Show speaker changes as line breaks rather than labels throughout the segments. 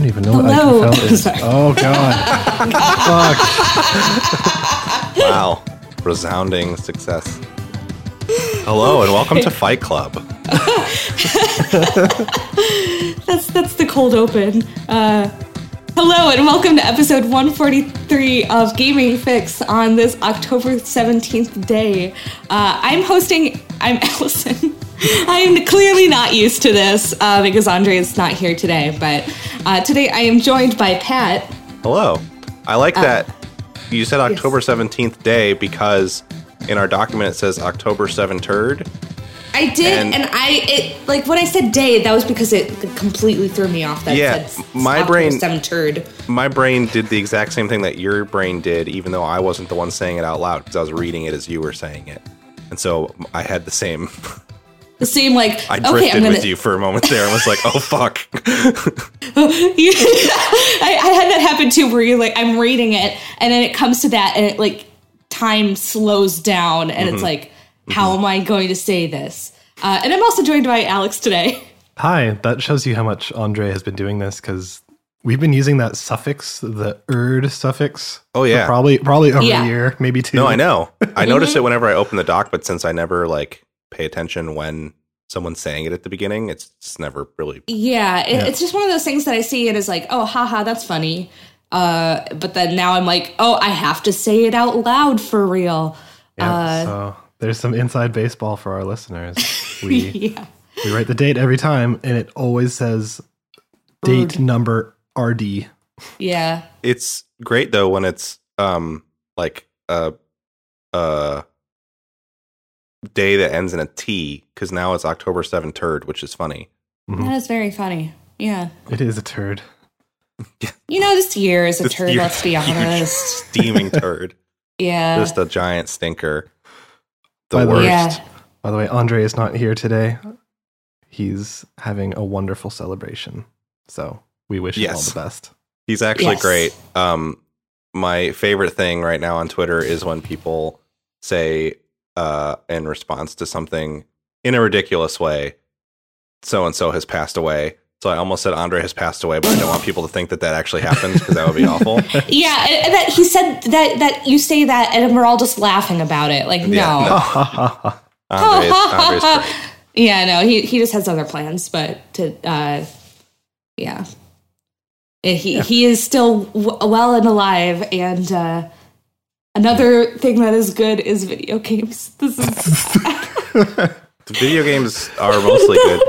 don't even know
Hello.
what IQ is.
Sorry.
Oh god. Fuck.
Wow. Resounding success. Hello and welcome to Fight Club.
That's that's the cold open. Uh, hello and welcome to episode 143 of Gaming Fyx on this October 17th day. Uh, I'm hosting. I'm Allison. I'm clearly not used to this uh, because Andre is not here today. But uh, today I am joined by Pat.
Hello. I like that you said October 17th day because in our document it says October 7 turd.
I did,
And-
and, I it like when I said day, that was because it completely threw me off. That it
Yeah,
said
my brain-
7 turd.
My brain did the exact same thing that your brain did, even though I wasn't the one saying it out loud because I was reading it as you were saying it. And so I had the same.
The same like
I
okay,
drifted
I'm gonna
with you for a moment there and was like, oh, fuck.
I, I had that happen too, where you're like, I'm reading it, and then it comes to that, and it like time slows down, and
Mm-hmm.
it's like, how am I going to say this? Uh, and I'm also joined by Alex today.
Hi, that shows you how much Andre has been doing this because we've been using that suffix, the erd suffix.
Oh,
for
yeah.
probably probably over
Yeah.
a year, maybe two.
No, I know. I notice it whenever I open the doc, but since I never like pay attention when someone's saying it at the beginning, it's just never really.
Yeah, it,
Yeah.
it's just one of those things that I see it as like, oh, haha, that's funny. Uh, but then now I'm like, oh, I have to say it out loud for real.
Yeah,
Uh,
so there's some inside baseball for our listeners. We
yeah.
we write the date every time, and it always says date number RD.
Yeah.
It's great though when it's um like a a day that ends in a T because now it's October 7 turd, which is funny.
Mhm.
That is very funny. Yeah.
It is a turd.
You know, this year is a
This
turd,
year-
let's be honest.
Steaming turd.
Yeah.
Just a giant stinker. The
By the
worst.
yeah.
By the way, Andre is not here today. He's having a wonderful celebration. So we wish him all the best.
He's actually
Yes.
great. Um, my favorite thing right now on Twitter is when people say, uh, in response to something in a ridiculous way, so and so has passed away. So I almost said Andre has passed away, but I don't want people to think that that actually happens because that would be awful.
Yeah, and- and that he said that that you say that, and we're all just laughing about it. Like,
Yeah,
no,
no. Andre's, Andre's
yeah, no, he he just has other plans. But to, uh, yeah, Eh, he he is still w- well and alive. And uh, another thing that is good is video games. This is
The video games are mostly good.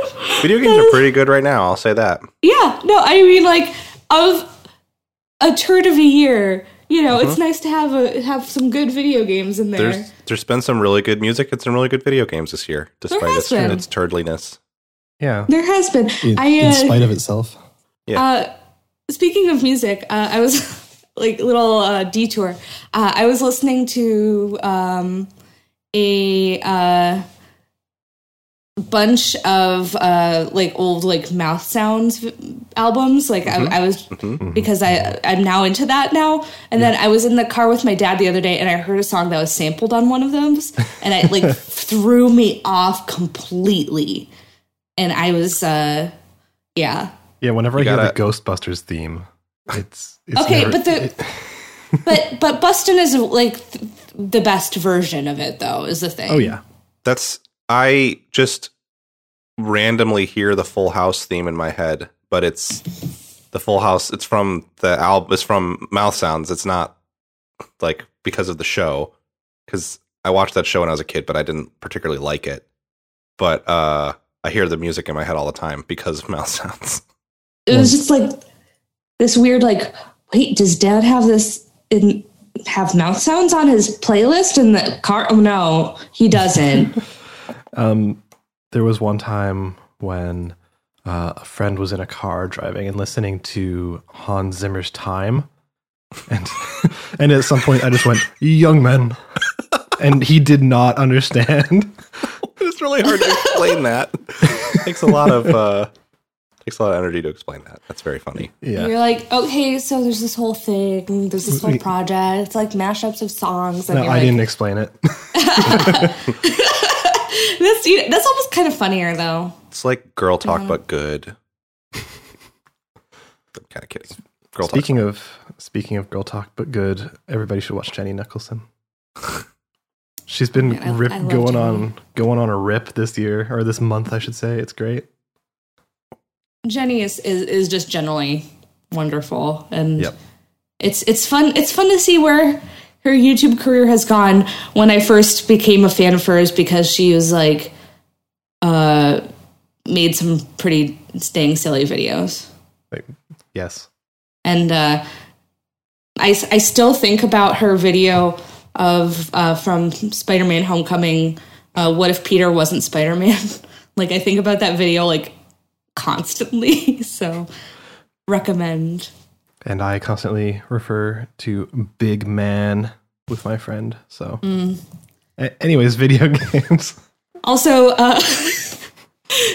Video games are pretty good right now. I'll say that.
yeah, no, I mean like of a turd of a year. You know, it's nice to have a have some good video games in there.
There's there's been some really good music and some really good video games this year, despite its, its turdliness.
yeah.
there has been.
in,
I
in
uh,
spite of itself.
Uh, speaking of music, uh, I was like little uh, detour. Uh, I was listening to um, a uh, bunch of uh, like old like mouth sounds albums. Like I, I was because I I'm now into that now. And then I was in the car with my dad the other day, and I heard a song that was sampled on one of those, and it like threw me off completely. And I was uh, yeah.
Yeah, whenever I hear the Ghostbusters theme, it's, it's
Okay,
never-
but the-
it-
But but Bustin is like th- the best version of it, though. Is the thing.
oh yeah,
That's I just randomly hear the Full House theme in my head, but it's the Full House. It's from the album. It's from Mouth Sounds. It's not like because of the show. Because I watched that show when I was a kid, but I didn't particularly like it. But uh, I hear the music in my head all the time because of Mouth Sounds.
It was just like this weird, like, wait, does Dad have this in have mouth sounds on his playlist in the car? Oh no, he doesn't.
Um, there was one time when uh, a friend was in a car driving and listening to Hans Zimmer's "Time," and and at some point I just went, "Young men," and he did not understand.
it's really hard to explain that. It takes a lot of uh, takes a lot of energy to explain that. That's very funny.
Yeah,
You're like, oh, okay, so there's this whole thing, there's this whole
Wait.
project. It's like mashups of songs. And
no,
you're
I
like,
didn't explain it.
That's you know, that's almost kind of funnier though.
It's like girl talk, but good. I'm kind of kidding. Girl Talk.
Speaking of speaking of girl talk, but good. Everybody should watch Jenny Nicholson. She's been
Man, I-
rip
I
going
Jenny.
on going on a rip this year or this month, I should say. It's great.
Jenny is, is is just generally wonderful, and
Yep.
it's it's fun. It's fun to see where her YouTube career has gone. When I first became a fan of hers, because she was like, uh, made some pretty dang silly videos,
yes.
and uh, I I still think about her video of uh, from Spider-Man: Homecoming. Uh, what if Peter wasn't Spider-Man? like I think about that video like constantly. so recommend.
And I constantly refer to big man with my friend. So
Mm.
A- anyways, video games.
Also, uh,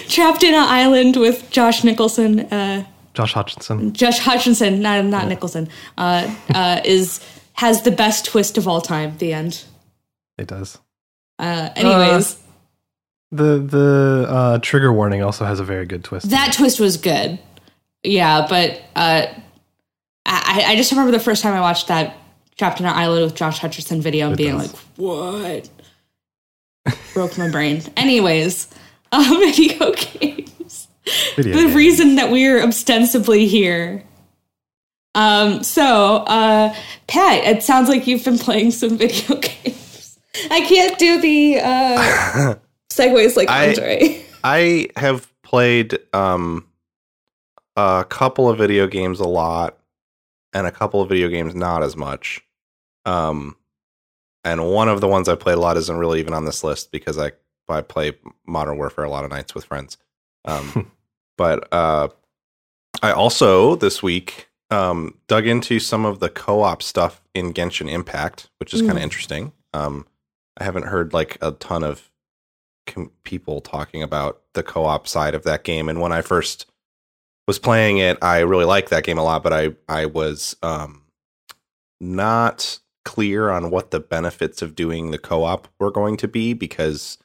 Trapped in an Island with Josh Nicholson, uh,
Josh Hutcherson.
Josh Hutcherson, not not Nicholson, uh, uh, is has the best twist of all time. The end.
It does.
Uh, anyways,
The the uh, trigger warning also has a very good twist.
that twist was good. Yeah, but uh, I I just remember the first time I watched that Trapped in an Island with Josh Hutcherson video and
It
being
does.
like, what? Broke my brain. Anyways, uh, video games.
Video
the
games.
reason that we're ostensibly here. Um, so, uh, Pat, it sounds like you've been playing some video games. I can't do the uh, segues like
I-
Andre.
I have played um, a couple of video games a lot, and a couple of video games not as much. Um, and one of the ones I played a lot isn't really even on this list because I I play Modern Warfare a lot of nights with friends. Um, but uh, I also this week um, dug into some of the co-op stuff in Genshin Impact, which is kind of
Mm.
interesting. Um, I haven't heard like a ton of com- people talking about the co-op side of that game, and when I first was playing it, I really liked that game a lot, but I I was um, not clear on what the benefits of doing the co-op were going to be because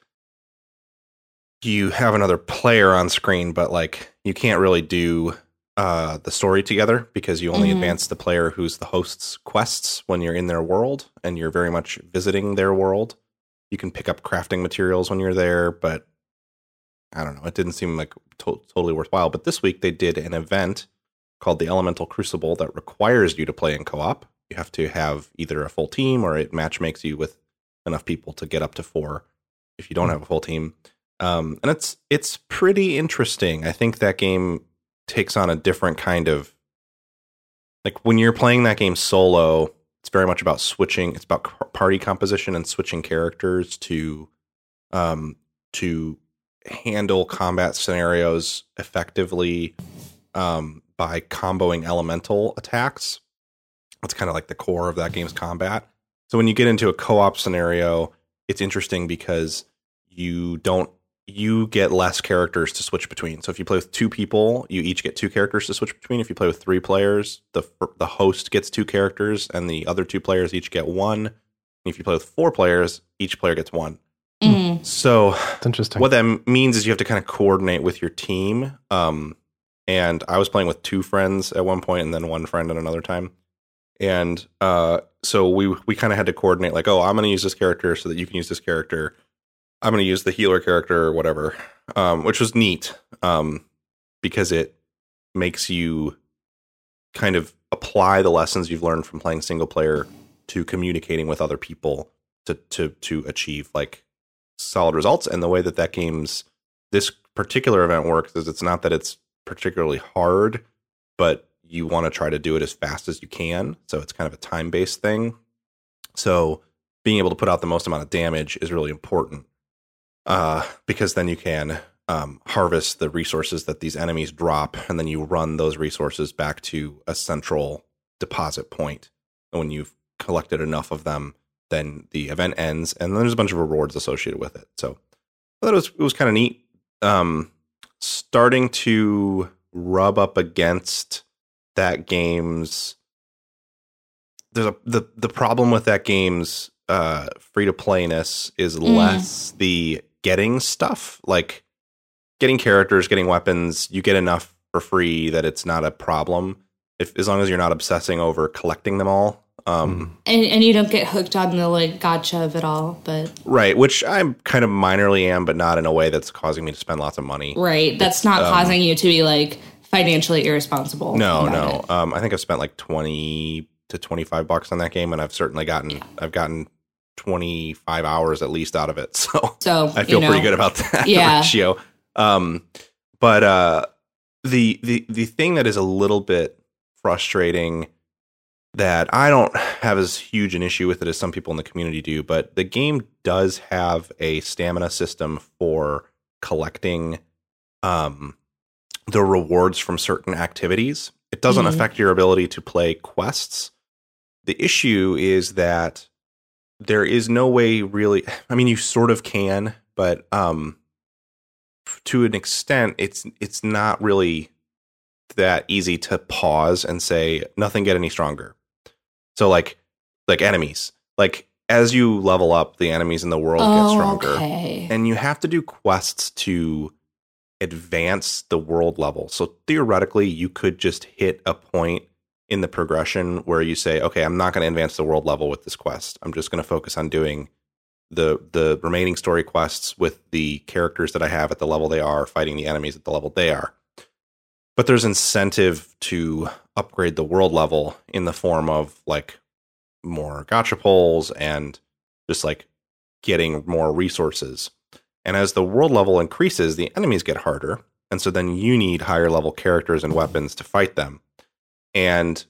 you have another player on screen, but like you can't really do uh, the story together because you only
Mhm.
advance the player who's the host's quests when you're in their world and you're very much visiting their world. You can pick up crafting materials when you're there, but I don't know. It didn't seem like to- totally worthwhile. But this week they did an event called the Elemental Crucible that requires you to play in co-op. You have to have either a full team or it match makes you with enough people to get up to four if you don't have a full team. Um, and it's it's pretty interesting. I think that game takes on a different kind of like when you're playing that game solo. It's very much about switching. It's about party composition and switching characters to um, to handle combat scenarios effectively um, by comboing elemental attacks. That's kind of like the core of that game's combat. So when you get into a co-op scenario, it's interesting because you don't you get less characters to switch between. So if you play with two people, you each get two characters to switch between. If you play with three players, the the host gets two characters and the other two players each get one. And if you play with four players, each player gets one.
Mm.
So
It's interesting.
what that means is you have to kind of coordinate with your team. Um, and I was playing with two friends at one point, and then one friend at another time. And uh, so we we kind of had to coordinate, like, oh, I'm going to use this character so that you can use this character. I'm going to use the healer character or whatever, um, which was neat um, because it makes you kind of apply the lessons you've learned from playing single player to communicating with other people to to to achieve like solid results. And the way that that game's this particular event works is it's not that it's particularly hard, but you want to try to do it as fast as you can. So it's kind of a time based thing. So being able to put out the most amount of damage is really important uh, because then you can um, harvest the resources that these enemies drop, and then you run those resources back to a central deposit point. And when you've collected enough of them, then the event ends, and then there's a bunch of rewards associated with it. So I thought it was it was kind of neat. Um, starting to rub up against that game's there's a the the problem with that game's uh free to playness is
Mm.
less the getting stuff like getting characters getting weapons you get enough for free that it's not a problem if as long as you're not obsessing over collecting them all. Um,
And, and you don't get hooked on the like gotcha of it all, but
Right, which I'm kind of minorly am, but not in a way that's causing me to spend lots of money.
right, that's not causing you to be like financially irresponsible.
Um, No, no. Um, I think I've spent like twenty to twenty five bucks on that game, and I've certainly gotten I've gotten twenty five hours at least out of it. So
So
I feel
you
pretty good about that
Yeah.
ratio. Um, but uh, the the the thing that is a little bit frustrating that I don't have as huge an issue with it as some people in the community do, but the game does have a stamina system for collecting um, the rewards from certain activities. It doesn't
Mhm.
affect your ability to play quests. The issue is that there is no way really I mean you sort of can, but um to an extent it's it's not really that easy to pause and say nothing get any stronger. So like like enemies. Like as you level up the enemies in the world get
Oh,
stronger.
okay.
And you have to do quests to advance the world level. So theoretically you could just hit a point in the progression where you say, okay, I'm not going to advance the world level with this quest. I'm just going to focus on doing the the remaining story quests with the characters that I have at the level they are, fighting the enemies at the level they are. But there's incentive to upgrade the world level in the form of like more gotcha poles and just like getting more resources. And as the world level increases, the enemies get harder. And so then you need higher level characters and weapons to fight them. And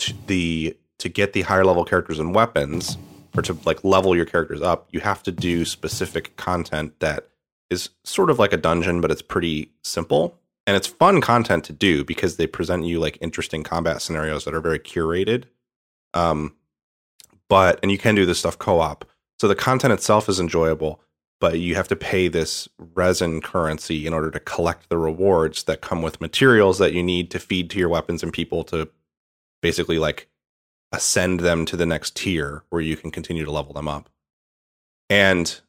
to the to get the higher level characters and weapons or to like level your characters up, you have to do specific content that is sort of like a dungeon, but it's pretty simple. And it's fun content to do because they present you like interesting combat scenarios that are very curated. Um, but and you can do this stuff co-op. So the content itself is enjoyable, but you have to pay this resin currency in order to collect the rewards that come with materials that you need to feed to your weapons and people to basically like ascend them to the next tier where you can continue to level them up. And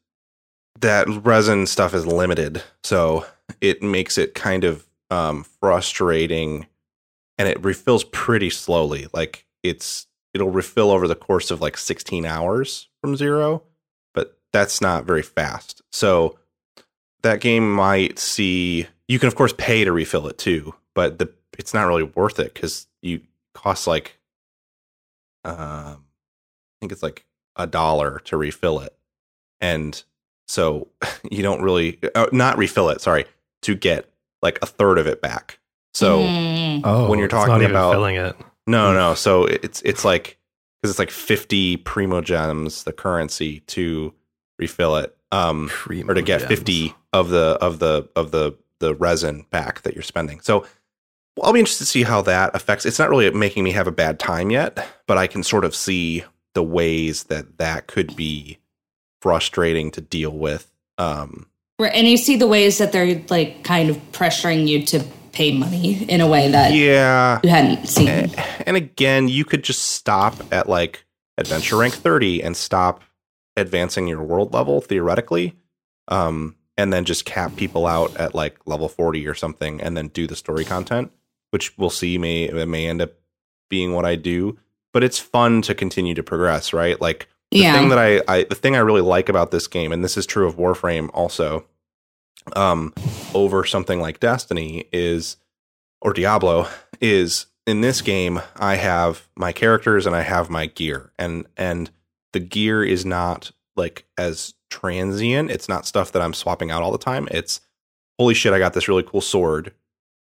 that resin stuff is limited, so it makes it kind of um, frustrating, and it refills pretty slowly. Like it's it'll refill over the course of like 16 hours from zero, that's not very fast. So that game might see you can of course pay to refill it too, but the it's not really worth it because you cost like um I think it's like a dollar to refill it. And so you don't really uh, not refill it, sorry, to get like a third of it back. So
Mm.
Oh,
When you're
it's not
talking about-
filling it.
no, no. So it's it's like because it's like fifty Primogems, the currency to refill it, um, or to get
Primo
fifty of the of the of the the resin back that you're spending. So I'll be interested to see how that affects. It's not really making me have a bad time yet, but I can sort of see the ways that that could be frustrating to deal with. Um,
Right, and you see the ways that they're like kind of pressuring you to pay money in a way that
yeah,
you hadn't seen.
and again, you could just stop at like adventure rank 30 and stop advancing your world level theoretically. Um, and then just cap people out at like level 40 or something and then do the story content, which we'll see may it may end up being what I do. But it's fun to continue to progress, right? Like the
yeah.
thing that I, I the thing I really like about this game, and this is true of Warframe also, um, over something like Destiny is or Diablo is in this game I have my characters and I have my gear and and the gear is not like as transient. It's not stuff that I'm swapping out all the time. It's holy shit, I got this really cool sword.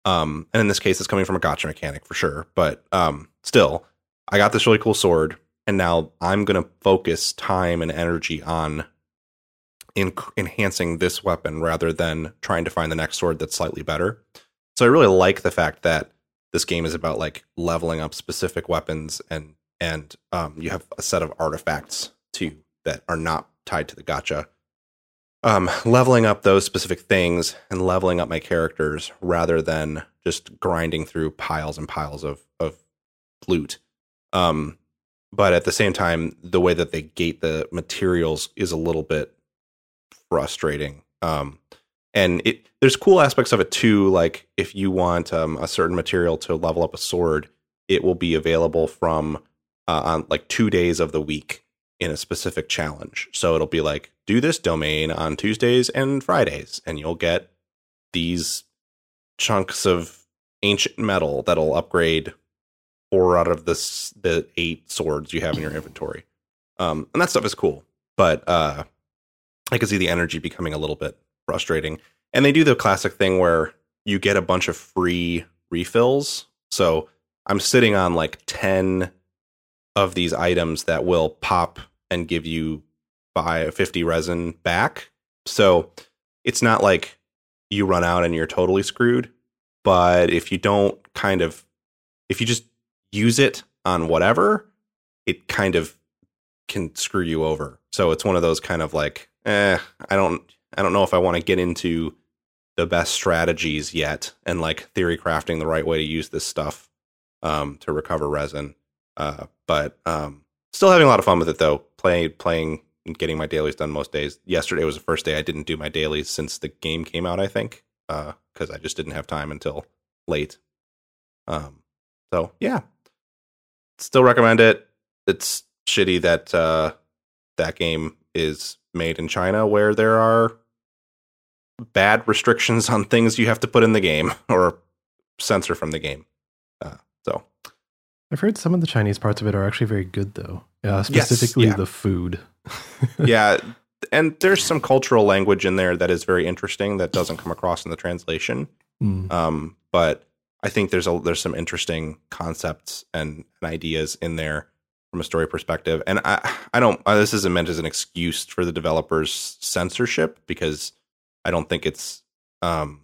Um, and in this case, it's coming from a gotcha mechanic for sure. But um, still, I got this really cool sword, and now I'm gonna focus time and energy on in- enhancing this weapon rather than trying to find the next sword that's slightly better. So I really like the fact that this game is about like leveling up specific weapons and and um, you have a set of artifacts too that are not tied to the gotcha. Um, leveling up those specific things and leveling up my characters rather than just grinding through piles and piles of of loot. Um, but at the same time, the way that they gate the materials is a little bit frustrating. Um, and it there's cool aspects of it too. Like if you want um, a certain material to level up a sword, it will be available from uh, on like two days of the week in a specific challenge. So it'll be like do this domain on Tuesdays and Fridays, and you'll get these chunks of ancient metal that'll upgrade four out of the the eight swords you have in your inventory. Um, and that stuff is cool, but uh, I can see the energy becoming a little bit frustrating. And they do the classic thing where you get a bunch of free refills. So I'm sitting on like 10 of these items that will pop and give you buy 50 resin back. So it's not like you run out and you're totally screwed. But if you don't kind of, if you just use it on whatever, it kind of can screw you over. So it's one of those kind of like, eh, I don't, I don't know if I want to get into the best strategies yet and like theory crafting the right way to use this stuff um, to recover resin. Uh, but um, still having a lot of fun with it though. Playing, playing, and getting my dailies done most days. Yesterday was the first day I didn't do my dailies since the game came out. I think because I just didn't have time until late. Um, so yeah, still recommend it. It's shitty that uh, that game is made in China, where there are bad restrictions on things you have to put in the game or censor from the game.
I've heard some of the Chinese parts of it are actually very good, though. Uh,
Yes,
specifically
yeah.
the food.
yeah, and there's some cultural language in there that is very interesting that doesn't come across in the translation.
Mm.
Um, but I think there's a there's some interesting concepts and, and ideas in there from a story perspective. And I I don't uh, this isn't meant as an excuse for the developers censorship because I don't think it's um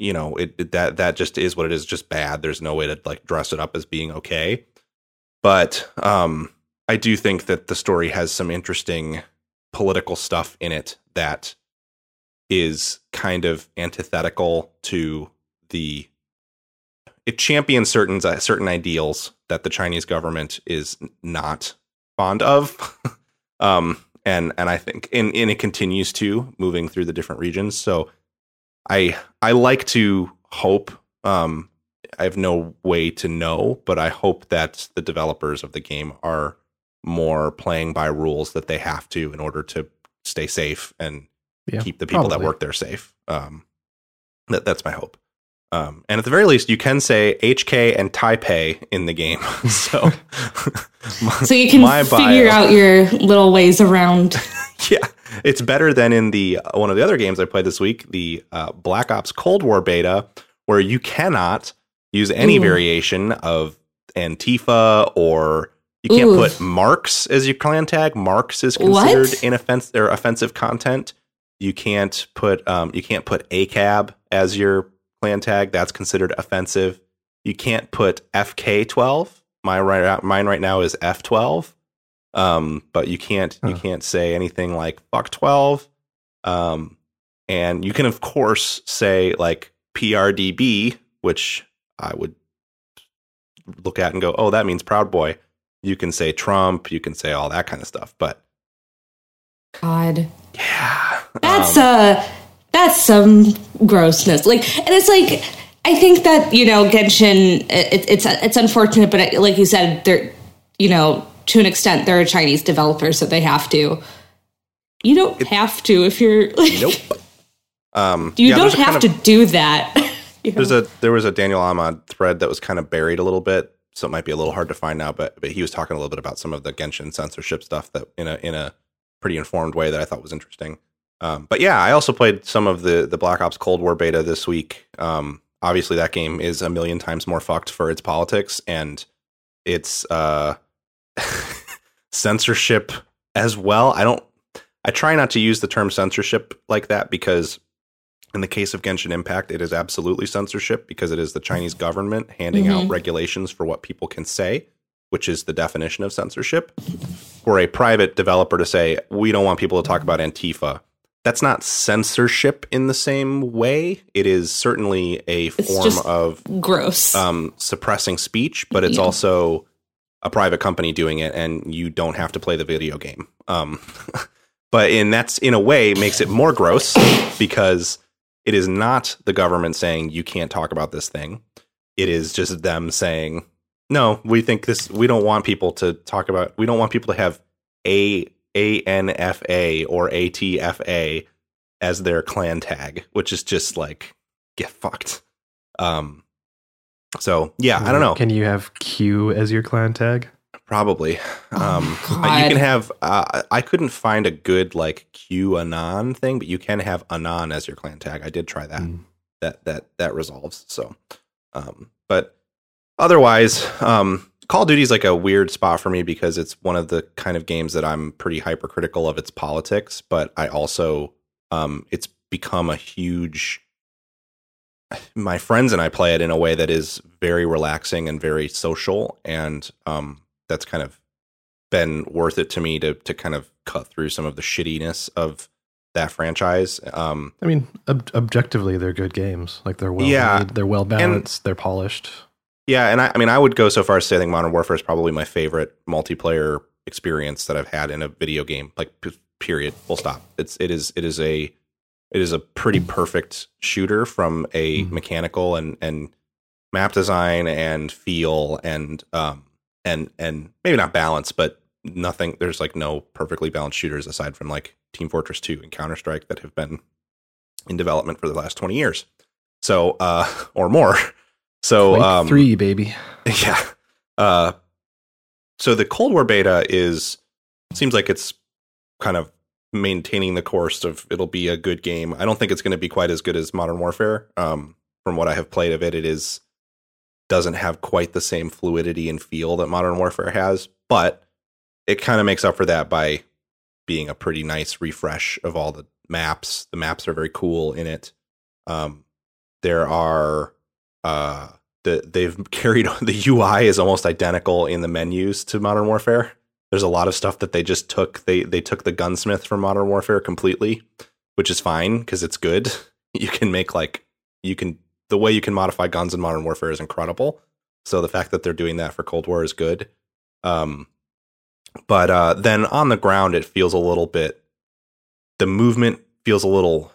you know it, it that that just is what it is just bad. There's no way to like dress it up as being okay. But um I do think that the story has some interesting political stuff in it that is kind of antithetical to the it champions certain certain ideals that the Chinese government is not fond of um and and I think and, and it continues to moving through the different regions so I I like to hope um I have no way to know but I hope that the developers of the game are more playing by rules that they have to in order to stay safe and
Yeah,
keep the people that work there safe. Um, that, that's my hope. Um, and at the very least, you can say HK and Taipei in the game. so,
So you can figure
bio.
out your little ways around.
yeah, it's better than in the uh, one of the other games I played this week, the uh, Black Ops Cold War beta, where you cannot use any
Ooh.
variation of Antifa or you can't
Ooh.
put Marx as your clan tag. Marx is
What?
considered inoffensive or offensive content. You can't put um, you can't put ACAB as your clan tag. That's considered offensive. You can't put FK12. My right mine right now is F12 um, but you can't you can't say anything like fuck 12 um, and you can of course say like prdb which i would look at and go oh that means proud boy you can say trump you can say all that kind of stuff but
God.
yeah
That's
um,
uh that's some grossness. Like and it's like I think that, you know, Genshin it, it's it's unfortunate but like you said they're you know, to an extent they're a Chinese developer so they have to. You don't have to if you're like
nope um
you
yeah,
don't
a kind
have
of-
to do that. You
There's a there was a Daniel Ahmad thread that was kind of buried a little bit, so it might be a little hard to find now. But but he was talking a little bit about some of the Genshin censorship stuff that in a in a pretty informed way that I thought was interesting. Um, but yeah, I also played some of the the Black Ops Cold War beta this week. Um, obviously, that game is a million times more fucked for its politics and its uh, censorship as well. I don't. I try not to use the term censorship like that because in the case of Genshin Impact, it is absolutely censorship because it is the Chinese government handing out
Mhm.
regulations for what people can say, which is the definition of censorship. For a private developer to say, we don't want people to talk about Antifa, that's not censorship in the same way. It is certainly a form of
gross.
um, suppressing speech, but it's
Yeah.
also a private company doing it, and you don't have to play the video game. Um, but in that's in a way makes it more gross because it is not the government saying you can't talk about this thing. It is just them saying no, we think this. We don't want people to talk about. We don't want people to have a a n f a or a t f a as their clan tag, which is just like get fucked. Um. So yeah, I don't know.
Can you have Q as your clan tag?
Probably.
Oh,
Um, but
God.
you can have. Uh, I couldn't find a good like Q anon thing, but you can have anon as your clan tag. I did try that.
Mm.
That that that resolves. So, um, but otherwise, um, Call of Duty is like a weird spot for me because it's one of the kind of games that I'm pretty hypercritical of its politics, but I also um, it's become a huge. My friends and I play it in a way that is very relaxing and very social, and um, that's kind of been worth it to me to to kind of cut through some of the shittiness of that franchise. Um,
I mean, ob- objectively, they're good games. Like they're well
Yeah.
made, they're well balanced, they're polished.
yeah, and I, I mean, I would go so far as to say I think Modern Warfare is probably my favorite multiplayer experience that I've had in a video game. Like, p- period, full stop. It's it is it is a it is a pretty perfect shooter from a
Mhm.
mechanical and and map design and feel and um and and maybe not balance, but nothing. There's like no perfectly balanced shooters aside from like Team Fortress 2 and Counter Strike that have been in development for the last 20 years. So, uh, or more. So, um,
three, baby.
yeah. Uh, so the Cold War beta is seems like it's kind of maintaining the course of it'll be a good game. I don't think it's going to be quite as good as Modern Warfare. Um, from what I have played of it, it is doesn't have quite the same fluidity and feel that Modern Warfare has, but it kind of makes up for that by being a pretty nice refresh of all the maps. The maps are very cool in it. Um, there are uh the they've carried the UI is almost identical in the menus to Modern Warfare. There's a lot of stuff that they just took they they took the gunsmith from Modern Warfare completely, which is fine because it's good. You can make like you can the way you can modify guns in Modern Warfare is incredible. So the fact that they're doing that for Cold War is good. Um but uh then on the ground it feels a little bit the movement feels a little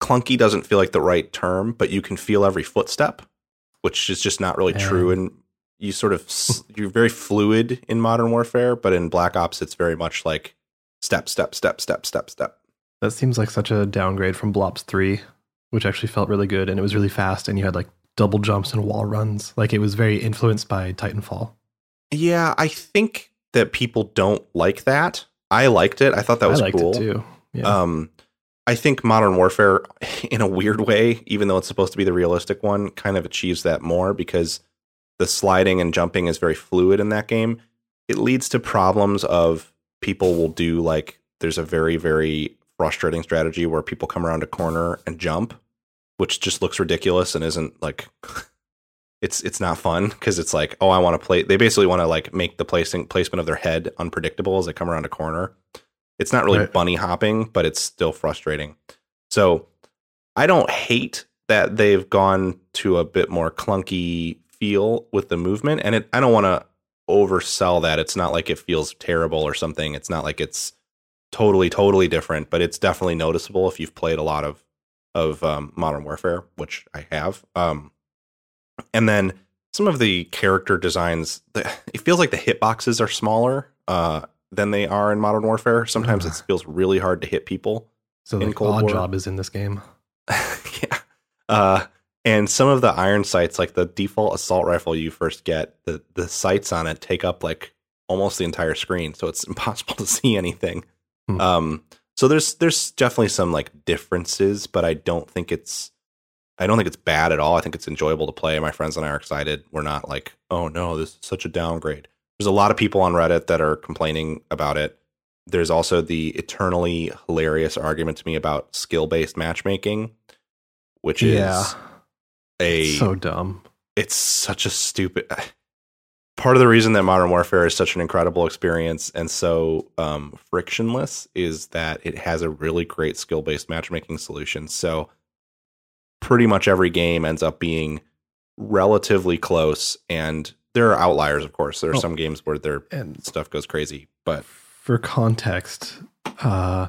clunky doesn't feel like the right term, but you can feel every footstep, which is just not really
Yeah.
true. And you sort of you're very fluid in Modern Warfare, but in Black Ops, it's very much like step, step, step, step, step, step.
That seems like such a downgrade from Blops 3, which actually felt really good and it was really fast and you had like double jumps and wall runs. Like it was very influenced by Titanfall.
Yeah, I think that people don't like that. I liked it. I thought that was
I liked
cool.
it too. Yeah.
Um, I think Modern Warfare, in a weird way, even though it's supposed to be the realistic one, kind of achieves that more because the sliding and jumping is very fluid in that game. It leads to problems of people will do like there's a very very frustrating strategy where people come around a corner and jump, which just looks ridiculous and isn't like it's it's not fun because it's like oh I want to play. They basically want to like make the placing placement of their head unpredictable as they come around a corner. It's not really
Right.
bunny hopping, but it's still frustrating. So I don't hate that they've gone to a bit more clunky feel with the movement, and it. I don't want to oversell that. It's not like it feels terrible or something. It's not like it's totally totally different, but it's definitely noticeable if you've played a lot of of um, Modern Warfare, which I have. Um, and then some of the character designs, it feels like the hitboxes are smaller uh, than they are in Modern Warfare. Sometimes it feels really hard to hit people.
so
in
like
Cold
Odd
War-
Job is in this game.
yeah. Uh, and some of the iron sights, like the default assault rifle you first get, the the sights on it take up like almost the entire screen, so it's impossible to see anything.
Hmm.
Um, so there's there's definitely some like differences, but I don't think it's I don't think it's bad at all. I think it's enjoyable to play. My friends and I are excited. We're not like, oh no, this is such a downgrade. There's a lot of people on Reddit that are complaining about it. There's also the eternally hilarious argument to me about skill based matchmaking, which is
Yeah.
A
So dumb.
it's such a stupid part of the reason that modern warfare is such an incredible experience and so um, frictionless is that it has a really great skill-based matchmaking solution so pretty much every game ends up being relatively close and there are outliers of course there are
Oh.
some games where their
And
stuff goes crazy but
for context, uh,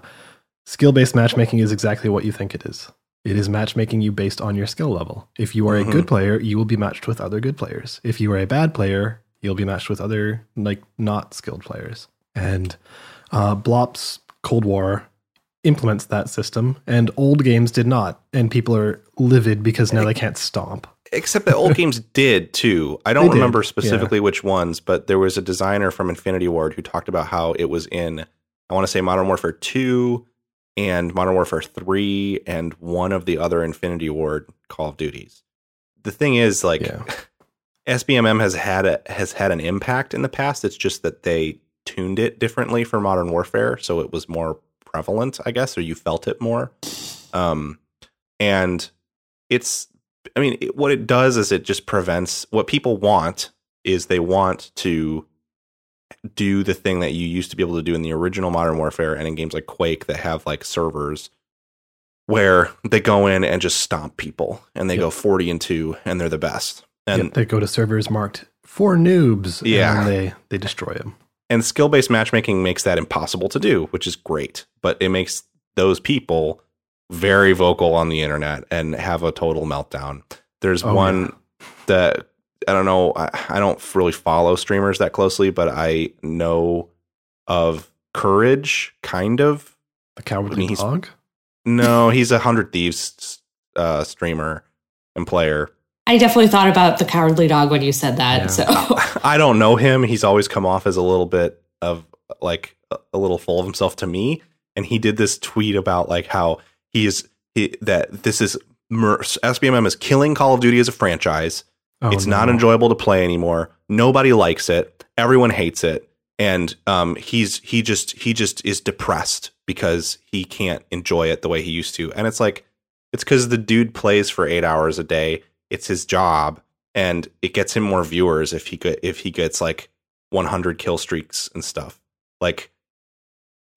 skill based matchmaking is exactly what you think it is. It is matchmaking you based on your skill level. If you are
Mhm.
a good player, you will be matched with other good players. If you are a bad player, You'll be matched with other like not skilled players. And uh, Blops Cold War implements that system, and old games did not. And people are livid because now they can't stomp.
Except that old games did too. I don't
did,
remember specifically which ones, but there was a designer from Infinity Ward who talked about how it was in, I want to say Modern Warfare 2 and Modern Warfare 3 and one of the other Infinity Ward Call of Duties. The thing is, like,
Yeah.
SBMM has had a has had an impact in the past. It's just that they tuned it differently for Modern Warfare, so it was more prevalent, I guess, or you felt it more. Um, and it's, I mean, it, what it does is it just prevents what people want is they want to do the thing that you used to be able to do in the original Modern Warfare and in games like Quake that have like servers where they go in and just stomp people and they
Yep.
go 40 and 2 and they're the best. And
Yep, they go to servers marked for noobs.
Yeah.
and they they destroy them.
and skill based matchmaking makes that impossible to do, which is great. But it makes those people very vocal on the internet and have a total meltdown. There's
Oh,
one that I don't know. I, I don't really follow streamers that closely, but I know of Courage, kind of.
The cowardly
he's-
dog.
No, he's a Hundred Thieves uh, streamer and player.
I definitely thought about the cowardly dog when you said that.
Yeah.
So
I don't know him. He's always come off as a little bit of like a- a little full of himself to me. And he did this tweet about like how he is he, that this is mur- SBMM is killing Call of Duty as a franchise.
Oh,
it's not enjoyable to play anymore. Nobody likes it. Everyone hates it. And um, he's he just he just is depressed because he can't enjoy it the way he used to. And it's like it's because the dude plays for eight hours a day. It's his job, and it gets him more viewers if he get if he gets like 100 kill streaks and stuff. Like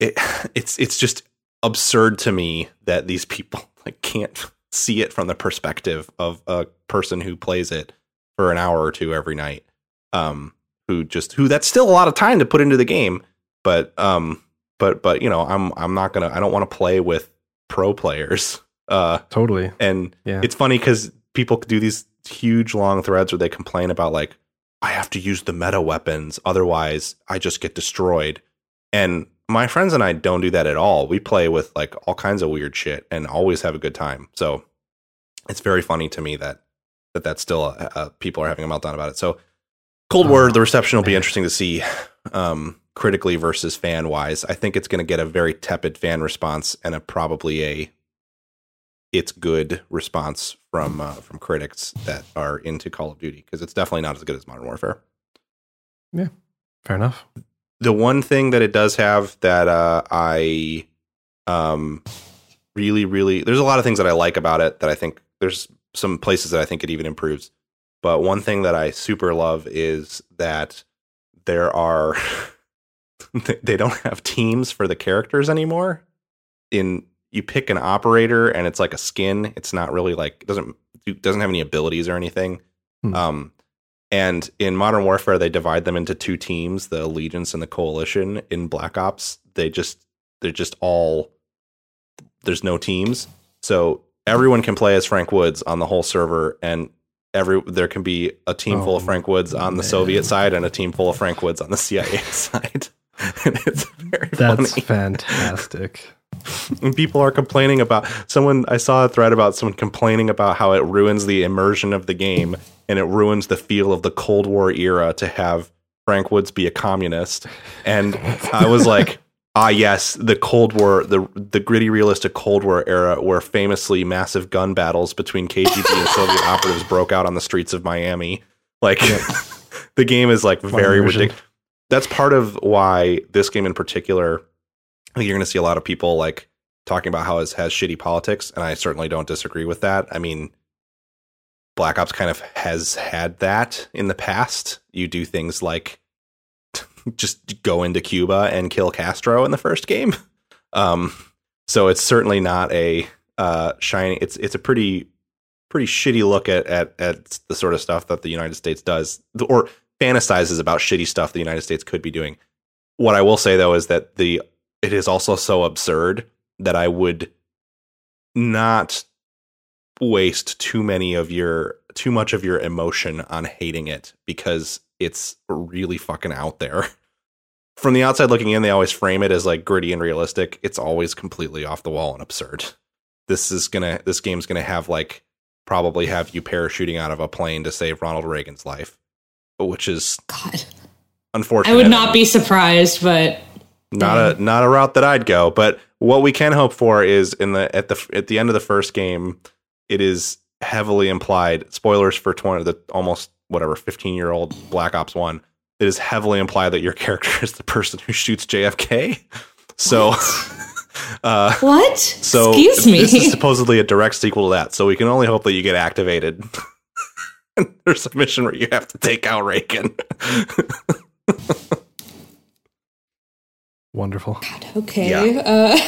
it, it's it's just absurd to me that these people like can't see it from the perspective of a person who plays it for an hour or two every night. Um, who just who that's still a lot of time to put into the game, but um, but but you know, I'm I'm not gonna I don't want to play with pro players. Uh,
Totally.
and
Yeah.
it's funny because people do these huge long threads where they complain about like I have to use the meta weapons, otherwise I just get destroyed. And my friends and I don't do that at all. We play with like all kinds of weird shit and always have a good time. So it's very funny to me that that that's still uh, uh, people are having a meltdown about it. So Cold War,
Oh,
the reception will be interesting to see um, critically versus fan wise. I think it's going to get a very tepid fan response and a probably a it's good response from uh, from critics that are into Call of Duty because it's definitely not as good as Modern Warfare.
Yeah, fair enough.
The one thing that it does have that uh, I um, really, really, there's a lot of things that I like about it that I think there's some places that I think it even improves. But one thing that I super love is that there are they don't have teams for the characters anymore. In you pick an operator and it's like a skin. It's not really like it doesn't it doesn't have any abilities or anything.
Hmm.
Um, and in Modern Warfare, they divide them into two teams: the Allegiance and the Coalition. In Black Ops, they just they're just all there's no teams, so everyone can play as Frank Woods on the whole server, and every there can be a team full of
Oh,
Frank Woods on the
man.
Soviet side and a team full of Frank Woods on the CIA side. and it's very
That's
funny.
fantastic.
And people are complaining about someone I saw a thread about someone complaining about how it ruins the immersion of the game and it ruins the feel of the Cold War era to have Frank Woods be a communist. And I was like, ah yes, the Cold War, the the gritty realistic Cold War era where famously massive gun battles between KGB and Soviet operatives broke out on the streets of Miami. Like the game is like very ridiculous. That's part of why this game in particular I think you're going to see a lot of people like talking about how it has shitty politics, and I certainly don't disagree with that. I mean, Black Ops kind of has had that in the past. You do things like just go into Cuba and kill Castro in the first game. Um, so it's certainly not a uh, shiny. It's it's a pretty pretty shitty look at, at at the sort of stuff that the United States does or fantasizes about shitty stuff the United States could be doing. What I will say though is that the it is also so absurd that I would not waste too many of your too much of your emotion on hating it because it's really fucking out there. From the outside looking in, they always frame it as like gritty and realistic. It's always completely off the wall and absurd. This is gonna this game's gonna have like probably have you parachuting out of a plane to save Ronald Reagan's life, which is
God,
unfortunate.
I would not be surprised, but
not a not a route that I'd go. But what we can hope for is in the at the at the end of the first game, it is heavily implied. Spoilers for twenty the almost whatever fifteen year old Black Ops One. It is heavily implied that your character is the person who shoots JFK. So. Uh,
what?
so
Excuse me.
this is supposedly a direct sequel to that. So we can only hope that you get activated. There's a mission where you have to take out Reagan.
Wonderful.
okay.
Yeah.
Uh,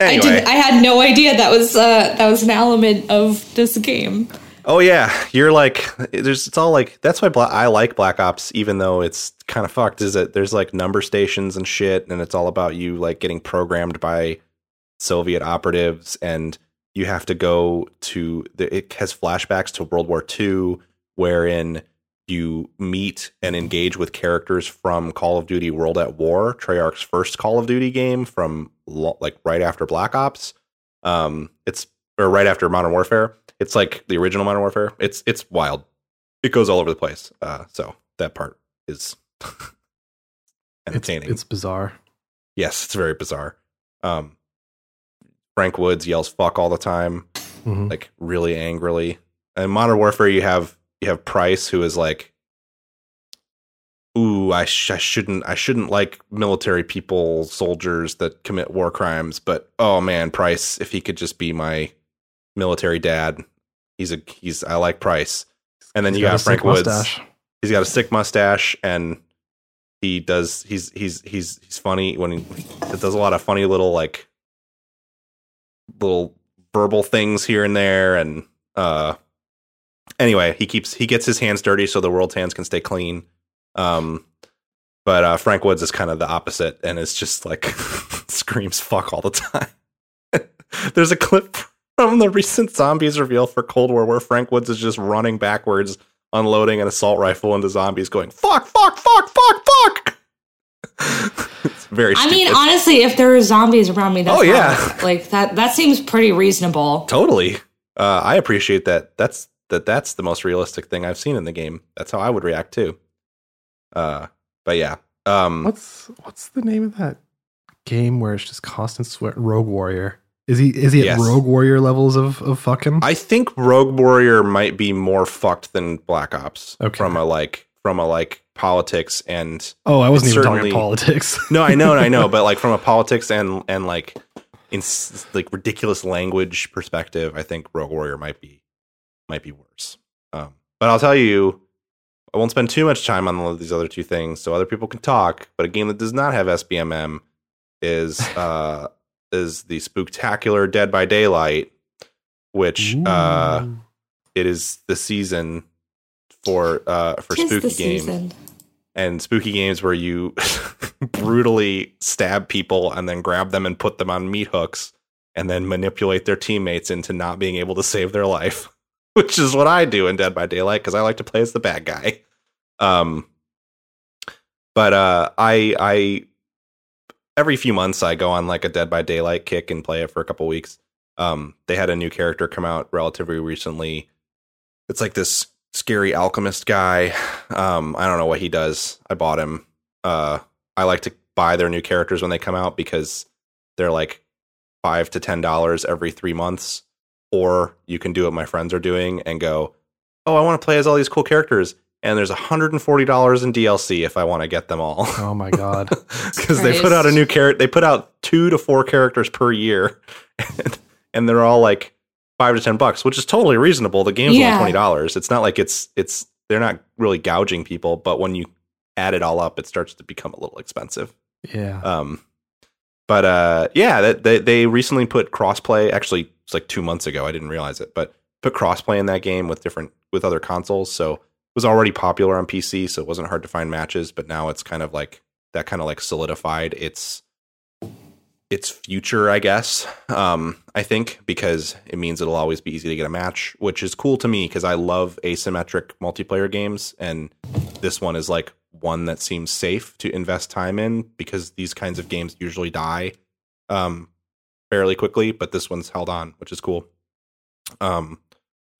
I
anyway,
did. I had no idea that was uh, that was an element of this game.
Oh yeah, you're like there's it's all like that's why Bla- I like Black Ops, even though it's kind of fucked. Is that there's like number stations and shit, and it's all about you like getting programmed by Soviet operatives, and you have to go to the. It has flashbacks to World War II, wherein you meet and engage with characters from Call of Duty World at War, Treyarch's first Call of Duty game from like right after Black Ops. Um, it's or right after Modern Warfare. It's like the original Modern Warfare. It's it's wild. It goes all over the place. Uh, so that part is entertaining.
it's bizarre.
yes, it's very bizarre. Um, Frank Woods yells "fuck" all the time
Mhm.
like really angrily. In Modern Warfare, you have you have Price, who is like, "Ooh, I, sh- I shouldn't I shouldn't like military people, soldiers that commit war crimes." But oh man, Price, if he could just be my military dad, he's a he's I like Price. And then
He's
you got,
sick
Frank Woods.
mustache.
He's got a sick mustache and he does he's he's he's he's funny when he, he does a lot of funny little like little verbal things here and there and uh anyway he keeps he gets his hands dirty so the world's hands can stay clean um but uh frank woods is kind of the opposite and is just like screams fuck all the time there's a clip from the recent zombies reveal for cold war where frank woods is just running backwards unloading an assault rifle into zombies going fuck fuck fuck fuck fuck it's very
I mean, honestly, if there are zombies around me, that's
Oh, yeah.
not- like that. That seems pretty reasonable.
Totally. Uh, I appreciate that. That's that. That's the most realistic thing I've seen in the game. That's how I would react too. Uh, but yeah. Um,
What's what's the name of that game where it's just constant sweat? Rogue Warrior. Is he is he
Yes.
at Rogue Warrior levels of of fucking?
I think Rogue Warrior might be more fucked than Black Ops
Okay.
from a like from a like politics and
oh, I wasn't even talking politics.
no, I know, I know, but like from a politics and and like in like ridiculous language perspective, I think Rogue Warrior might be might be worse. Um, but I'll tell you, I won't spend too much time on these other two things, so other people can talk. But a game that does not have SBMM is uh is the Spooktacular Dead by Daylight, which uh it is the season for uh for
Tis
spooky games
season.
and spooky games where you brutally stab people and then grab them and put them on meat hooks and then manipulate their teammates into not being able to save their life, which is what I do in Dead by Daylight because I like to play as the bad guy. Um, but uh, I I every few months I go on like a Dead by Daylight kick and play it for a couple weeks. Um, they had a new character come out relatively recently. It's like this scary alchemist guy. Um, I don't know what he does. I bought him. Uh, I like to buy their new characters when they come out because they're like five to ten dollars every three months. Or you can do what my friends are doing and go, "Oh, I want to play as all these cool characters." And there's $140 in DLC if I want to get them all.
oh my god.
because they put out a new character. They put out two to four characters per year, and, and they're all like five to ten bucks, which is totally reasonable. The game's
Yeah.
only twenty dollars. It's not like it's it's they're not really gouging people, but when you add it all up, it starts to become a little expensive.
Yeah.
Um, but uh, yeah, that they they recently put crossplay. Actually, it's like two months ago. I didn't realize it, but put crossplay in that game with different with other consoles. So it was already popular on PC, so it wasn't hard to find matches. But now it's kind of like that kind of like solidified its its future, I guess. Um, I think because it means it'll always be easy to get a match, which is cool to me because I love asymmetric multiplayer games, and this one is like one that seems safe to invest time in because these kinds of games usually die um, fairly quickly, but this one's held on, which is cool. Um,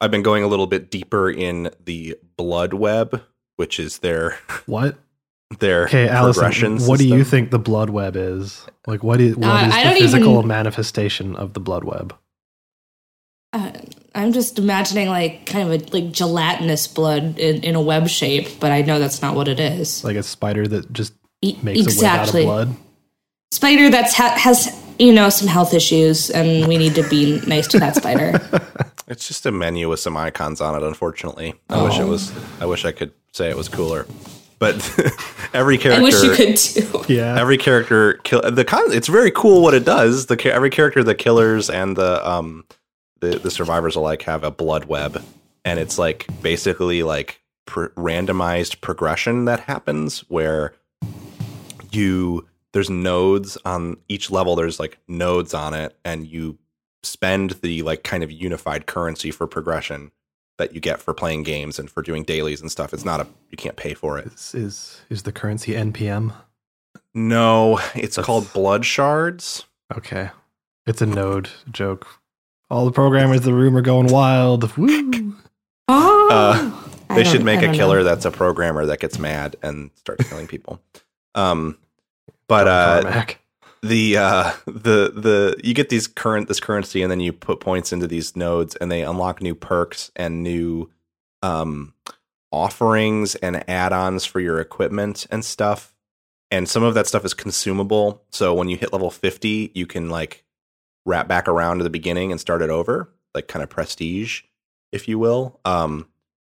I've been going a little bit deeper in the blood web, which is their
What?
their
Okay, Allison,
progression
what do you think the blood web is? Like, what is, what
Uh,
is
I
the physical
even-
manifestation of the blood web?
Uh, I'm just imagining like kind of a like gelatinous blood in, in a web shape, but I know that's not what it is.
Like a spider that just makes
exactly.
a web out of blood?
Spider that's ha- has you know some health issues, and we need to be nice to that spider.
It's just a menu with some icons on it. Unfortunately, I wish it was. I wish I could say it was cooler, but every character, I
wish you could too.
Yeah.
Every character kill the con. It's very cool what it does. The every character, the killers and the um the the survivors alike have a blood web, and it's like basically like pr- randomized progression that happens where you there's nodes on each level. There's like nodes on it, and you spend the like kind of unified currency for progression that you get for playing games and for doing dailies and stuff. It's not a you can't pay for it.
is, is is the currency NPM?
No, it's
That's-
called blood shards.
Okay. It's a node joke. All the programmers in the room are going wild. Woo!
Oh,
Uh, They should make a killer
know.
that's a programmer that gets mad and starts killing people. Um, but uh,
Tarmac.
The uh, the the you get these current this currency and then you put points into these nodes and they unlock new perks and new um, offerings and add-ons for your equipment and stuff. And some of that stuff is consumable. So when you hit level 50, you can like wrap back around to the beginning and start it over, like kind of prestige, if you will. Um,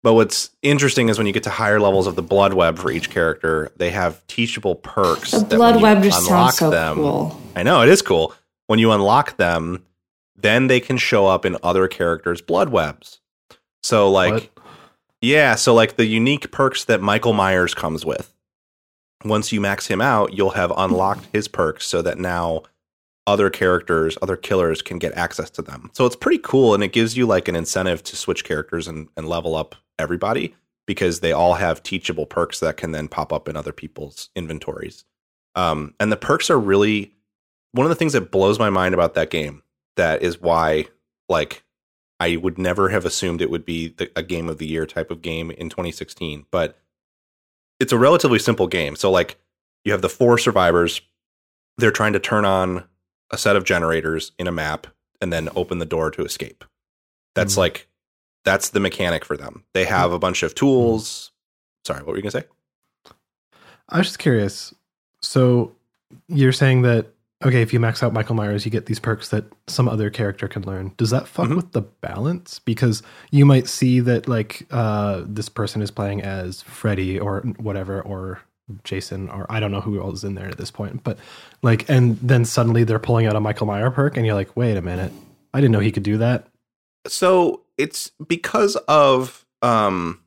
but what's interesting is when you get to higher levels of the blood web for each character, they have teachable perks.
The blood
you
web just
unlock
sounds so
them-
cool.
I know it is cool. When you unlock them, then they can show up in other characters' blood webs. So like
What?
yeah, so like the unique perks that Michael Myers comes with. Once you max him out, you'll have unlocked his perks so that now other characters, other killers can get access to them. So it's pretty cool and it gives you like an incentive to switch characters and, and level up everybody because they all have teachable perks that can then pop up in other people's inventories. Um, and the perks are really one of the things that blows my mind about that game. That is why, like, I would never have assumed it would be the, a game of the year type of game in 2016. But it's a relatively simple game. So, like, you have the four survivors. They're trying to turn on a set of generators in a map and then open the door to escape. That's
Mhm.
like, that's the mechanic for them. They have a bunch of tools. Sorry, what were you going to say?
I was just curious. So you're saying that okay, if you max out Michael Myers, you get these perks that some other character can learn. Does that fuck
Mhm.
with the balance? Because you might see that like uh, this person is playing as Freddy or whatever, or Jason, or I don't know who else is in there at this point. But like, and then suddenly they're pulling out a Michael Myers perk, and you're like, wait a minute, I didn't know he could do that.
so it's because of um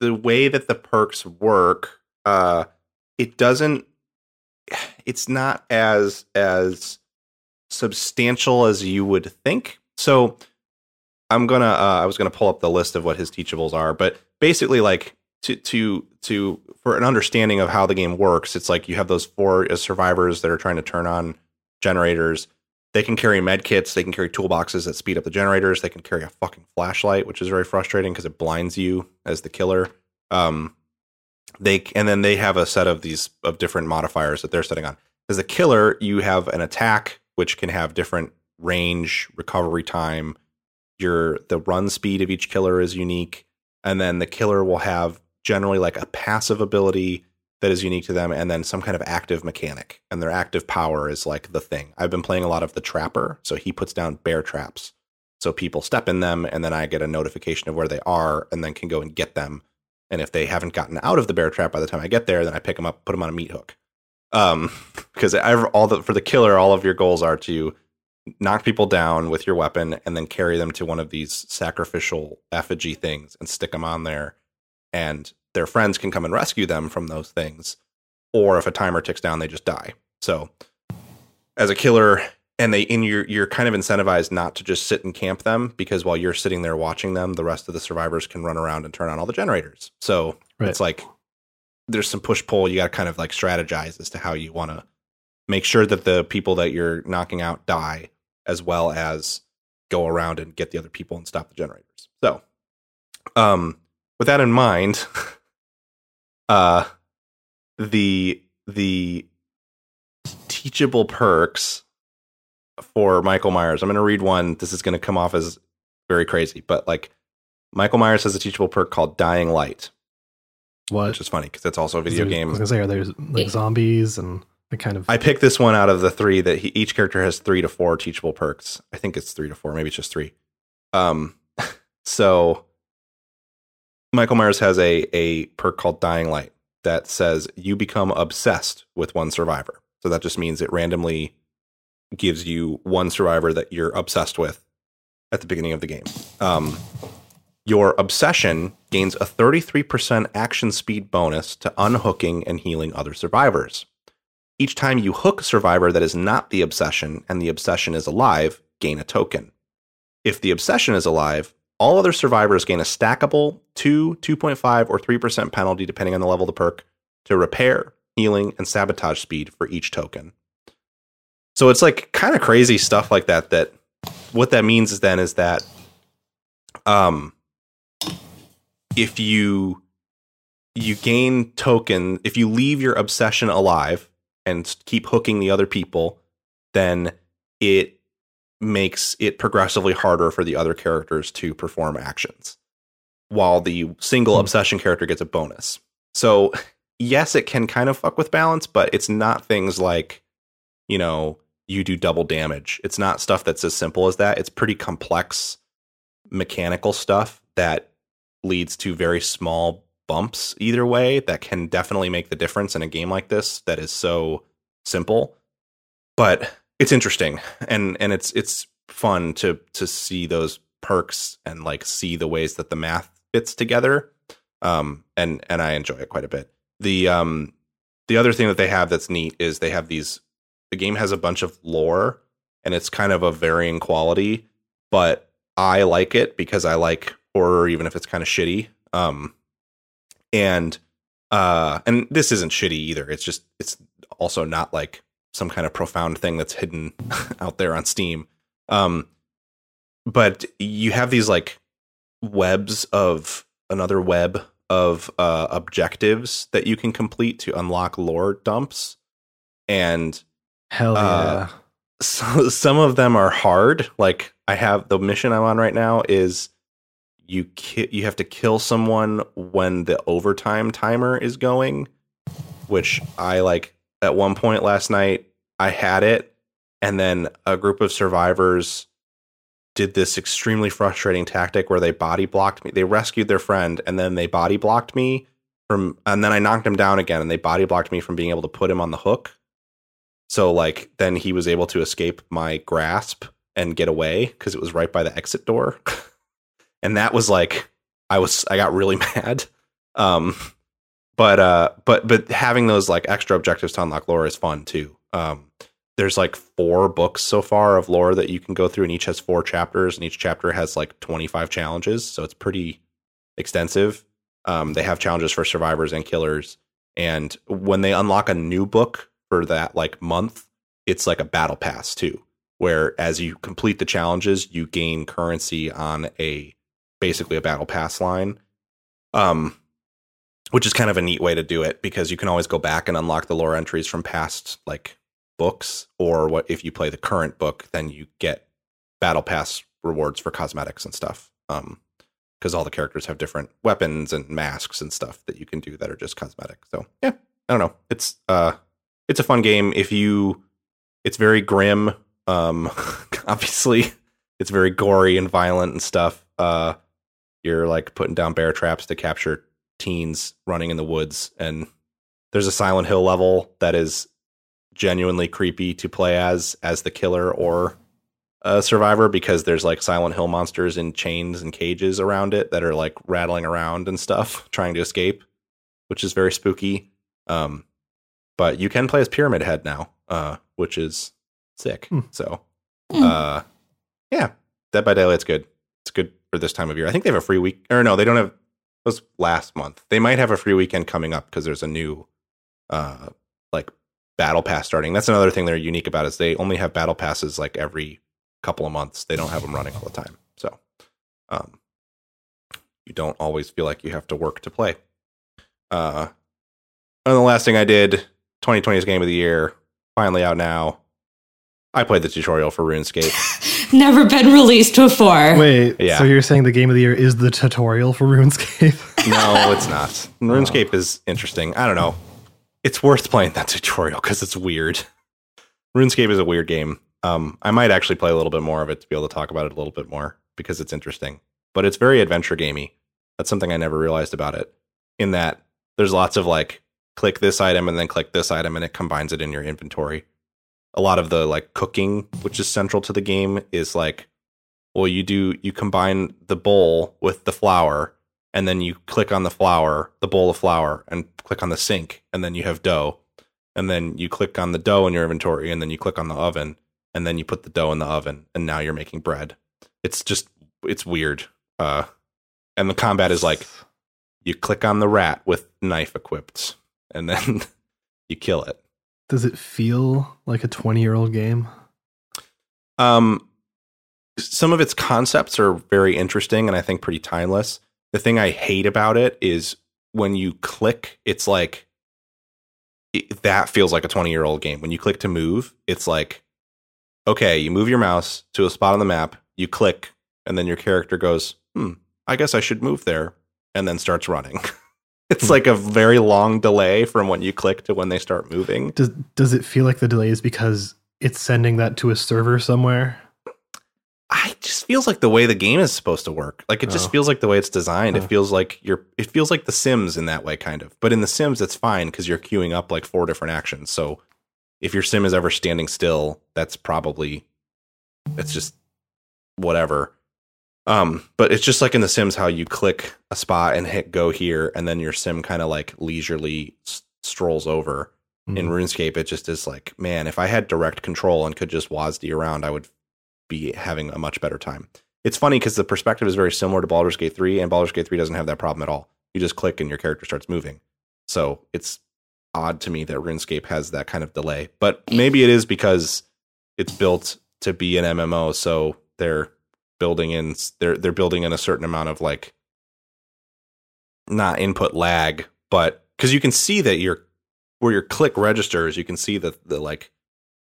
the way that the perks work uh it doesn't it's not as as substantial as you would think. So i'm gonna uh, i was gonna pull up the list of what his teachables are but basically like to to to for an understanding of how the game works it's like you have those four uh, survivors that are trying to turn on generators they can carry med kits, they can carry toolboxes that speed up the generators, they can carry a fucking flashlight, which is very frustrating because it blinds you as the killer. Um, they and then they have a set of these of different modifiers that they're setting on. As a killer, you have an attack which can have different range, recovery time. Your the run speed of each killer is unique, and then the killer will have generally like a passive ability that is unique to them and then some kind of active mechanic and their active power is like the thing. I've been playing a lot of the trapper so he puts down bear traps. So people step in them and then i get a notification of where they are and then can go and get them. And if they haven't gotten out of the bear trap by the time i get there then i pick them up put them on a meat hook. Um because all the for the killer all of your goals are to knock people down with your weapon and then carry them to one of these sacrificial effigy things and stick them on there and their friends can come and rescue them from those things or if a timer ticks down they just die so as a killer and they in you're you're kind of incentivized not to just sit and camp them because while you're sitting there watching them, the rest of the survivors can run around and turn on all the generators. So
Right.
it's like there's some push pull. You got to kind of like strategize as to how you want to make sure that the people that you're knocking out die, as well as go around and get the other people and stop the generators. So, um, with that in mind, uh, the the teachable perks for Michael Myers. I'm going to read one. This is going to come off as very crazy, but like Michael Myers has a teachable perk called Dying Light,
What?
which is funny because it's also a video game
I was
game.
gonna say, are there like zombies and the kind of?
I picked this one out of the three that he, each character has three to four teachable perks. I think it's three to four, maybe it's just three. Um, so Michael Myers has a a perk called Dying Light that says you become obsessed with one survivor. So that just means it randomly gives you one survivor that you're obsessed with at the beginning of the game. Um, your obsession gains a 33% action speed bonus to unhooking and healing other survivors. Each time you hook a survivor that is not the obsession and the obsession is alive, gain a token. If the obsession is alive, all other survivors gain a stackable 2, 2.5, or 3% penalty, depending on the level of the perk, to repair, healing, and sabotage speed for each token. So it's like kind of crazy stuff like that. That what that means is then is that um, if you you gain token, if you leave your obsession alive and keep hooking the other people, then it makes it progressively harder for the other characters to perform actions. While the single
Hmm.
obsession character gets a bonus. So, yes, it can kind of fuck with balance, but it's not things like, you know, you do double damage. It's not stuff that's as simple as that. It's pretty complex mechanical stuff that leads to very small bumps either way that can definitely make the difference in a game like this that is so simple. But it's interesting and and it's it's fun to to see those perks and like see the ways that the math fits together. Um and and I enjoy it quite a bit. The um the other thing that they have that's neat is they have these the game has a bunch of lore and it's kind of a varying quality, but I like it because I like horror even if it's kind of shitty. Um and uh and this isn't shitty either. It's just it's also not like some kind of profound thing that's hidden out there on Steam. Um but you have these like webs of another web of uh objectives that you can complete to unlock lore dumps and
Hell yeah!
uh, so, some of them are hard. Like I have the mission I'm on right now is you ki- you have to kill someone when the overtime timer is going, which I like at one point last night I had it and then a group of survivors did this extremely frustrating tactic where they body blocked me. They rescued their friend and then they body blocked me from and then I knocked him down again and they body blocked me from being able to put him on the hook. So like then he was able to escape my grasp and get away because it was right by the exit door. and that was like I was I got really mad. Um but uh but but having those like extra objectives to unlock lore is fun too. Um there's like four books so far of lore that you can go through and each has four chapters and each chapter has like 25 challenges, so it's pretty extensive. Um they have challenges for survivors and killers and when they unlock a new book for that like month, it's like a battle pass too, where as you complete the challenges, you gain currency on a basically a battle pass line. Um which is kind of a neat way to do it because you can always go back and unlock the lore entries from past like books or what if you play the current book then you get battle pass rewards for cosmetics and stuff. Um because all the characters have different weapons and masks and stuff that you can do that are just cosmetic. So, yeah, I don't know. It's uh it's a fun game if you it's very grim um obviously it's very gory and violent and stuff uh you're like putting down bear traps to capture teens running in the woods and there's a silent hill level that is genuinely creepy to play as as the killer or a survivor because there's like silent hill monsters in chains and cages around it that are like rattling around and stuff trying to escape which is very spooky um but you can play as Pyramid Head now, uh, which is sick. So, uh, yeah, Dead by Daylight's good. It's good for this time of year. I think they have a free week, or no, they don't have. Was last month. They might have a free weekend coming up because there's a new, uh, like battle pass starting. That's another thing they're unique about is they only have battle passes like every couple of months. They don't have them running all the time. So, um, you don't always feel like you have to work to play. Uh, and the last thing I did, 2020's game of the year, finally out now. I played the tutorial for RuneScape.
Never been released before.
Wait,
Yeah.
so you're saying the game of the year is the tutorial for RuneScape?
no, it's not. RuneScape is interesting. I don't know. It's worth playing that tutorial because it's weird. RuneScape is a weird game. Um, I might actually play a little bit more of it to be able to talk about it a little bit more because it's interesting. But it's very adventure gamey. That's something I never realized about it. In that there's lots of like click this item and then click this item and it combines it in your inventory. A lot of the like cooking, which is central to the game, is like, well, you do you combine the bowl with the flour and then you click on the flour, the bowl of flour, and click on the sink, and then you have dough. And then you click on the dough in your inventory, and then you click on the oven, and then you put the dough in the oven, and now you're making bread. It's just it's weird. Uh and the combat is like you click on the rat with knife equipped, and then you kill it.
Does it feel like a 20 year old game?
Um, some of its concepts are very interesting and I think pretty timeless. The thing I hate about it is when you click, it's like it, that feels like a 20 year old game. When you click to move, it's like, okay, you move your mouse to a spot on the map, you click, and then your character goes, hmm, I guess I should move there, and then starts running. it's like a very long delay from when you click to when they start moving.
Does does it feel like the delay is because it's sending that to a server somewhere?
I just feels like the way the game is supposed to work. Like it just
Oh.
feels like the way it's designed. It feels like you're. It feels like The Sims in that way, kind of. But in The Sims, it's fine because you're queuing up like four different actions. So if your sim is ever standing still, that's probably it's just whatever. Um, but it's just like in The Sims how you click a spot and hit go here, and then your sim kind of like leisurely s- strolls over in
Mm.
RuneScape, it just is like, man, if I had direct control and could just WASD around, I would be having a much better time. It's funny because the perspective is very similar to Baldur's Gate 3, and Baldur's Gate 3 doesn't have that problem at all. You just click and your character starts moving. So it's odd to me that RuneScape has that kind of delay. But maybe it is because it's built to be an MMO, so they're building in they're they're building in a certain amount of like not input lag, but because you can see that your where your click registers, you can see the the like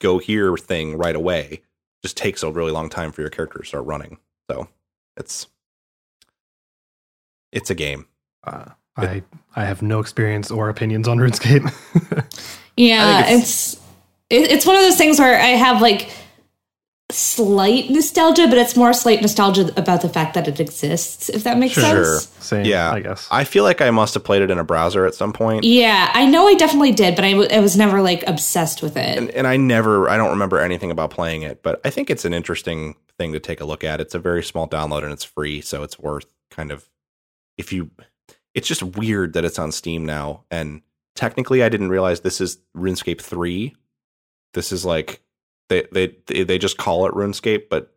go here thing right away. Just takes a really long time for your character to start running. So it's it's a game.
Uh, I I have no experience or opinions on RuneScape.
Yeah,
I think
it's it, it's one of those things where I have like slight nostalgia, but it's more slight nostalgia about the fact that it exists. If that makes
Sure.
sense.
Same,
Yeah.
I guess.
I feel like I must have played it in a browser at some point.
Yeah, I know I definitely did, but I, w- I was never like obsessed with it.
and, and I never, I don't remember anything about playing it, but I think it's an interesting thing to take a look at. It's a very small download and it's free, so it's worth kind of if you. It's just weird that it's on Steam now, and technically, I didn't realize this is RuneScape three. This is like they they they, just call it RuneScape, but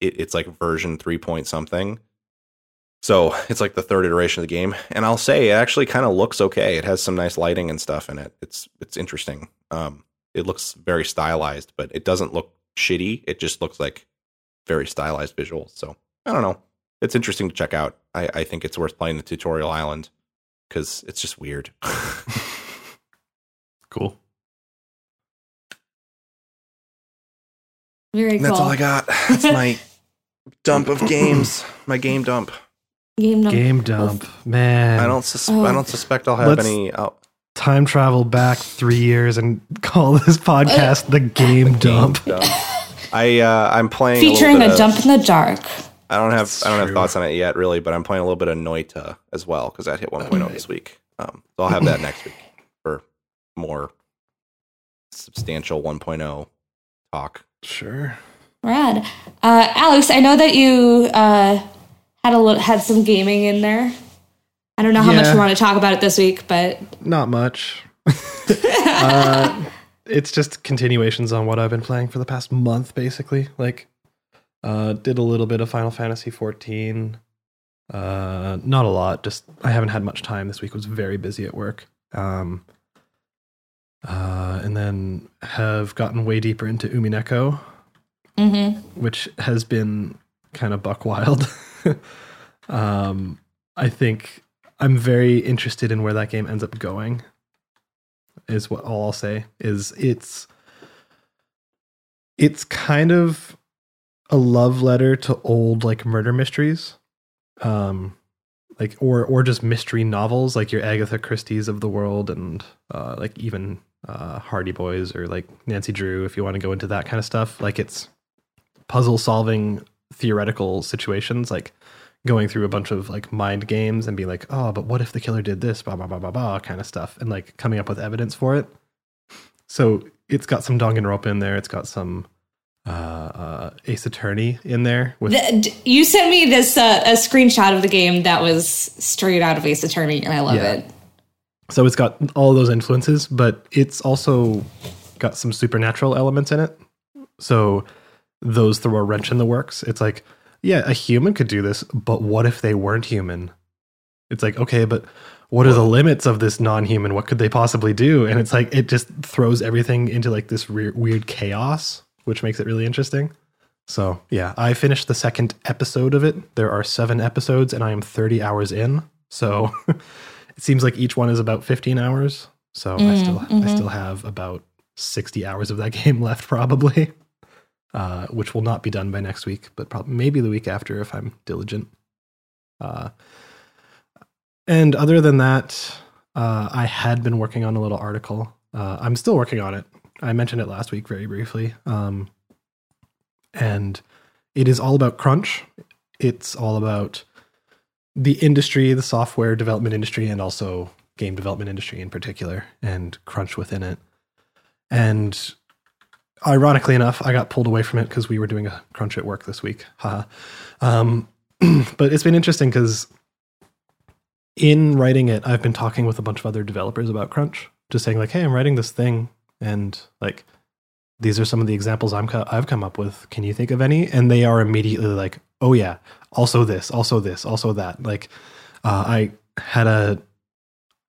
it, it's like version three point something. So it's like the third iteration of the game, and I'll say it actually kind of looks okay. It has some nice lighting and stuff in it. It's it's interesting. Um, it looks very stylized, but it doesn't look shitty. It just looks like very stylized visuals. So I don't know. It's interesting to check out. I, I think it's worth playing the tutorial island because it's just weird.
cool.
Very cool.
that's all I got. That's my dump of games. My game dump.
Game number.
Game dump, man.
I don't. Sus-
Oh.
I don't suspect I'll have
Let's-
any. Out-
time travel back three years and call this podcast the Game Dump.
dump. I uh, I'm playing
Featuring
bit
a
of-
dump in the dark.
I don't have I don't have thoughts on it yet, really, but I'm playing a little bit of Noita as well because that hit 1.0 this week. Um, so I'll have that next week for more substantial 1.0 talk.
Sure.
Rad. Uh, Alex, I know that you uh, had a little, had some gaming in there. I don't know how much we want to talk about it this week, but
Not much. uh, it's just continuations on what I've been playing for the past month, basically. Like, uh, did a little bit of Final Fantasy 14. Uh, not a lot. Just I haven't had much time this week. Was very busy at work. Um, uh, and then have gotten way deeper into Umineko,
Mm-hmm.
which has been kind of buck wild. um, I think I'm very interested in where that game ends up going. Is what all I'll say. Is it's it's kind of a love letter to old like murder mysteries, um, like or or just mystery novels like your Agatha Christie's of the world and uh, like even uh, Hardy Boys or like Nancy Drew if you want to go into that kind of stuff. Like it's puzzle solving theoretical situations like going through a bunch of like mind games and be like oh but what if the killer did this blah blah blah blah blah kind of stuff and like coming up with evidence for it so it's got some Danganronpa in there it's got some uh, uh ace attorney in there with
The- you sent me this uh, a screenshot of the game that was straight out of Ace Attorney, and I love
Yeah.
it.
So it's got all those influences but it's also got some supernatural elements in it. So those throw a wrench in the works. It's like yeah a human could do this but what if they weren't human? It's like okay but what are the limits of this non-human? What could they possibly do? And it's like it just throws everything into like this re- weird chaos which makes it really interesting. So yeah i finished the second episode of it. There are seven episodes and i am 30 hours in. So it seems like each one is about 15 hours. So i still i still have about 60 hours of that game left probably uh, which will not be done by next week but probably maybe the week after if i'm diligent. Uh, and other than that uh, i had been working on a little article. Uh, i'm still working on it. I mentioned it last week very briefly. Um, and it is all about crunch. It's all about the industry, the software development industry, and also game development industry in particular, and crunch within it. And ironically enough, I got pulled away from it because we were doing a crunch at work this week. Haha. Um, but it's been interesting because in writing it, I've been talking with a bunch of other developers about crunch, just saying like, "Hey, I'm writing this thing, and like." These are some of the examples I'm co- I've come up with. Can you think of any? And they are immediately like, "Oh yeah, also this, also this, also that." Like, uh, I had a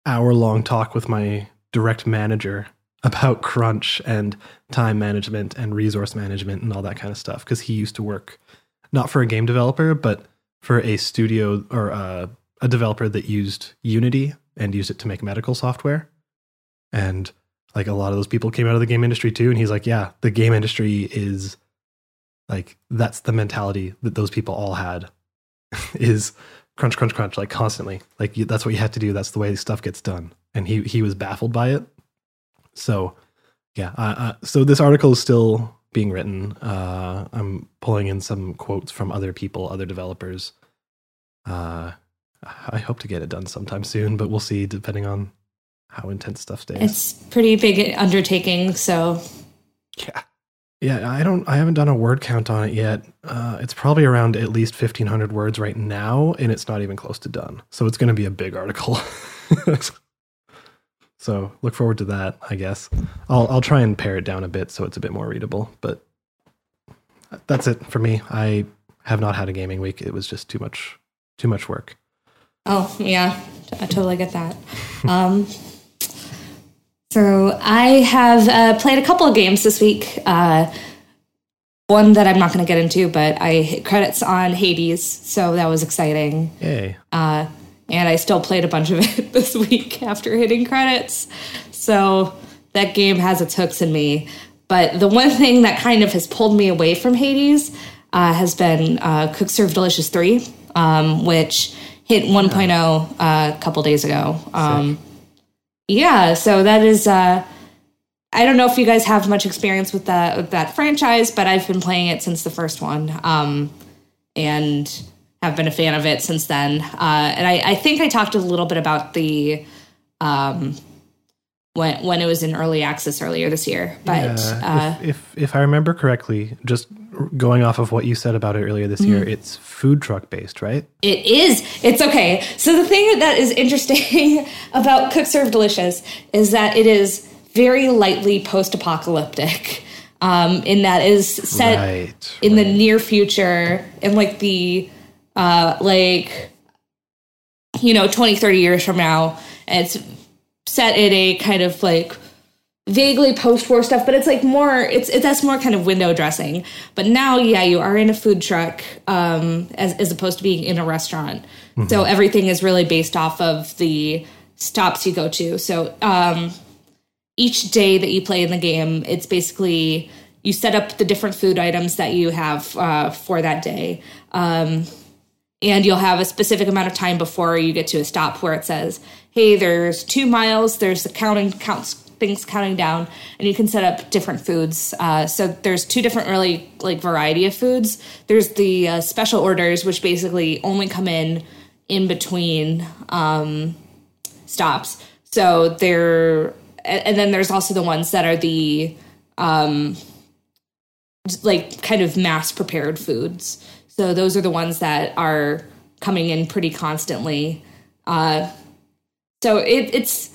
hour long talk with my direct manager about crunch and time management and resource management and all that kind of stuff because he used to work not for a game developer but for a studio or uh, a developer that used Unity and used it to make medical software and like a lot of those people came out of the game industry too and he's like yeah the game industry is like that's the mentality that those people all had is crunch crunch crunch like constantly. Like you, that's what you have to do. That's the way stuff gets done. And he he was baffled by it. So yeah uh, uh, so this article is still being written. Uh i'm pulling in some quotes from other people other developers. Uh i hope to get it done sometime soon but we'll see depending on how intense stuff stays.
It's pretty big undertaking, so
Yeah.
Yeah, I don't. I haven't done a word count on it yet. Uh, it's probably around at least fifteen hundred words right now, and it's not even close to done. So it's going to be a big article. so look forward to that. I guess I'll I'll try and pare it down a bit so it's a bit more readable. But that's it for me. I have not had a gaming week. It was just too much too much work.
Oh yeah, I totally get that. Um, so I have uh, played a couple of games this week. Uh, one that I'm not going to get into, but I hit credits on Hades, so that was exciting.
Yay!
Uh, and I still played a bunch of it this week after hitting credits. So that game has its hooks in me. But the one thing that kind of has pulled me away from Hades uh, has been uh, Cook Serve Delicious 3, um, which hit 1.0 uh, a couple days ago. Um, yeah, so that is. Uh, I don't know if you guys have much experience with that with that franchise, but I've been playing it since the first one, um, and have been a fan of it since then. Uh, and I, I think I talked a little bit about the um, when when it was in early access earlier this year. But
Yeah,
uh,
if, if if I remember correctly, just going off of what you said about it earlier this year, it's food truck based, right?
It is. It's okay. So the thing that is interesting about Cook Serve Delicious is that it is very lightly post-apocalyptic. Um, in that is set
Right.
in the near future in like the uh like you know 20 30 years from now it's set in a kind of like vaguely post-war stuff but it's like more it's it, that's more kind of window dressing. But now yeah you are in a food truck um as, as opposed to being in a restaurant. So everything is really based off of the stops you go to. So um each day that you play in the game, it's basically you set up the different food items that you have uh, for that day. Um, and you'll have a specific amount of time before you get to a stop where it says, hey, there's two miles, there's the counting counts things counting down and you can set up different foods uh, so there's two different really like variety of foods there's the uh, special orders which basically only come in in between um, stops. So they're and and then there's also the ones that are the um like kind of mass prepared foods. So those are the ones that are coming in pretty constantly. Uh so it, it's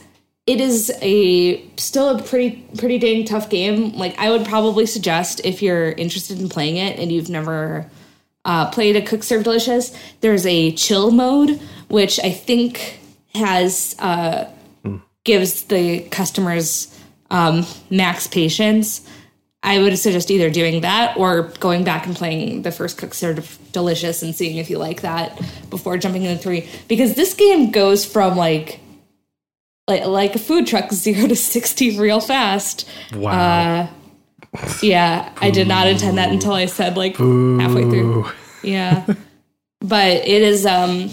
it is a still a pretty pretty dang tough game. Like I would probably suggest if you're interested in playing it and you've never uh, played a Cook Serve Delicious, there's a chill mode which I think has uh, gives the customers um, max patience. I would suggest either doing that or going back and playing the first Cook Serve Delicious and seeing if you like that before jumping into three. Because this game goes from like like like a food truck zero to sixty real fast.
Wow.
Uh, yeah, I did not intend that until I said like halfway through. Yeah, but it is. um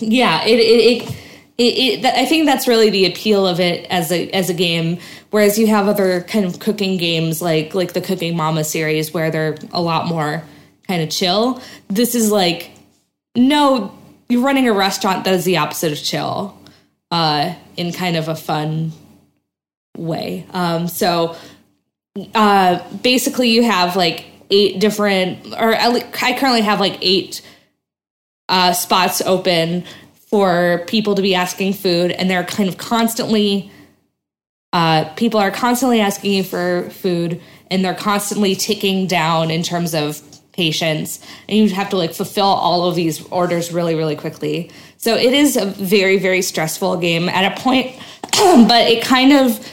Yeah, it it. it it, it, I think that's really the appeal of it as a as a game. Whereas you have other kind of cooking games like like the Cooking Mama series where they're a lot more kind of chill. This is like no, you're running a restaurant that is the opposite of chill, uh, in kind of a fun way. Um, so uh, basically, you have like eight different, or I currently have like eight uh, spots open for people to be asking food, and they're kind of constantly. Uh, people are constantly asking you for food, and they're constantly ticking down in terms of patience, and you have to like fulfill all of these orders really, really quickly. So it is a very, very stressful game at a point, but it kind of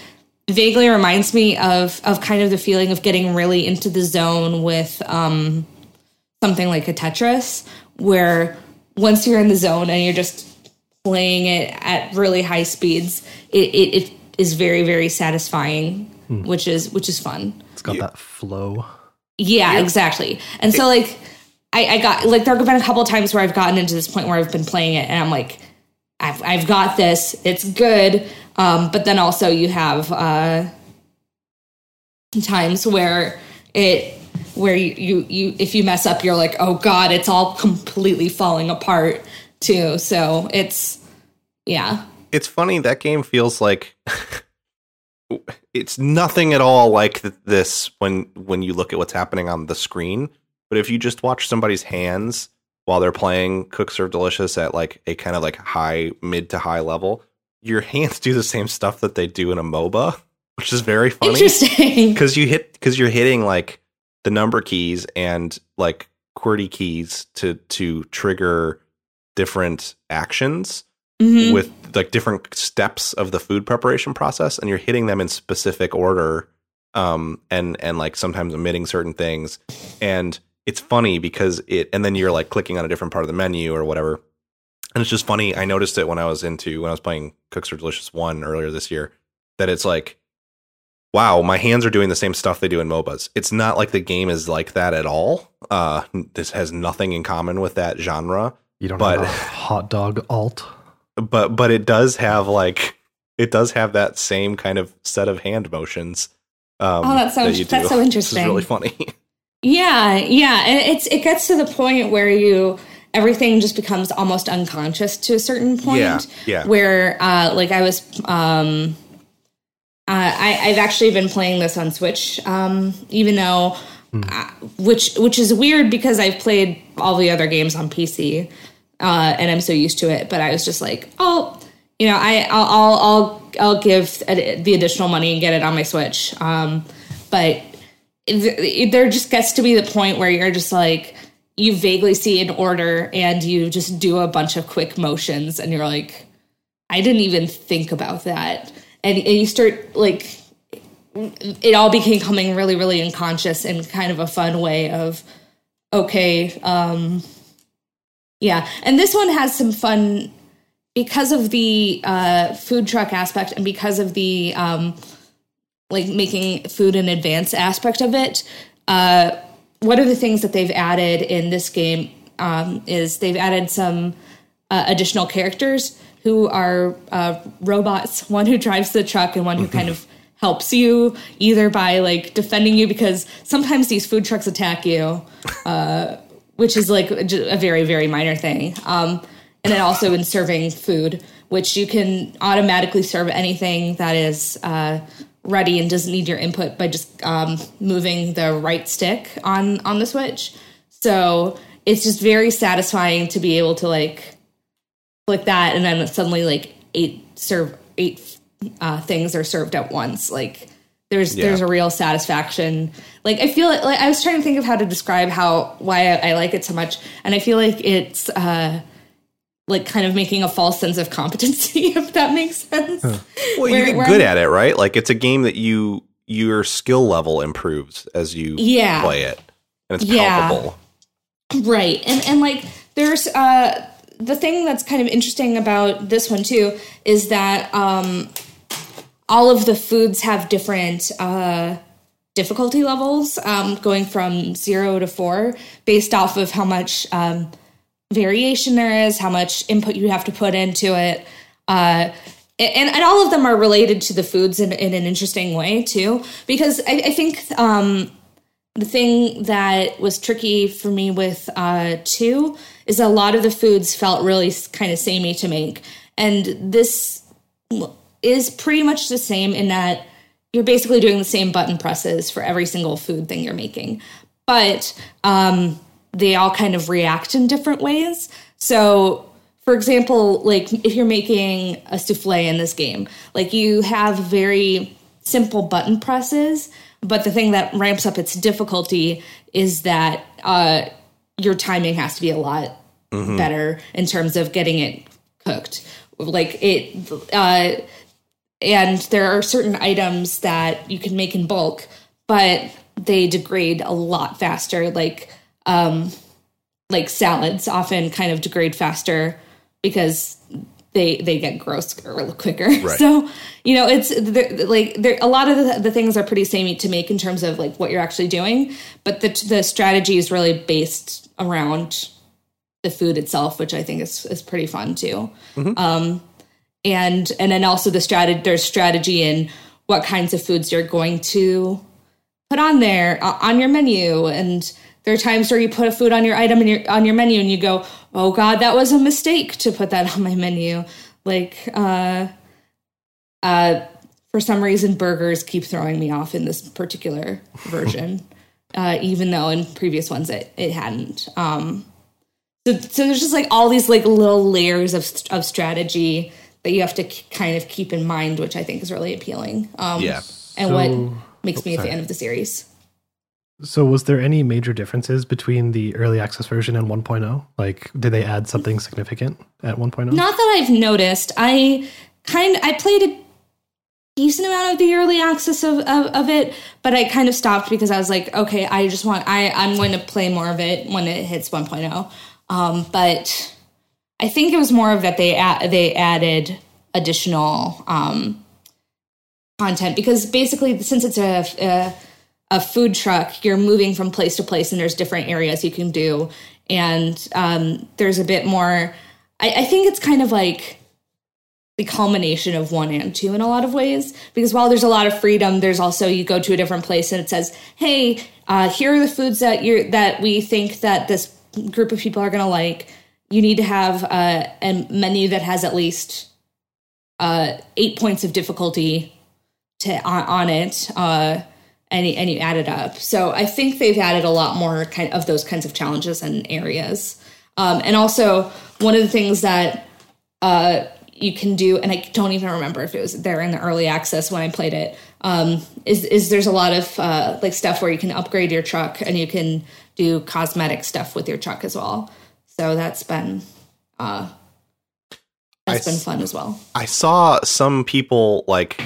vaguely reminds me of of kind of the feeling of getting really into the zone with um, something like a Tetris, where once you're in the zone and you're just playing it at really high speeds, it, it, it is very very satisfying, which is which is fun.
It's got that flow.
Yeah, exactly. And so like I, I got like there have been a couple of times where I've gotten into this point where I've been playing it and I'm like, I've I've got this, it's good. Um, but then also you have uh times where it where you, you you if you mess up you're like, oh god, it's all completely falling apart too. So it's yeah.
It's funny that game feels like it's nothing at all like th- this when when you look at what's happening on the screen but if you just watch somebody's hands while they're playing cook serve delicious at like a kind of like high mid to high level your hands do the same stuff that they do in a moba which is very funny
Interesting.
because you hit because you're hitting like the number keys and like QWERTY keys to to trigger different actions
Mhm.
with like different steps of the food preparation process and you're hitting them in specific order um and and like sometimes omitting certain things. And it's funny because it and then you're like clicking on a different part of the menu or whatever. And it's just funny i noticed it when i was into when i was playing cook serve delicious 1 earlier this year that it's like wow my hands are doing the same stuff they do in mobas it's not like the game is like that at all. Uh this has nothing in common with that genre
You don't
But-
have a hot dog alt.
But but it does have like it does have that same kind of set of hand motions. Um,
Oh, that's so-
that
that's so interesting.
really funny.
Yeah, yeah, and it's it gets to the point where you everything just becomes almost unconscious to a certain point.
Yeah, yeah.
Where uh, like I was, um, uh, I I've actually been playing this on Switch, um, even though. Uh, which which is weird because I've played all the other games on PC, uh, and I'm so used to it. But I was just like, oh, you know, I I'll I'll I'll, give the additional money and get it on my Switch. Um, but there just gets to be the point where you're just like you vaguely see an order and you just do a bunch of quick motions and you're like i didn't even think about that and, and you start like it all became coming really really unconscious in kind of a fun way of okay um yeah and this one has some fun because of the uh food truck aspect and because of the um like making food in advance aspect of it. Uh one of the things that they've added in this game um, is they've added some uh, additional characters who are uh, robots. One who drives the truck and one who kind of helps you either by like defending you because sometimes these food trucks attack you. Uh, which is like a very very minor thing um, and then also in serving food which you can automatically serve anything that is uh, ready and doesn't need your input by just um, moving the right stick on on the switch. So it's just very satisfying to be able to like click that and then suddenly like eight serve eight uh, things are served at once. Like there's yeah. there's a real satisfaction. Like I feel like, like, I was trying to think of how to describe how why I, I like it so much, and I feel like it's. Uh, like kind of making a false sense of competency if that makes sense huh.
well where, you get good I'm, at it right like it's a game that you your skill level improves as you yeah. play it and it's yeah. palpable
right and and like there's uh the thing that's kind of interesting about this one too is that um all of the foods have different uh difficulty levels um going from 0 to 4 based off of how much um variation there is, how much input you have to put into it. Uh, and, and all of them are related to the foods in, in an interesting way too, because I, I think um, the thing that was tricky for me with uh, two is a lot of the foods felt really kind of samey to make, and this is pretty much the same in that you're basically doing the same button presses for every single food thing you're making, but um, they all kind of react in different ways. So, for example, like if you're making a souffle in this game, like you have very simple button presses, but the thing that ramps up its difficulty is that uh, your timing has to be a lot mm-hmm. better in terms of getting it cooked. Like it, uh, and there are certain items that you can make in bulk, but they degrade a lot faster. Like um, like salads often kind of degrade faster because they they get gross quicker. Right. So you know it's like there a lot of the, the, things are pretty samey to make in terms of like what you're actually doing, but the the strategy is really based around the food itself, which I think is is pretty fun too. Mm-hmm. Um, and and then also the strategy there's strategy in what kinds of foods you're going to put on there uh, on your menu and there are times where you put a food on your item and your on your menu and you go, "Oh God, that was a mistake to put that on my menu." Like, uh, uh, for some reason, burgers keep throwing me off in this particular version, uh, even though in previous ones it it hadn't. Um, so, so there's just like all these like little layers of of strategy that you have to k- kind of keep in mind, which I think is really appealing. Um, yeah, and so, what makes me a fan of the series.
So, was there any major differences between the early access version and 1.0? Like, did they add something significant at 1.0?
Not that I've noticed. I kind I played a decent amount of the early access of, of, of, it, but I kind of stopped because I was like, okay, I just want I I'm going to play more of it when it hits 1.0. Um, but I think it was more of that they they added additional um, content because basically since it's a, a a food truck, you're moving from place to place, and there's different areas you can do. And um, there's a bit more. I, I think it's kind of like the culmination of one and two in a lot of ways because while there's a lot of freedom there's also you go to a different place and it says hey uh, here are the foods that you're that we think that this group of people are going to like you need to have uh, a menu that has at least uh, eight points of difficulty to on, on it uh, and, and you add it up. So I think they've added a lot more kind of those kinds of challenges and areas. Um, and also one of the things that uh, you can do, and I don't even remember if it was there in the early access when I played it. Um, is is there's a lot of uh, like stuff where you can upgrade your truck and you can do cosmetic stuff with your truck as well. So that's been uh, that's
I
been
s-
fun as well.
I saw some people like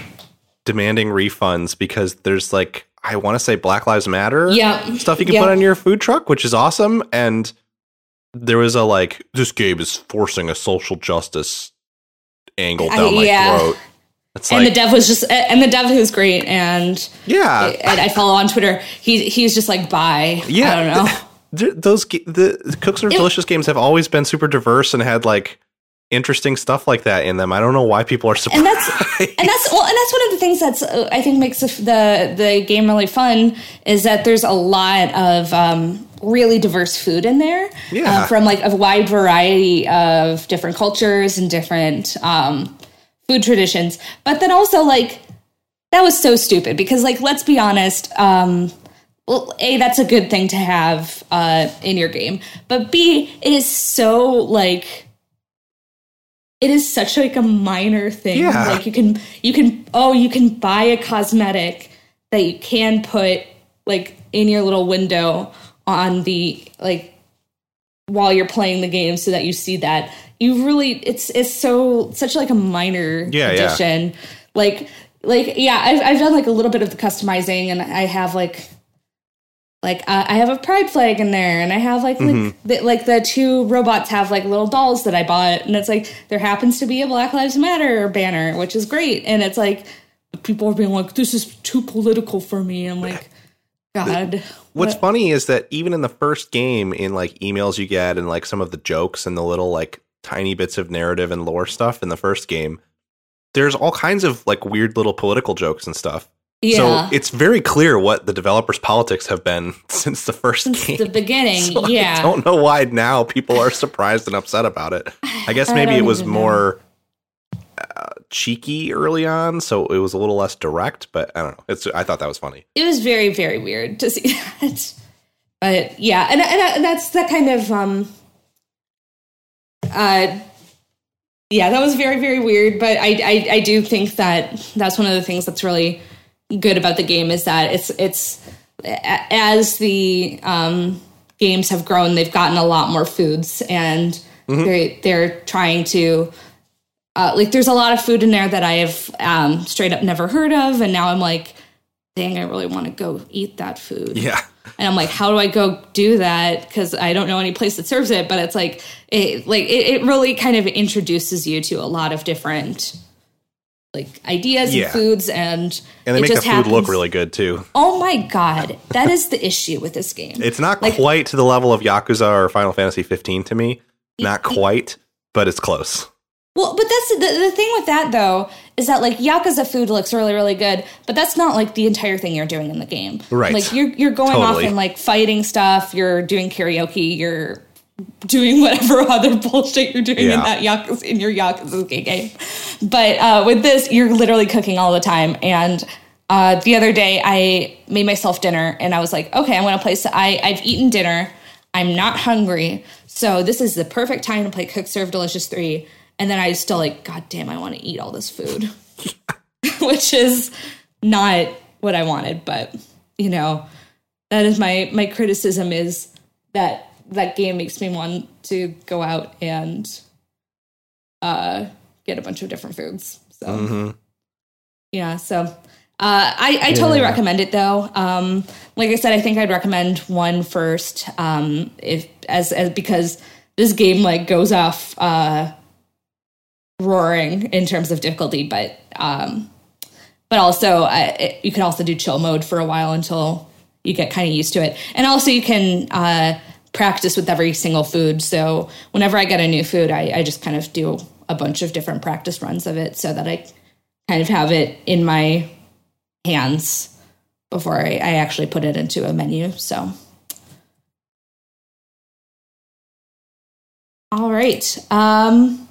demanding refunds because there's like I want to say Black Lives Matter
Yeah.
stuff you can
Yeah.
put on your food truck, which is awesome. And there was a like this game is forcing a social justice angle
I-
down my
yeah.
throat. It's
and
like
the dev was just, and the dev who's great, and
yeah,
and I follow on Twitter. He he's just like bye.
Yeah.
I don't know.
Th- those the, the Cooks Are
It-
Delicious games have always been super diverse and had like interesting stuff like that in them. I don't know why people are surprised.
and that's and that's well, and that's one of the things that's uh, I think makes the the, the game really fun is that there's a lot of um, really diverse food in there.
Yeah.
uh, from like a wide variety of different cultures and different um, food traditions, but then also like that was so stupid because like let's be honest. Um, well, a that's a good thing to have uh, in your game, but b it is so like it is such like a minor thing.
Yeah.
Like you can you can oh you can buy a cosmetic that you can put like in your little window on the like while you're playing the game so that you see that. You really it's it's so such like a minor
Yeah, yeah.
addition. Like like yeah, I've I've done like a little bit of the customizing and I have like like uh, I have a pride flag in there, and I have like
Mm-hmm.
like, the, like the two robots have like little dolls that I bought, and it's like there happens to be a Black Lives Matter banner, which is great, and it's like people are being like, "This is too political for me." I'm like, God,
What's
what-
funny is that even in the first game, in like emails you get and like some of the jokes and the little like tiny bits of narrative and lore stuff in the first game, there's all kinds of like weird little political jokes and stuff.
Yeah,
So it's very clear what the developers' politics have been since the first
since
game.
the beginning,
So
yeah,
I don't know why now people are surprised and upset about it. I guess maybe
don't
it was more uh, cheeky early on, so it was a little less direct. But I don't know. It's I thought that was funny.
it was very very weird to see that but yeah and, and that's that kind of um uh yeah that was very very weird but I, I i do think that that's one of the things that's really good about the game is that it's it's as the um games have grown they've gotten a lot more foods and they're they're trying to uh, like there's a lot of food in there that I have um, straight up never heard of, and now I'm like, dang, I really want to go eat that food.
Yeah.
And I'm like, how do I go do that? Because I don't know any place that serves it. But it's like, it like it, it really kind of introduces you to a lot of different like ideas
Yeah.
and foods, and
And they
it
make the food look really good too.
Oh my god, that is the issue with this game.
It's not
Like-
quite to the level of Yakuza or Final Fantasy 15 to me. Not quite, but it's close.
Well, but that's the, the thing with that though is that like Yakuza food looks really really good, but that's not like the entire thing you're doing in the game.
Right.
Like you're you're going
Totally.
off and like fighting stuff. You're doing karaoke. You're doing whatever other bullshit you're doing in
Yeah.
that Yakuza in your Yakuza game. But uh, with this, you're literally cooking all the time. And uh, the other day, I made myself dinner, and I was like, okay, I'm gonna play. So I I've eaten dinner. I'm not hungry, so this is the perfect time to play Cook Serve Delicious Three. And then I was still like, God damn, I want to eat all this food, which is not what I wanted. But you know, that is my my criticism is that that game makes me want to go out and uh get a bunch of different foods. So
Mhm.
yeah, so uh, I, I totally
Yeah.
recommend it though. Um, like I said, I think I'd recommend one first, um, if as, as because this game like goes off uh, roaring in terms of difficulty, but um, but also uh, it, you can also do chill mode for a while until you get kind of used to it, and also you can uh, practice with every single food. So whenever I get a new food, I, I just kind of do a bunch of different practice runs of it so that I kind of have it in my hands before I, I actually put it into a menu. So, all right. Um,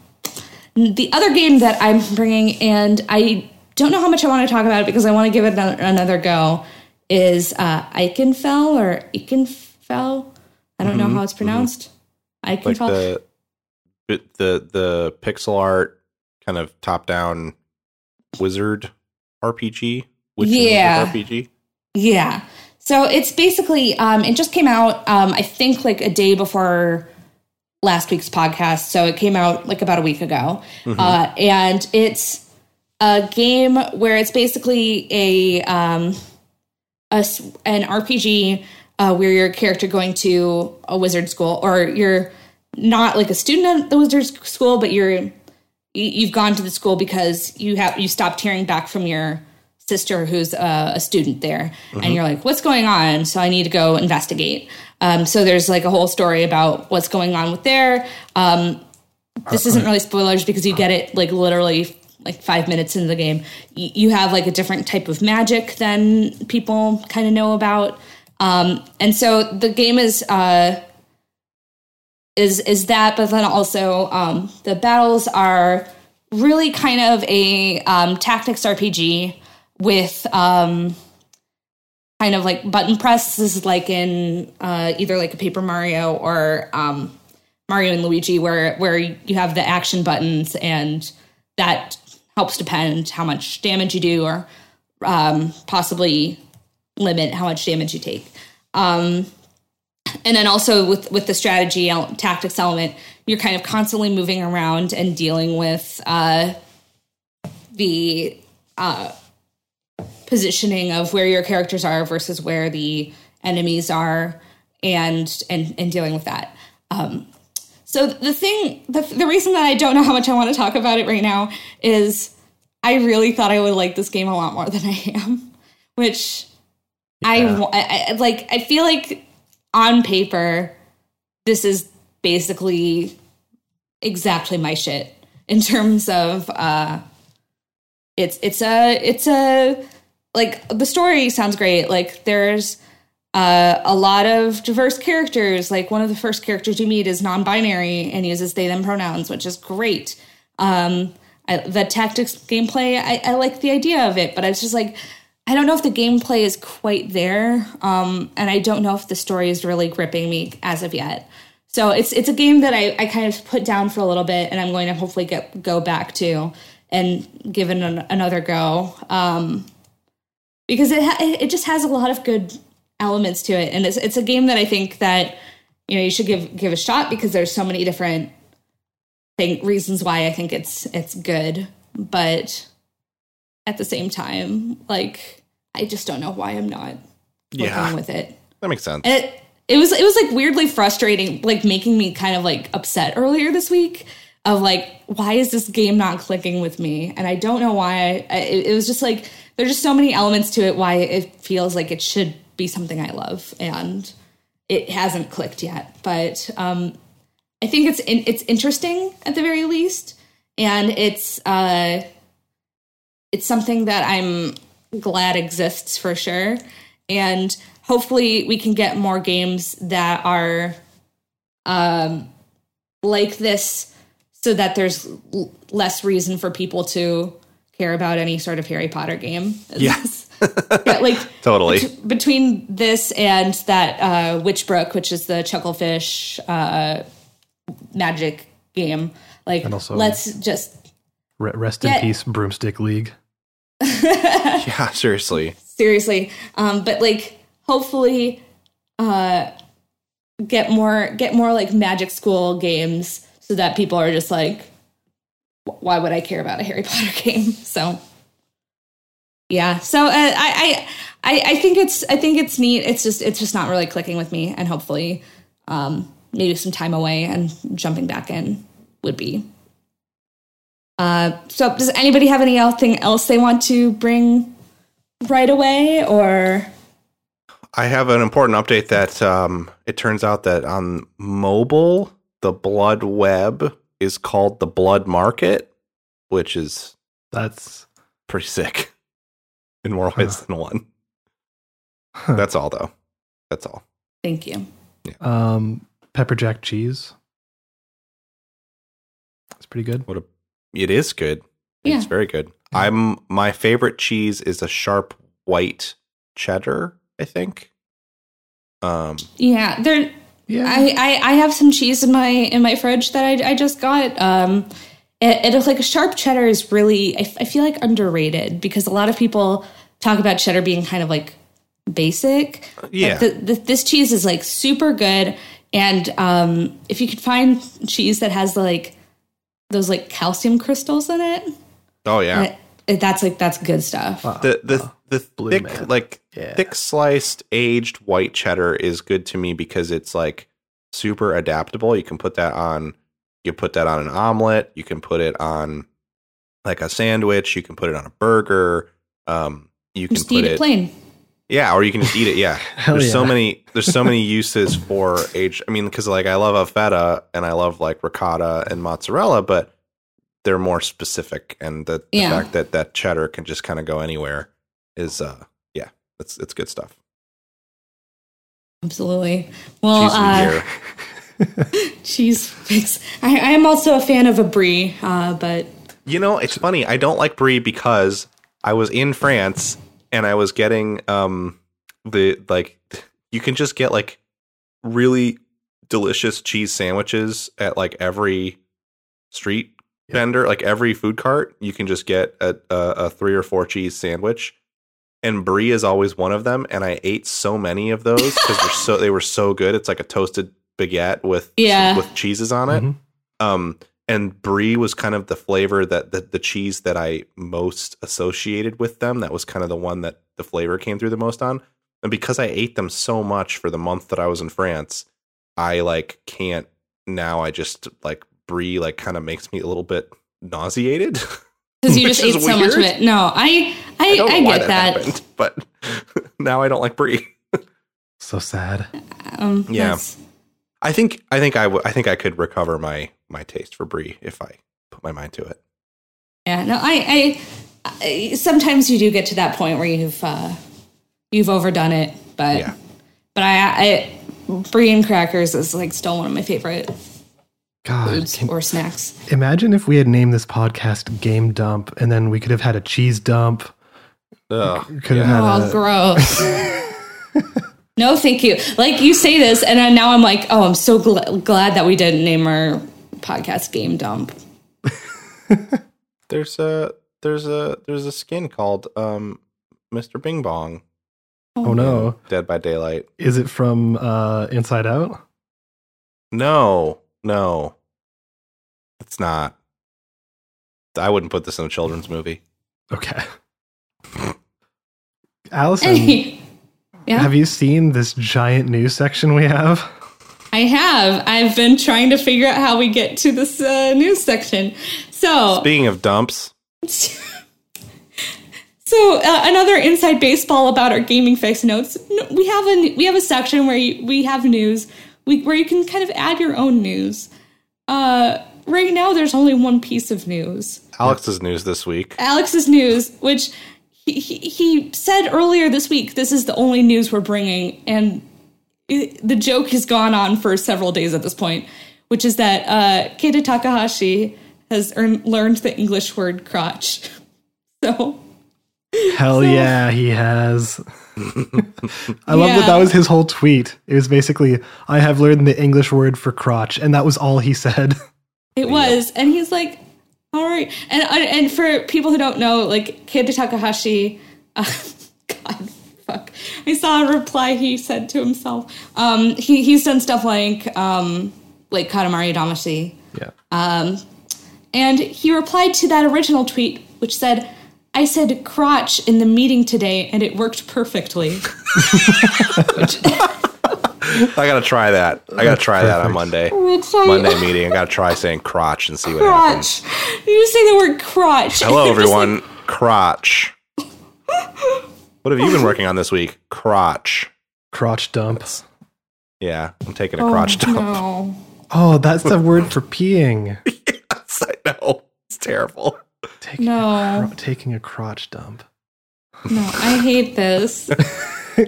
the other game that I'm bringing, and I don't know how much I want to talk about it because I want to give it another, another go, is uh, Ikenfell or Ikenfell. I don't know how it's pronounced. I can't.
Like
Ikenfell.
the the the pixel art kind of top down wizard RPG.
Yeah.
wizard RPG.
Yeah. So it's basically um it just came out um I think like a day before last week's podcast. So it came out like about a week ago. Uh and it's a game where it's basically a um a an RPG uh, where you're character going to a wizard school or you're not like a student at the wizard school but you're you- you've gone to the school because you have you stopped hearing back from your sister who's a, a student there. And you're like what's going on? So i need to go investigate. Um, so there's like a whole story about what's going on with there. Um, this isn't really spoilers because you get it like literally like five minutes into the game. You have like a different type of magic than people kind of know about um, and so the game is uh, is is that but then also um, the battles are really kind of a um, tactics rpg with um, kind of like button presses like in uh, either like a paper mario or um, mario and luigi where where you have the action buttons and that helps depend how much damage you do or um, possibly limit how much damage you take. Um, and then also with with the strategy tactics element you're kind of constantly moving around and dealing with uh, the uh, positioning of where your characters are versus where the enemies are and and and dealing with that. Um, so the thing the, the reason that i don't know how much i want to talk about it right now is i really thought i would like this game a lot more than i am which
Yeah.
I, I like i feel like on paper this is basically exactly my shit in terms of uh it's it's a it's a like the story sounds great. Like there's uh, a lot of diverse characters. Like one of the first characters you meet is non-binary and uses they them pronouns which is great. Um I, the tactics gameplay I, I like the idea of it but i was just like i don't know if the gameplay is quite there um and i don't know if the story is really gripping me as of yet. So it's it's a game that I, I kind of put down for a little bit, and I'm going to hopefully get go back to and give it an, another go um, because it ha- it just has a lot of good elements to it, and it's it's a game that I think that you know you should give give a shot because there's so many different thing, reasons why I think it's it's good, but at the same time, like I just don't know why I'm not
Yeah.
working with it.
That makes sense.
And it it was it was like weirdly frustrating, like making me kind of like upset earlier this week of like why is this game not clicking with me? And I don't know why. I, it, it was just like there's just so many elements to it why it feels like it should be something I love and it hasn't clicked yet. But um I think it's in, it's interesting at the very least and it's uh it's something that I'm glad exists for sure. And hopefully we can get more games that are um, like this so that there's l- less reason for people to care about any sort of Harry Potter game.
Yeah,
like
Totally.
bet- between this and that uh, Witchbrook, which is the Chucklefish uh, magic game, like
also-
let's just
Rest in peace, Broomstick League.
yeah, seriously.
seriously. Um but like hopefully uh get more get more like magic school games so that people are just like why would i care about a harry potter game? So yeah. So uh, I, I i i think it's i think it's neat. It's just it's just not really clicking with me and hopefully um maybe some time away and jumping back in would be uh so does anybody have anything else they want to bring right away or
I have an important update that um, it turns out that on mobile, the blood web is called the blood market, which is
That's
pretty sick in more ways than one.
huh.
That's all, though. That's all.
thank you
um pepper jack cheese. It's pretty good.
What a it is good.
Yeah.
It's very good. I'm my favorite cheese is a sharp white cheddar. I think. Um,
yeah there
Yeah.
I, I i have some cheese in my in my fridge that i, I just got um it, it like a sharp cheddar is really I, f- I feel like underrated because a lot of people talk about cheddar being kind of like basic.
Yeah.
The, the, this cheese is like super good, and um, if you could find cheese that has like those like calcium crystals in it,
Oh yeah.
it, it- that's like that's good stuff.
the the the
Blue
thick
man.
like
Yeah.
thick sliced aged white cheddar is good to me because it's like super adaptable. You can put that on you put that on an omelet, you can put it on like a sandwich, you can put it on a burger. Um you can
Just
put
eat
it,
it plain.
Yeah, or you can just eat it, yeah.
Hell
there's so many there's so many uses for aged I mean cuz like I love a feta and I love like ricotta and mozzarella, but they're more specific and the, the
Yeah.
fact that that cheddar can just kind of go anywhere is uh yeah it's it's good stuff
Absolutely. Well,
cheese
uh, cheese fix. I, I am also a fan of a brie, uh, but
you know it's funny i don't like brie because i was in france and i was getting um the like you can just get like really delicious cheese sandwiches at like every street
Yeah.
vendor like every food cart you can just get a, a, a three or four cheese sandwich and brie is always one of them and i ate so many of those because they're so they were so good it's like a toasted baguette with
Yeah.
with cheeses on it
Mhm.
um and brie was kind of the flavor that the, the cheese that i most associated with them that was kind of the one that the flavor came through the most on and because i ate them so much for the month that i was in france i like can't now i just like brie like kind of makes me a little bit nauseated
because you just ate
is
so much of it. No, I I,
i
I,
don't know why
get
that,
that.
happened but now i don't like brie
So sad.
Um,
Yeah.
that's-
i think i think i i think i could recover my my taste for brie if i put my mind to it
Yeah. No, I, I, I. Sometimes you do get to that point where you've uh, you've overdone it, but
yeah
but I, I brie and crackers is like still one of my favorite
God,
foods
can,
or snacks.
imagine if we had named this podcast Game Dump and then we could have had a cheese dump.
Ugh,
Could have had
Oh,
a,
gross. no, thank you. Like you say this, and then now I'm like, oh, I'm so gl- glad that we didn't name our podcast Game Dump.
There's a there's a there's a skin called um Mr. Bing Bong,
Oh no.
Dead by Daylight.
Is it from uh, Inside Out?
No, no, it's not. I wouldn't put this in a children's movie.
Okay. Allison,
yeah,
have you seen this giant news section we have?
I have. I've been trying to figure out how we get to this uh, news section. So,
Speaking of dumps,
so uh, another inside baseball about our Gaming Fyx notes. We have a we have a section where you, we have news, we, where you can kind of add your own news. Uh, right now, there's only one piece of news.
Alex's news this week.
Alex's news, which he, he, he said earlier this week, this is the only news we're bringing, and it, the joke has gone on for several days at this point, which is that uh, Keita Takahashi has earned, learned the English word crotch. So
Hell yeah, he has. I love that that was his whole tweet. It was basically, I have learned the English word for crotch, and that was all he said.
it was, and he's like, "All right." And and for people who don't know, like Keita Takahashi, uh, God, fuck. I saw a reply he said to himself. Um, he he's done stuff like um, like Katamari Damacy.
Yeah.
Um, and he replied to that original tweet, which said, I said crotch in the meeting today and it worked perfectly.
I gotta try that. I gotta try that on
perfect.
Monday.
Oh, Which
Monday meeting. I gotta try saying crotch and see what happens.
You just say the word crotch.
Hello,
Just
everyone. crotch. What have you been working on this week? Crotch.
Crotch dump.
Yeah, I'm taking a
like,
crotch
oh,
dump.
No.
Oh, that's the word for peeing.
Yes, I know. It's terrible.
Taking,
No.
a cro- taking a crotch dump.
No, I hate this.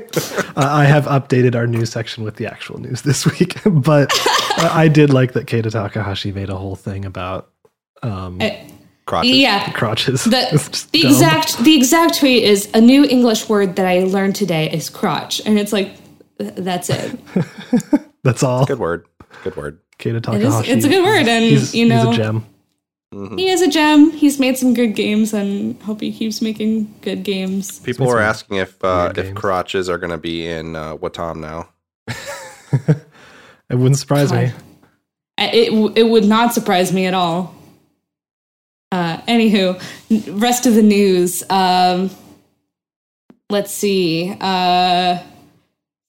Uh, I have updated our news section with the actual news this week, but uh, I did like that Keita Takahashi made a whole thing about um,
Uh,
Crotches.
yeah.
crotches.
The, the exact the exact tweet is a new English word that I learned today is crotch, and it's like that's it.
That's all.
Good word. Good word.
Keita
It is.
Takahashi.
It's a good word, and
He's,
you know,
he's a gem.
Mhm.
He is a gem. He's made some good games, and hope he keeps making good games.
People
made
were asking if uh, if
games.
crotches are going to be in uh, Wattam now.
It wouldn't surprise me.
God. Uh, It it would not surprise me at all. Uh, anywho, rest of the news. Um, let's see. Uh,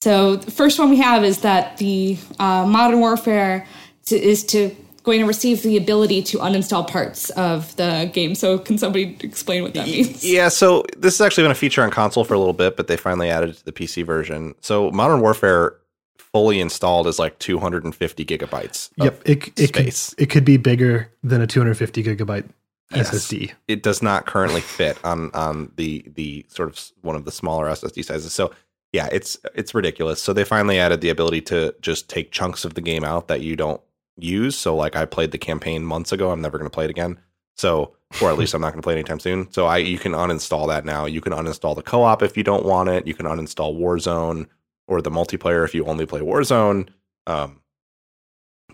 so the first one we have is that the uh, Modern Warfare to, is to going to receive the ability to uninstall parts of the game. So can somebody explain what that means?
Yeah, so this has actually been a feature on console for a little bit, but they finally added it to the PC version. So Modern Warfare fully installed is like 250 gigabytes. of
Yep, it it could, it could be bigger than a 250 gigabyte
Yes.
SSD.
it does not currently fit on on the the sort of one of the smaller SSD sizes. So yeah, it's it's ridiculous. So they finally added the ability to just take chunks of the game out that you don't use. So like I played the campaign months ago, I'm never going to play it again. So or at least I'm not going to play it anytime soon. So I you can uninstall that now. You can uninstall the co-op if you don't want it. You can uninstall Warzone or the multiplayer if you only play Warzone. Um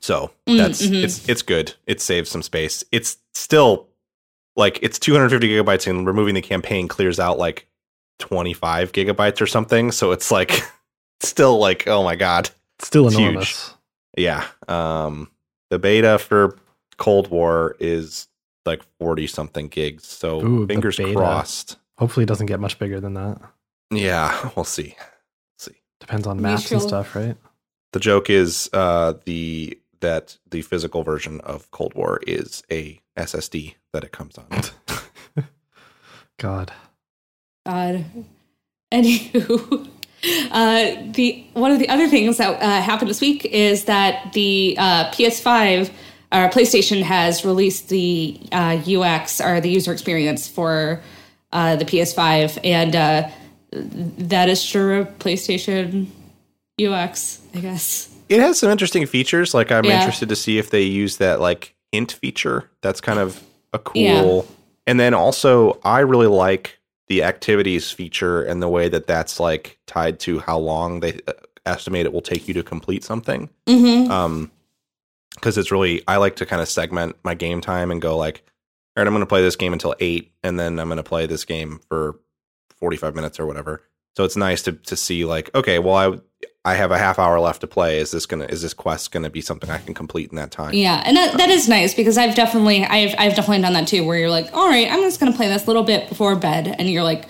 so
Mm,
that's
mhm.
it's it's good. It saves some space. It's still like it's 250 gigabytes and removing the campaign clears out like 25 gigabytes or something so it's like still like oh my god
Still
It's huge.
Enormous.
yeah um the beta for cold war is like 40 something gigs so
Ooh,
fingers crossed
Hopefully, it doesn't get much bigger than that.
yeah we'll see see
Depends on maps and stuff, right?
the joke is uh the that the physical version of cold war is a ssd that it comes on
God.
God. Anywho, uh, the one of the other things that uh, happened this week is that the uh, PS5 or PlayStation has released the uh, UX or the user experience for uh, the PS5, and uh, that is sure PlayStation UX, I guess.
It has some interesting features. Like I'm
Yeah.
interested to see if they use that like hint feature. That's kind of a cool.
Yeah.
And then also, I really like the activities feature and the way that that's like tied to how long they uh, estimate it will take you to complete something.
Mm-hmm.
Um, because it's really I like to kind of segment my game time and go like, all right, I'm going to play this game until eight, and then I'm going to play this game for 45 minutes or whatever. So it's nice to to see like, okay, well I I have a half hour left to play. Is this gonna is this quest gonna be something I can complete in that time?
Yeah, and that, that is nice because I've definitely I've I've definitely done that too, where you're like, all right, I'm just gonna play this little bit before bed, and you're like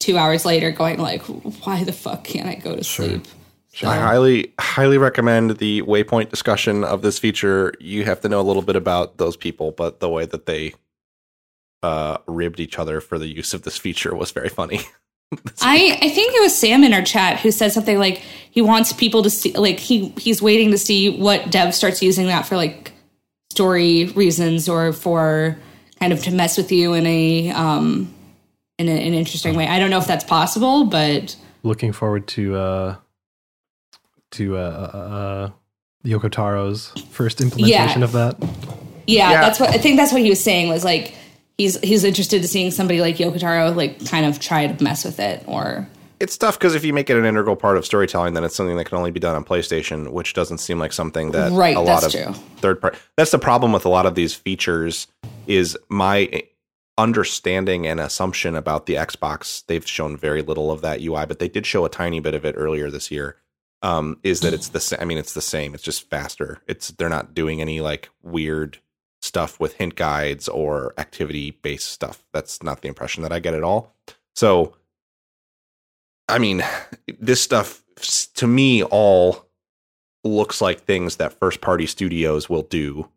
two hours later going like, why the fuck can't I go to sleep? So-
I highly highly recommend the waypoint discussion of this feature. You have to know a little bit about those people, but the way that they uh ribbed each other for the use of this feature was very funny.
I, I think it was Sam in our chat who said something like he wants people to see like he he's waiting to see what dev starts using that for like story reasons or for kind of to mess with you in a um in a, an interesting way. I don't know if that's possible, but
Looking forward to uh to uh, uh, uh Yoko Taro's first implementation
Yeah.
of that.
yeah,
Yeah.
that's what I think that's what he was saying was like he's he's interested in seeing somebody like Yoko Taro like kind of try to mess with it or
it's tough because if you make it an integral part of storytelling, then it's something that can only be done on PlayStation, which doesn't seem like something that
Right,
a lot
that's
of
true.
third part. That's the problem with a lot of these features. Is my understanding and assumption about the Xbox? They've shown very little of that UI, but they did show a tiny bit of it earlier this year. Um, is that it's the same? I mean, it's the same. It's just faster. It's they're not doing any like weird stuff with hint guides or activity based stuff. That's not the impression that I get at all. So I mean, this stuff to me all looks like things that first party studios will do,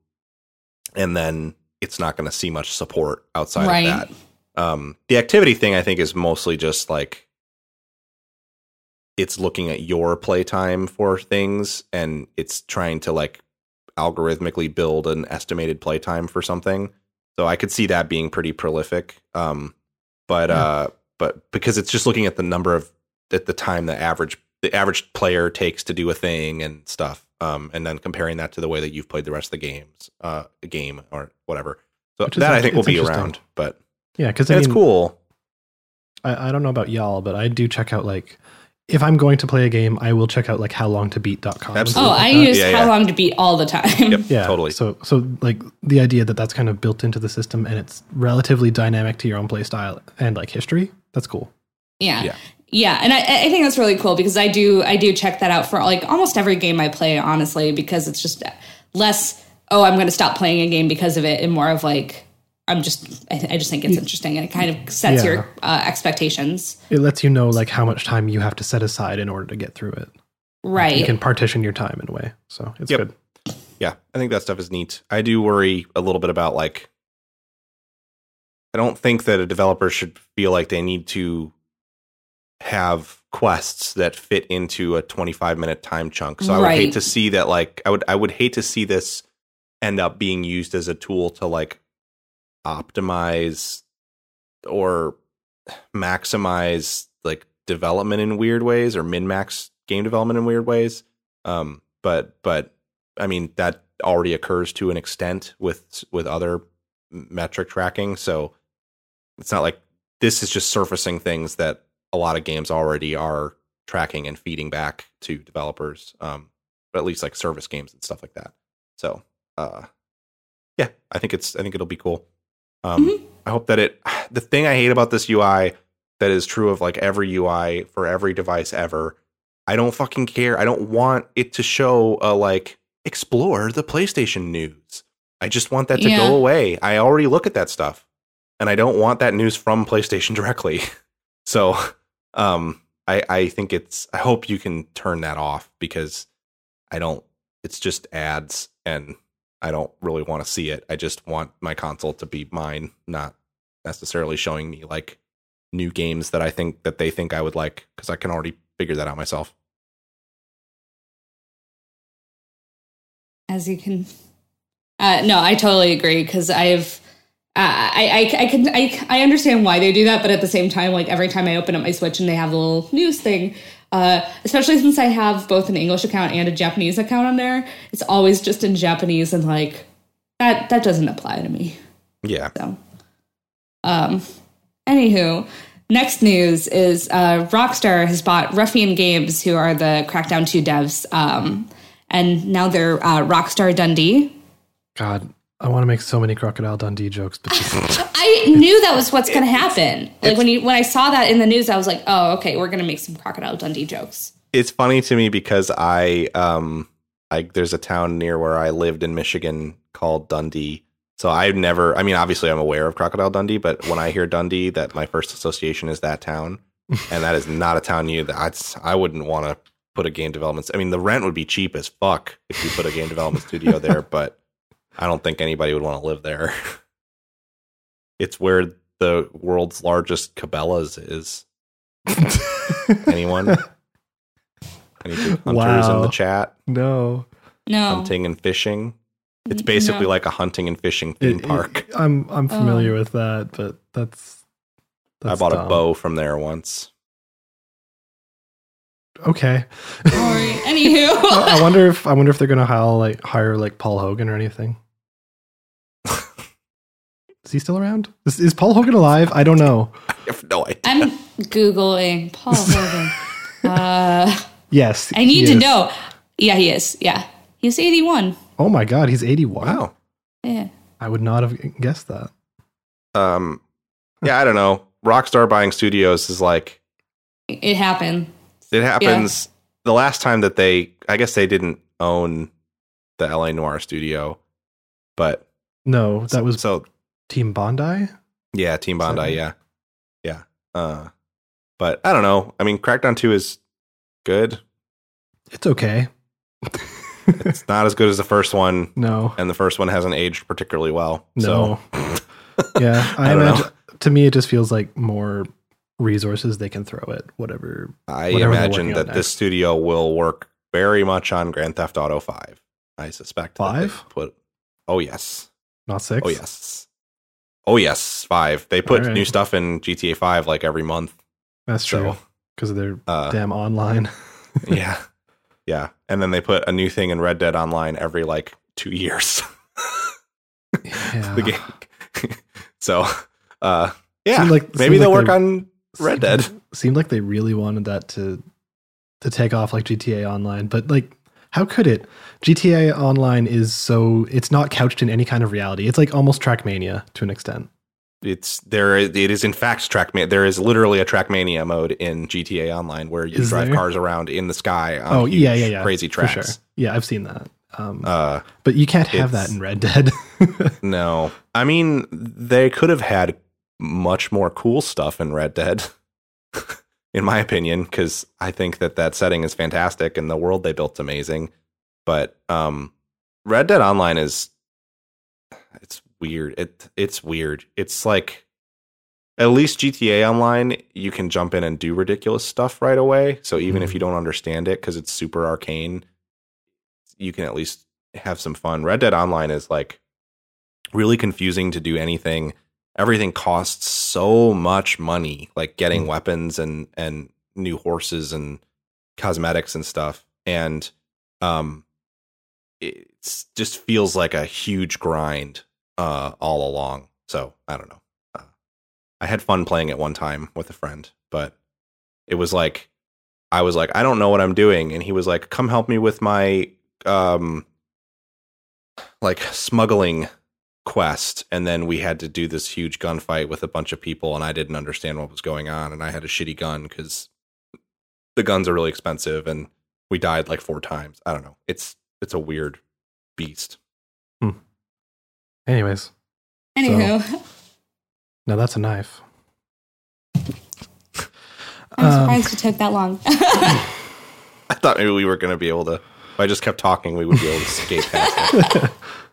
and then it's not going to see much support outside
Right.
of that. Um, the activity thing, I think, is mostly just like it's looking at your playtime for things, and it's trying to like algorithmically build an estimated playtime for something. So I could see that being pretty prolific. Um, but
Yeah.
uh, but because it's just looking at the number of at the time the average the average player takes to do a thing and stuff, um, and then comparing that to the way that you've played the rest of the games, uh, game or whatever. So that I think will be around, but
Yeah, because
and it's cool.
I, I don't know about y'all, but I do check out like if I'm going to play a game, I will check out like howlongtobeat.com. and stuff
Absolutely.
Oh, I
that.
use
Yeah,
how
yeah.
long to beat all the time.
Yep.
yeah,
Totally.
So, so like the idea that that's kind of built into the system and it's relatively dynamic to your own play style and like history. That's cool.
Yeah.
Yeah.
Yeah. And I, I think that's really cool because I do I do check that out for like almost every game I play, honestly, because it's just less, oh, I'm gonna stop playing a game because of it, and more of like I'm just I, I just think it's interesting and it kind of sets
Yeah.
your uh, expectations.
It lets you know like how much time you have to set aside in order to get through it.
Right.
You can partition your time in a way. So it's
Yep.
good.
Yeah, I think that stuff is neat. I do worry a little bit about like I don't think that a developer should feel like they need to have quests that fit into a 25 minute time chunk. So I would
Right.
hate to see that like I would I would hate to see this end up being used as a tool to like optimize or maximize like development in weird ways or min max game development in weird ways. Um, but but I mean that already occurs to an extent with with other metric tracking. So it's not like this is just surfacing things that a lot of games already are tracking and feeding back to developers. Um, but at least like service games and stuff like that. So uh, yeah, I think it's I think it'll be cool. Um,
Mhm.
I hope that it. The thing I hate about this UI that is true of like every UI for every device ever. I don't fucking care. I don't want it to show a like explore the PlayStation news. I just want that to
Yeah.
go away. I already look at that stuff, and I don't want that news from PlayStation directly. So, um, I I think it's. I hope you can turn that off because I don't. It's just ads, and I don't really want to see it. I just want my console to be mine, not necessarily showing me like new games that I think that they think I would like because I can already figure that out myself.
as you can uh, no i totally agree because i've uh, I, I, I can I, I understand why they do that, but at the same time, like every time I open up my Switch and they have a little news thing, uh, especially since I have both an English account and a Japanese account on there, it's always just in Japanese and like that that doesn't apply to me.
Yeah.
So, um, anywho, next news is uh, Rockstar has bought Ruffian Games, who are the Crackdown 2 devs, um, and now they're uh, Rockstar Dundee.
God, I want to make so many Crocodile Dundee jokes, but just,
I knew that was what's going to happen. Like when you when I saw that in the news, I was like, "Oh, okay, we're going to make some Crocodile Dundee jokes."
It's funny to me because I um I there's a town near where I lived in Michigan called Dundee. So I've never I mean obviously I'm aware of Crocodile Dundee, but when I hear Dundee that my first association is that town. and that is not a town you that I'd, I wouldn't want to put a game development. I mean the rent would be cheap as fuck if you put a game development studio there, but I don't think anybody would want to live there. it's where the world's largest Cabela's is. Anyone? Any big hunters in the chat?
no.
No,
Hunting and fishing. It's basically
No.
like a hunting and fishing theme
It- it-
park.
I'm I'm oh. familiar
Oh.
with that, but that's.
I
that's
bought a bow from there once.
Okay.
Sorry. Anywho,
I wonder if I wonder if they're gonna hire like hire like Paul Hogan or anything. Is he still around? Is, is Paul Hogan alive? I don't know.
I have no idea.
I'm googling Paul Hogan. uh,
Yes,
I need
he
to
is.
know. Yeah, he is. Yeah, he's 81.
Oh my god, he's 81.
wow.
Yeah.
I would not have guessed that.
Um, yeah, I don't know. Rockstar buying studios is like
It happened.
it happens. The last time that they, I guess they didn't own the LA Noire studio, but
No, that was
so
Team Bondi.
Yeah, Team Bondi.
right?
Yeah, yeah. Uh, but I don't know. I mean, Crackdown Two is good.
It's okay.
It's not as good as the first one,
no,
and the first one hasn't aged particularly well.
no.
So
yeah, I,
I don't know.
imagine. To me, it just feels like more resources they can throw at whatever.
I
Whatever
imagine that this studio will work very much on Grand Theft Auto Five. I suspect
Five?
put. Oh yes.
Not six.
Oh yes. Oh yes. Five. They put
right.
new stuff in GTA Five like every month.
that's true because of their
Uh,
damn online.
yeah, yeah. And then they put a new thing in Red Dead Online every like two years.
yeah.
the game. so, uh, yeah,
Seemed like-
maybe they'll
like
work
they-
on Red Dead.
Seemed like they really wanted that to to take off like GTA Online, but like how could it? GTA Online is so it's not couched in any kind of reality. It's like almost Trackmania to an extent.
It's there. It is in fact Trackmania. There is literally a Trackmania mode in GTA Online where you
Is
drive
there?
cars around in the sky. On
oh
huge,
yeah, yeah, yeah,
crazy tracks.
sure. Yeah, I've seen that. Um,
Uh,
but you can't have that in Red Dead.
no, I mean they could have had much more cool stuff in Red Dead, in my opinion, because I think that that setting is fantastic and the world they built's amazing. But um, Red Dead Online is it's weird. It it's weird. It's like at least GTA Online, you can jump in and do ridiculous stuff right away. So even if
Mhm.
you don't understand it because it's super arcane, you can at least have some fun. Red Dead Online is like really confusing to do anything. Everything costs so much money, like getting
Mm.
weapons and and new horses and cosmetics and stuff. And um it just feels like a huge grind uh all along. So, I don't know. Uh, I had fun playing it one time with a friend, but it was like I was like, I don't know what I'm doing, and he was like, "Come help me with my um like smuggling quest." And then we had to do this huge gunfight with a bunch of people, and I didn't understand what was going on, and I had a shitty gun because the guns are really expensive, and we died like four times. I don't know. It's it's a weird beast.
Anyways,
Anywho,
now that's a knife.
I'm
Um,
surprised it took that long.
I thought maybe we were going to be able to. If I just kept talking, we would be able to skate past it.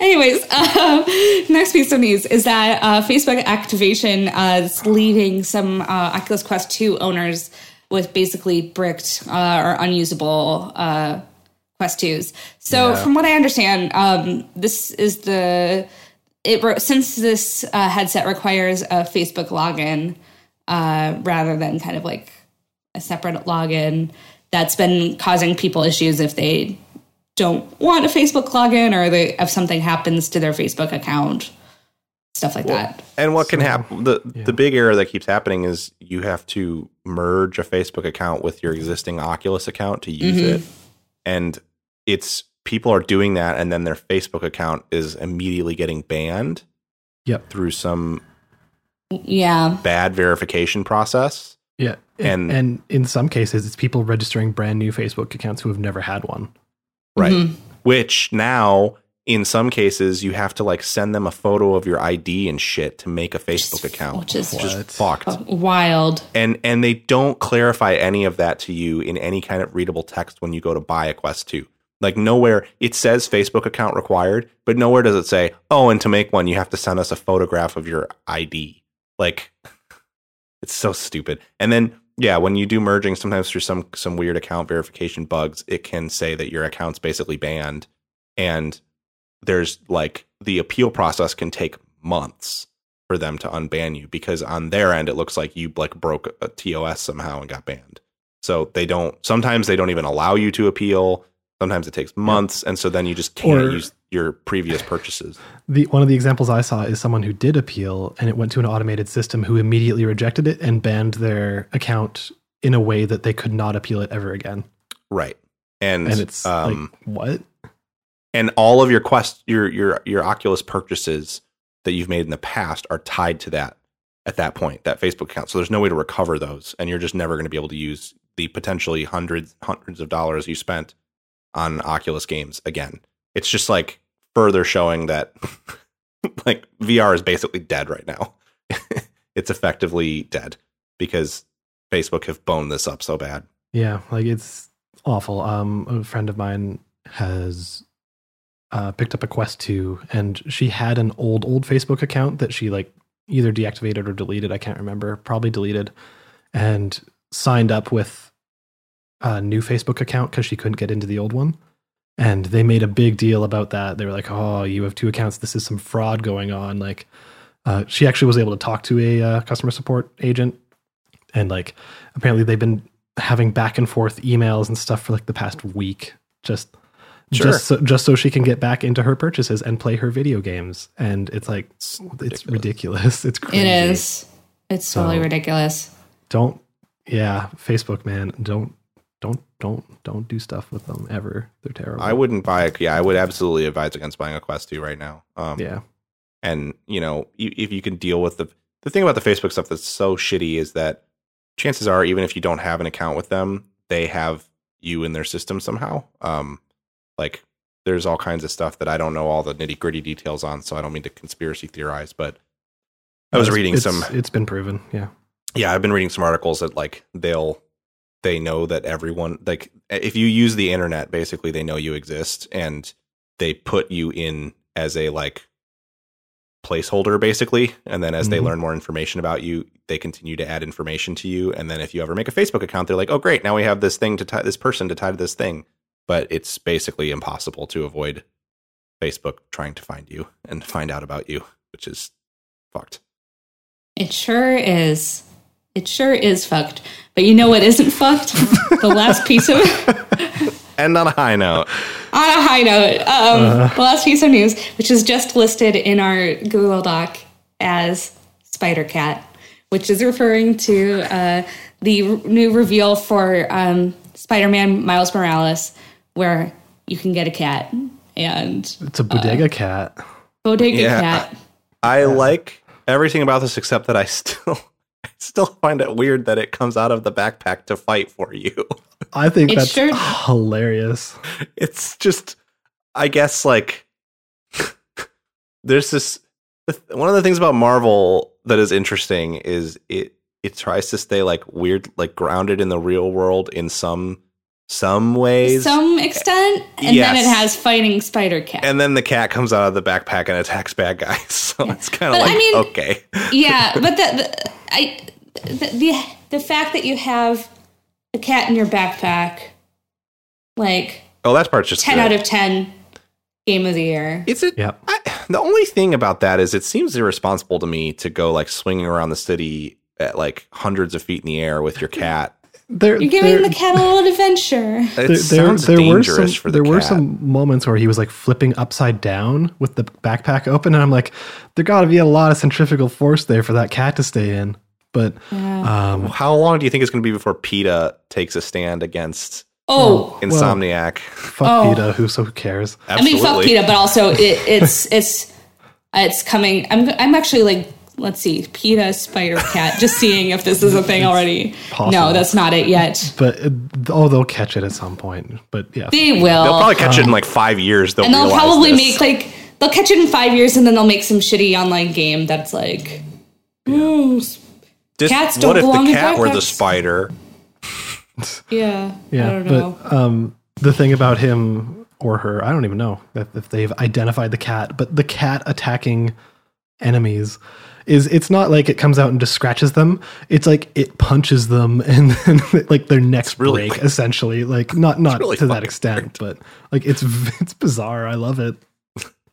Anyways, um, next piece of news is that uh, Facebook activation uh, is leaving some uh, Oculus Quest 2 owners with basically bricked uh, or unusable uh, Quest 2s. So,
Yeah.
from what I understand, um, this is the it since this uh, headset requires a Facebook login uh, rather than kind of like a separate login. That's been causing people issues if they don't want a Facebook login or they, if something happens to their Facebook account, stuff like that.
And what can happen? The
yeah.
the big error that keeps happening is you have to merge a Facebook account with your existing Oculus account to use
Mhm.
it, and it's people are doing that, and then their Facebook account is immediately getting banned
Yep.
through some
Yeah.
bad verification process.
Yeah,
And-
and and in some cases, it's people registering brand new Facebook accounts who have never had one.
Right.
Mhm.
Which now, in some cases, you have to like send them a photo of your ID and shit to make a Facebook account.
Which is
It's just
What?
fucked.
wild.
and and they don't clarify any of that to you in any kind of readable text when you go to buy a quest 2 like nowhere it says facebook account required but nowhere does it say oh and to make one you have to send us a photograph of your id like it's so stupid and then yeah when you do merging sometimes through some some weird account verification bugs it can say that your account's basically banned and there's like the appeal process can take months for them to unban you because on their end it looks like you like broke a TOS somehow and got banned. So they don't sometimes they don't even allow you to appeal. Sometimes it takes months and so then you just can't
Or-
use your previous purchases.
The one of the examples I saw is someone who did appeal, and it went to an automated system who immediately rejected it and banned their account in a way that they could not appeal it ever again.
Right. And,
And it's
um
like, what?
and all of your quest your your your Oculus purchases that you've made in the past are tied to that at that point, that Facebook account. So there's no way to recover those and you're just never going to be able to use the potentially hundreds hundreds of dollars you spent on Oculus games again. It's just like further showing that like VR is basically dead right now. it's effectively dead because Facebook have boned this up so bad.
Yeah, like it's awful. Um, a friend of mine has uh, picked up a Quest 2, and she had an old, old Facebook account that she like either deactivated or deleted. I can't remember. Probably deleted, and signed up with a new Facebook account because she couldn't get into the old one. And they made a big deal about that. They were like, "Oh, you have two accounts. This is some fraud going on." Like, uh, she actually was able to talk to a uh, customer support agent, and like, apparently they've been having back and forth emails and stuff for like the past week just
Sure.
just so, just so she can get back into her purchases and play her video games and it's like it's ridiculous it's crazy
It is. It's totally
So-
ridiculous.
don't Yeah, Facebook, man, don't don't don't don't do stuff with them ever. They're terrible.
I wouldn't buy a yeah, I would absolutely advise against buying a Quest 2 right now. Um
Yeah,
and you know, if you can deal with the the thing about the Facebook stuff that's so shitty is that chances are even if you don't have an account with them, they have you in their system somehow. Um like there's all kinds of stuff that I don't know all the nitty-gritty details on, so I don't mean to conspiracy theorize, but I was
It's-
reading
it's-
some
It's been proven. Yeah,
yeah i've been reading some articles that like they'll they know that everyone like if you use the internet basically they know you exist and they put you in as a like placeholder basically. And then as they
Mhm.
learn more information about you they continue to add information to you. And then if you ever make a facebook account they're like oh great. Now we have this thing to tie this person to tie to this thing. But it's basically impossible to avoid facebook trying to find you and find out about you which is fucked.
It sure is. It sure is fucked. But you know what isn't fucked? the last piece of
and on a high note
on a high note, um, the last piece of news, which is just listed in our Google Doc as Spider Cat, which is referring to uh, the r- new reveal for um, Spider Man Miles Morales, where you can get a cat and
it's a bodega cat.
bodega
Yeah.
cat.
I like everything about this except that I still I still find it weird that it comes out of the backpack to fight for you.
I think
It
that's
sure-
hilarious.
It's just I guess like there's this one of the things about Marvel that is interesting is it it tries to stay like weird like grounded in the real world in some some ways.
Some extent, and
Yes.
then it has fighting Spider Cat.
and then the cat comes out of the backpack and attacks bad guys. So it's kind of
But, I
like
mean-
okay.
yeah, but the, the I the, the the fact that you have a cat in your backpack, like
Oh, that part's just
ten
good.
out of ten, game of the year.
It's a,
Yep.
I, the only thing about that is it seems irresponsible to me to go like swinging around the city at like hundreds of feet in the air with your cat.
There,
You're giving
there,
the cat a little adventure.
It
there, there,
sounds
there were
dangerous
some,
for the
there were some moments where he was like flipping upside down with the backpack open, and I'm like, there got to be a lot of centrifugal force there for that cat to stay in. But um,
How long do you think it's going to be before PETA takes a stand against
Oh,
Insomniac?
fuck
Oh.
PETA, who so who cares?
I mean, fuck PETA, but also it, it's it's it's coming. I'm I'm actually like. Let's see, PETA Spider Cat. Just seeing if this is a thing already.
possible.
No, that's not it yet.
But uh, oh, they'll catch it at some point. But yeah,
They will.
They'll probably catch it in like five years. They'll
and they'll probably
this.
make like they'll catch it in five years and then they'll make some shitty online game that's like "Ooh, s-
Just-
cats don't
what if
belong
the
in
cat were the spider?
yeah i
yeah.
don't know
But um, the thing about him or her, I don't even know if, if they've identified the cat. But the cat attacking enemies is it's not like it comes out and just scratches them. It's like it punches them and then like their necks
really-
break essentially. Like not not
really
to that
fucking
extent, but like it's it's bizarre. I love it.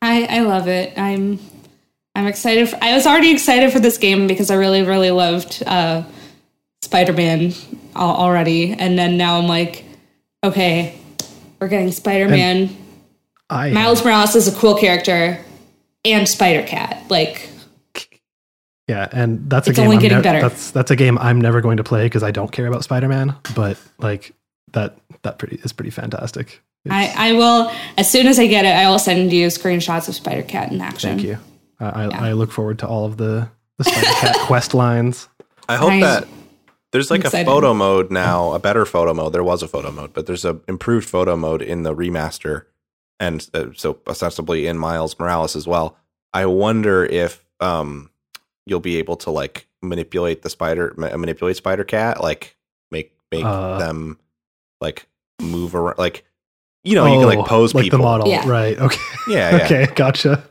i i love it i'm i'm excited for, i was already excited for this game because i really really loved uh spider-man already and then now i'm like okay we're getting spider-man
I
miles morales is a cool character and spider-cat like
Yeah, and that's
It's
a game.
only
I'm
getting
nev-
better.
That's that's a game I'm never going to play because I don't care about Spider-Man. But like that that pretty is pretty fantastic.
I, I will as soon as I get it. I will send you screenshots of Spider Cat in action.
Thank you. I, I,
Yeah.
I look forward to all of the the Spider Cat quest lines.
I hope
Nice.
that there's like
I'm
a photo mode now, a better photo mode. There was a photo mode, but there's a improved photo mode in the remaster, and uh, so ostensibly in Miles Morales as well. I wonder if um you'll be able to like manipulate the spider, ma- manipulate Spider Cat, like make make
Uh.
them like move around, like you know, you can like
Oh,
pose
like
people.
the model,
Yeah.
right? Okay,
Yeah, yeah.
okay, gotcha.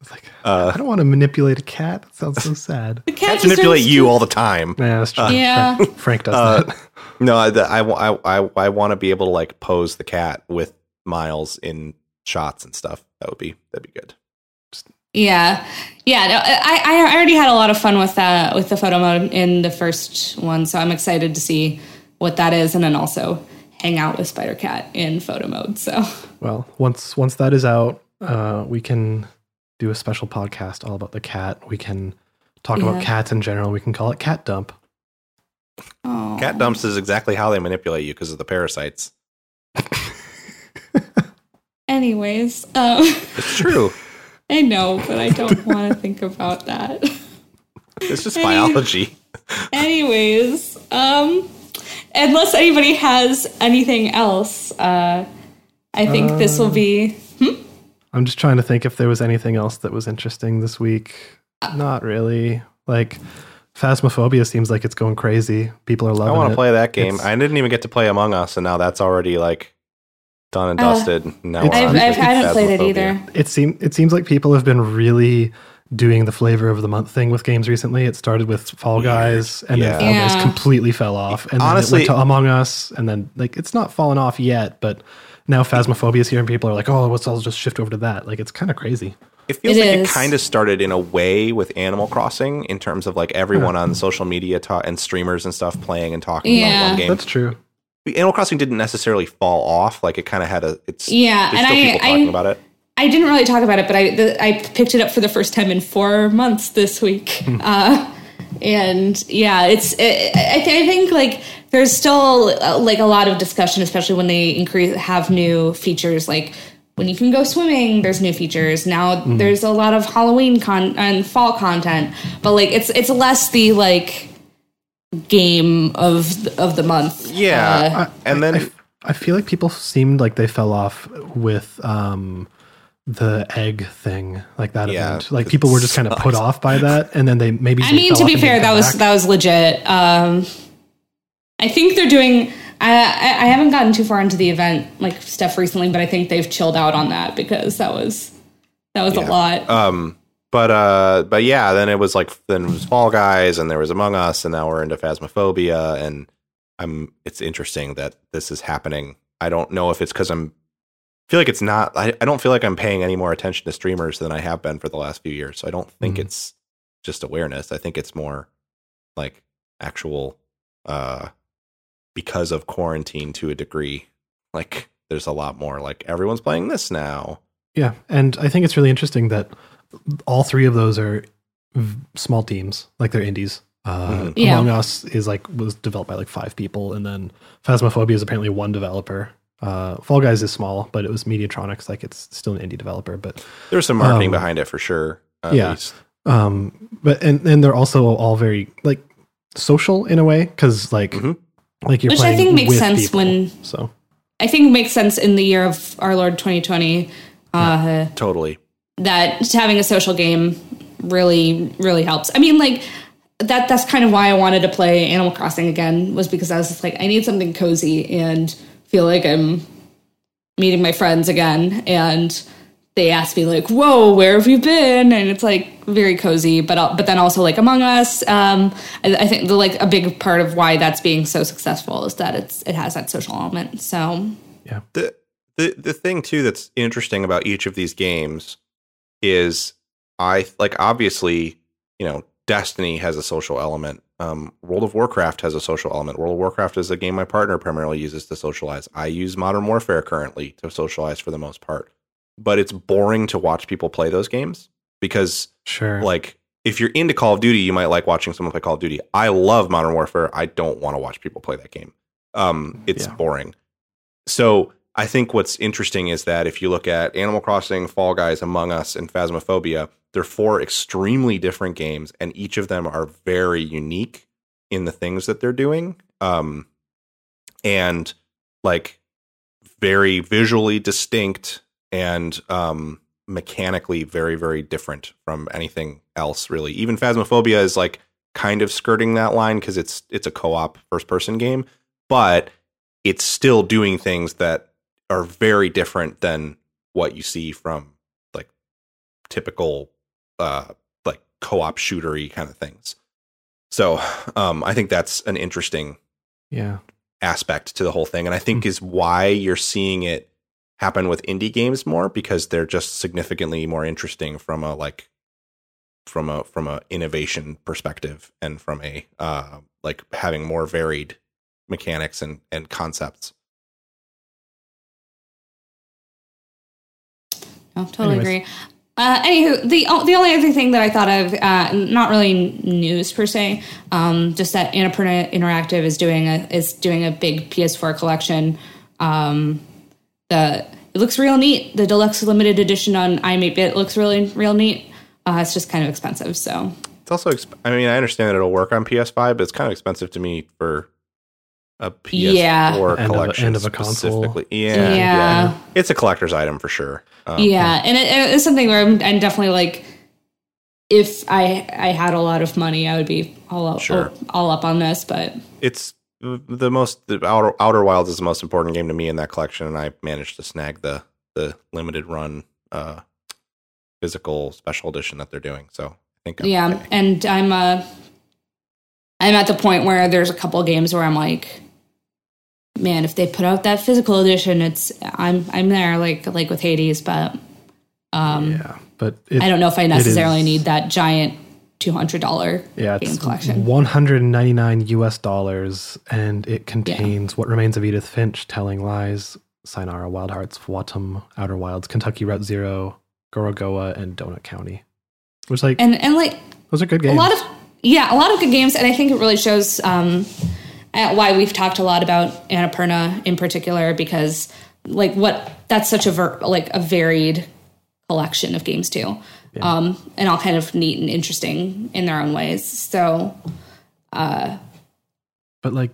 It's like
Uh,
I don't want to manipulate a cat. That sounds so sad.
The cat
cats manipulate you
to-
all the time.
Yeah, that's true.
Yeah.
Frank, Frank does
Uh,
that.
No, I, I, I, I, I want to be able to like pose the cat with Miles in shots and stuff. That would be that'd be good.
Yeah, yeah. No, I I already had a lot of fun with that with the photo mode in the first one, so I'm excited to see what that is, and then also hang out with Spider Cat in photo mode. So
Well, once once that is out, uh, we can do a special podcast all about the cat. We can talk
Yeah.
about cats in general. We can call it Cat Dump.
Oh.
Cat dumps is exactly how they manipulate you because of the parasites.
Anyways, um,
It's true.
I know, but I don't want to think about that.
It's just
Hey.
biology.
Anyways, um, unless anybody has anything else, uh, I think this will be.
I'm just trying to think if there was anything else that was interesting this week. Not really. Like Phasmophobia seems like it's going crazy. People are loving it.
I want to play that game.
It's-
I didn't even get to play Among Us, and now that's already like done and
Uh,
dusted. now
It's-
we're on
I've,
to
I've, I haven't played it either.
It seem it seems like people have been really doing the flavor of the month thing with games recently. It started with Fall Guys, and
Yeah.
then Fall Guys completely fell off, and
Honestly-
then it went to Among Us, and then like it's not fallen off yet, but now Phasmophobia is here, and people are like, "Oh, let's all just shift over to that." Like it's kind of crazy.
It feels
It
like
is.
it kind of started in a way with Animal Crossing in terms of like everyone on social media ta- and streamers and stuff playing and talking
Yeah.
about one game.
That's true.
Animal Crossing didn't necessarily fall off. Like it kind of had a. It's
Yeah, and I-
people
I-
about it.
I didn't really talk about it, but I the, I picked it up for the first time in four months this week. Uh, and yeah, it's it, I, th- I think like there's still uh, like a lot of discussion, especially when they increase have new features like. When you can go swimming, there's new features. Now there's a lot of Halloween con and fall content, but like it's it's less the like game of of the month.
Yeah,
Uh,
and then
I feel like people seemed like they fell off with um the egg thing, like that
Yeah,
event. Like people were just kind of put off by that, and then they maybe.
I
they
mean, to be fair, that was
back.
that was legit. Um, I think they're doing. I, I I haven't gotten too far into the event like stuff recently, but I think they've chilled out on that because that was that was a lot.
Um, but uh, but yeah, then it was like then it was Fall Guys, and there was Among Us, and now we're into Phasmophobia, and I'm. It's interesting that this is happening. I don't know if it's because I'm. Feel like it's not. I, I don't feel like I'm paying any more attention to streamers than I have been for the last few years. So I don't think
Mhm.
it's just awareness. I think it's more like actual, uh, because of quarantine to a degree. Like there's a lot more. Like everyone's playing this now.
Yeah, and I think it's really interesting that all three of those are v- small teams, like they're indies. Uh,
Mhm.
Yeah.
Among Us is like was developed by like five people, and then Phasmophobia is apparently one developer. Uh, Fall Guys is small, but it was Mediatonic, like it's still an indie developer. But
There's some marketing
Um,
behind it for sure. At
yeah.
least.
um, but and and they're also all very like social in a way because like
Mhm.
like you're
Which I think makes sense
people,
when-
so
I think makes sense in the year of our Lord 2020 uh,
Totally.
That having a social game really really helps. I mean, like that that's kind of why I wanted to play Animal Crossing again was because I was just like I need something cozy and feel like I'm meeting my friends again. And they asked me like whoa where have you been? And it's like very cozy but but then also like among us. Um I, I think the like a big part of why that's being so successful is that it's it has that social element so.
Yeah.
The the the thing too that's interesting about each of these games is I like obviously, you know, Destiny has a social element. Um, World of Warcraft has a social element. World of Warcraft is a game my partner primarily uses to socialize. I use Modern Warfare currently to socialize for the most part. But it's boring to watch people play those games because
sure
like if you're into Call of Duty, you might like watching someone play Call of Duty. I love Modern Warfare. I don't want to watch people play that game. Um, it's
Yeah.
boring. So I think what's interesting is that if you look at Animal Crossing, Fall Guys, Among Us, and Phasmophobia, they're four extremely different games, and each of them are very unique in the things that they're doing. Um, and like very visually distinct and um mechanically very very different from anything else really even phasmophobia is like kind of skirting that line because it's it's a co-op first person game but it's still doing things that are very different than what you see from like typical uh like co-op shootery kind of things. So um i think that's an interesting
yeah.
aspect to the whole thing and i think is why you're seeing it happen with indie games more because they're just significantly more interesting from a like from a from a innovation perspective and from a uh like having more varied mechanics and and concepts
no totally
Anyways.
agree Uh, anywho, the the only other thing that I thought of, uh, not really news per se, um, just that Annapurna Interactive is doing a is doing a big PS4 collection. Um, the it looks real neat. The deluxe limited edition on iMate looks really real neat. Uh, it's just kind of expensive, so
It's also, exp- I mean, I understand that it'll work on PS5, but it's kind of expensive to me for a PS4
Yeah.
End of a-
collection
end of a console.
specifically. Yeah,
Yeah.
It's a collector's item for sure. Um,
yeah, and it, it's something where I'm, I'm definitely like, if I I had a lot of money, I would be all up,
Sure.
all up on this. But
It's the most the Outer, Outer Wilds is the most important game to me in that collection, and I managed to snag the the limited run uh, physical special edition that they're doing. So I think I'm
yeah,
okay.
and I'm uh, I'm at the point where there's a couple of games where I'm like, man, if they put out that physical edition, it's I'm I'm there like like with Hades, but um,
Yeah, but it,
I don't know if I necessarily
is-
need that giant two hundred dollar
Yeah,
game
it's
collection.
199 US dollars, and it contains What Remains of Edith Finch, Telling Lies, Sayonara, Wild Hearts, Wattam, Outer Wilds, Kentucky Route Zero, Gorogoa, and Donut County. Which, like,
And and like
those are good games.
a lot of yeah, a lot of good games, and I think it really shows um, why we've talked a lot about Annapurna in particular because like what that's such a ver- like a varied collection of games too, um, and all kind of neat and interesting in their own ways. So uh,
but, like,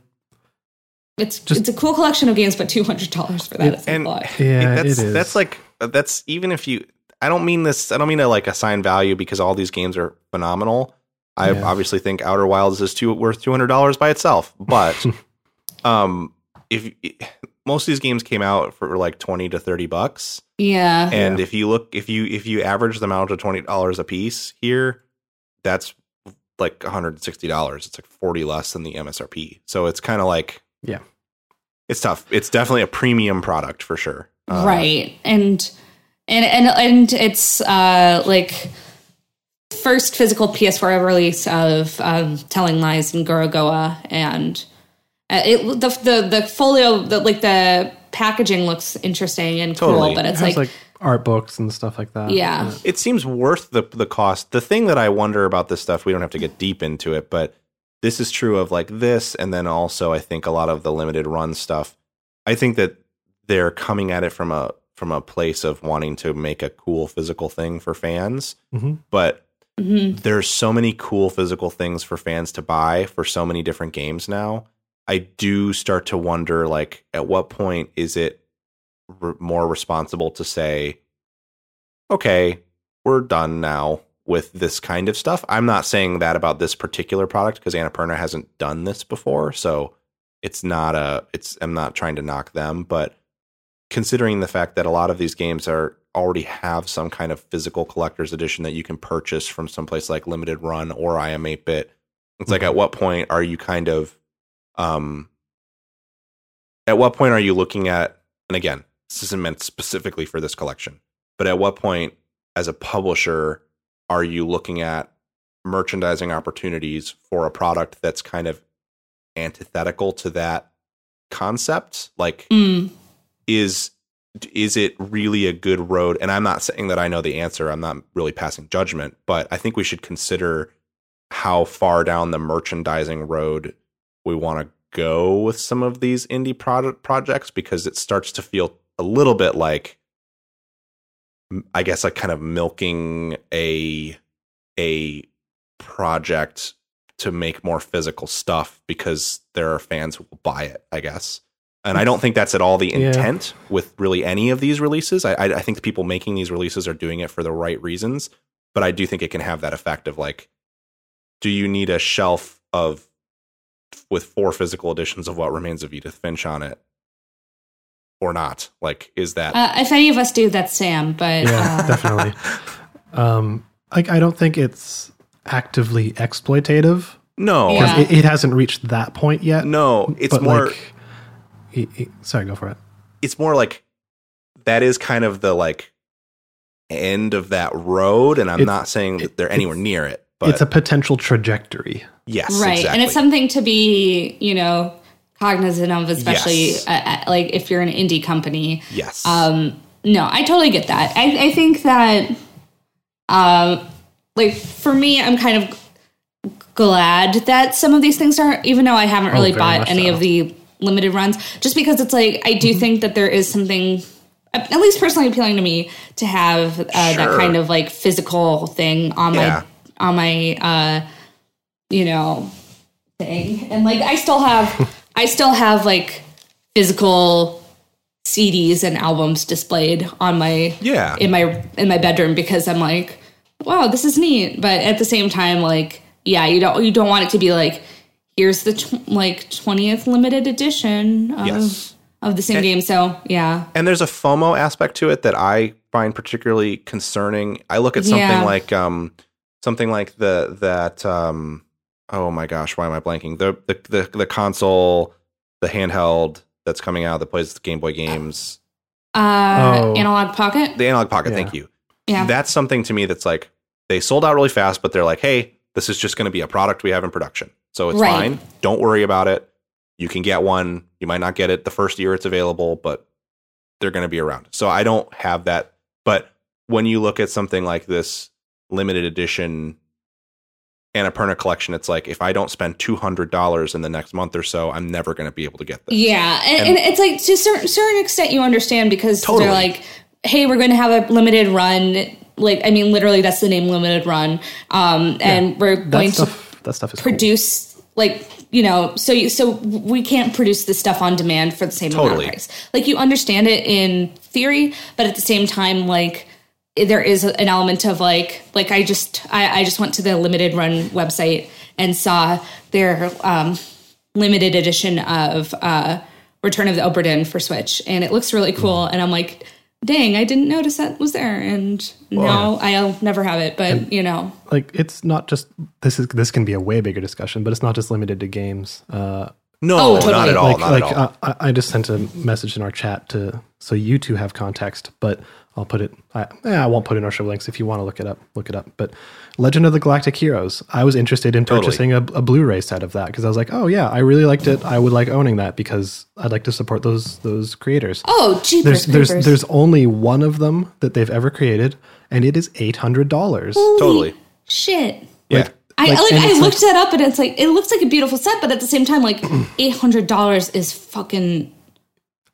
it's
Just-
it's a cool collection of games, but two hundred dollars for that is a
and
lot.
Yeah,
that's
it is.
that's like that's even if you I don't mean this I don't mean to like assign value because all these games are phenomenal. I
Yeah.
obviously think Outer Wilds is too worth two hundred dollars by itself, but um if most of these games came out for like twenty to thirty bucks,
Yeah,
and if you look if you if you average them out to twenty dollars a piece here, that's like one hundred and sixty dollars. It's like forty less than the MSRP. So it's kind of like
Yeah.
it's tough. It's definitely a premium product for sure. Uh,
right and and and and it's uh like first physical ps4 release of um telling lies and gorogoa and uh, it the the the folio the like the packaging looks interesting and
Totally.
cool but
it
it's
has,
like,
like, art books and stuff like that.
yeah
it seems worth the the cost. The thing that I wonder about this stuff, we don't have to get deep into it, but this is true of like this, and then also I think a lot of the limited run stuff. I think that they're coming at it from a from a place of wanting to make a cool physical thing for fans,
Mhm.
but
mhm.
there's so many cool physical things for fans to buy for so many different games now. I do start to wonder, like, at what point is it r- more responsible to say, okay, we're done now with this kind of stuff? I'm not saying that about this particular product because Annapurna hasn't done this before, so it's not a. It's I'm not trying to knock them, but considering the fact that a lot of these games are already have some kind of physical collector's edition that you can purchase from someplace like Limited Run or I Am 8 Bit. It's like at what point are you kind of um at what point are you looking at and again, this isn't meant specifically for this collection, but at what point as a publisher are you looking at merchandising opportunities for a product that's kind of antithetical to that concept? Like
Mm.
Is is it really a good road? And i'm not saying that i know the answer. I'm not really passing judgment but i think we should consider how far down the merchandising road we want to go with some of these indie product projects because it starts to feel a little bit like I guess like kind of milking a a project to make more physical stuff because there are fans who will buy it i guess and I don't think that's at all the
Yeah.
intent with really any of these releases. I, I, I think the people making these releases are doing it for the right reasons, but I do think it can have that effect of like, do you need a shelf of with four physical editions of What Remains of Edith Finch on it, or not? Like, is that
Uh, if any of us do, that's Sam. But
Yeah,
uh,
definitely. Um, like, I don't think it's actively exploitative
no,
Yeah.
it, it hasn't reached that point yet.
no? It's
but,
more.
Like, he- he- sorry, go for it.
it's more like that is kind of the like end of that road, and I'm
It's-
not saying that they're anywhere near it. But
it's a potential trajectory.
yes,
right,
exactly.
and it's something to be, you know, cognizant of, especially
Yes.
uh, uh, like if you're an indie company.
yes.
Um, no, I totally get that. I, I think that Um, like for me, I'm kind of glad that some of these things are, even though I haven't really
very
bought any
so.
of the limited runs, just because it's like I do think that there is something. At least personally appealing to me to have uh, that kind of like physical thing on
Yeah.
my on my uh you know thing and like i still have i still have like physical cds and albums displayed on my
Yeah.
in my in my bedroom because i'm like wow this is neat but at the same time like yeah you don't you don't want it to be like here's the tw- like 20th limited edition of
Yes.
of the same game so yeah
And there's a FOMO aspect to it that I find particularly concerning. I look at something
Yeah.
like um something like the that um oh my gosh, why am I blanking? The the the, the console, the handheld that's coming out that plays the Game Boy games.
uh
Oh.
analog pocket
The analog pocket,
Yeah.
thank you.
yeah
That's something to me that's like they sold out really fast, but they're like, hey, this is just going to be a product we have in production. So it's
Right.
fine. Don't worry about it. You can get one. You might not get it the first year it's available, but they're going to be around. So I don't have that. But when you look at something like this limited edition Annapurna collection, it's like if I don't spend two hundred dollars in the next month or so, I'm never going to be able to get this.
Yeah, and,
And-
and, it's like to a certain, certain extent you understand because
Totally.
they're like, hey, we're going to have a limited run. Like, I mean, literally, that's the name, limited run. Um, and we're going to
stuff, that stuff is cool.
produce like you know so you, so we can't produce this stuff on demand for the same amount of price like you understand it in theory but at the same time like there is an element of like like i just i, I just went to the limited run website and saw their um limited edition of uh return of the Obra Dinn for switch and it looks really cool and i'm like dang i didn't notice that was there and now i'll never have it but you know
like it's not just this is this can be a way bigger discussion, but it's not just limited to games. Uh,
No,
Oh, totally.
not at all.
like
not
like
at all.
uh, I, I just sent a message in our chat to so you two have context, but I'll put it. I, eh, I won't put in our show links if you want to look it up. Look it up. But Legend of the Galactic Heroes, I was interested in
Totally.
purchasing a, a Blu-ray set of that because I was like, oh yeah, I really liked it. I would like owning that because I'd like to support those those creators.
oh jeepers
there's there's
creepers.
there's only one of them that they've ever created, and it is eight hundred dollars.
totally.
shit
Yeah.
I
Like,
like, I
it's
looked that up and it's like it looks like a beautiful set, but at the same time, like eight hundred dollars is fucking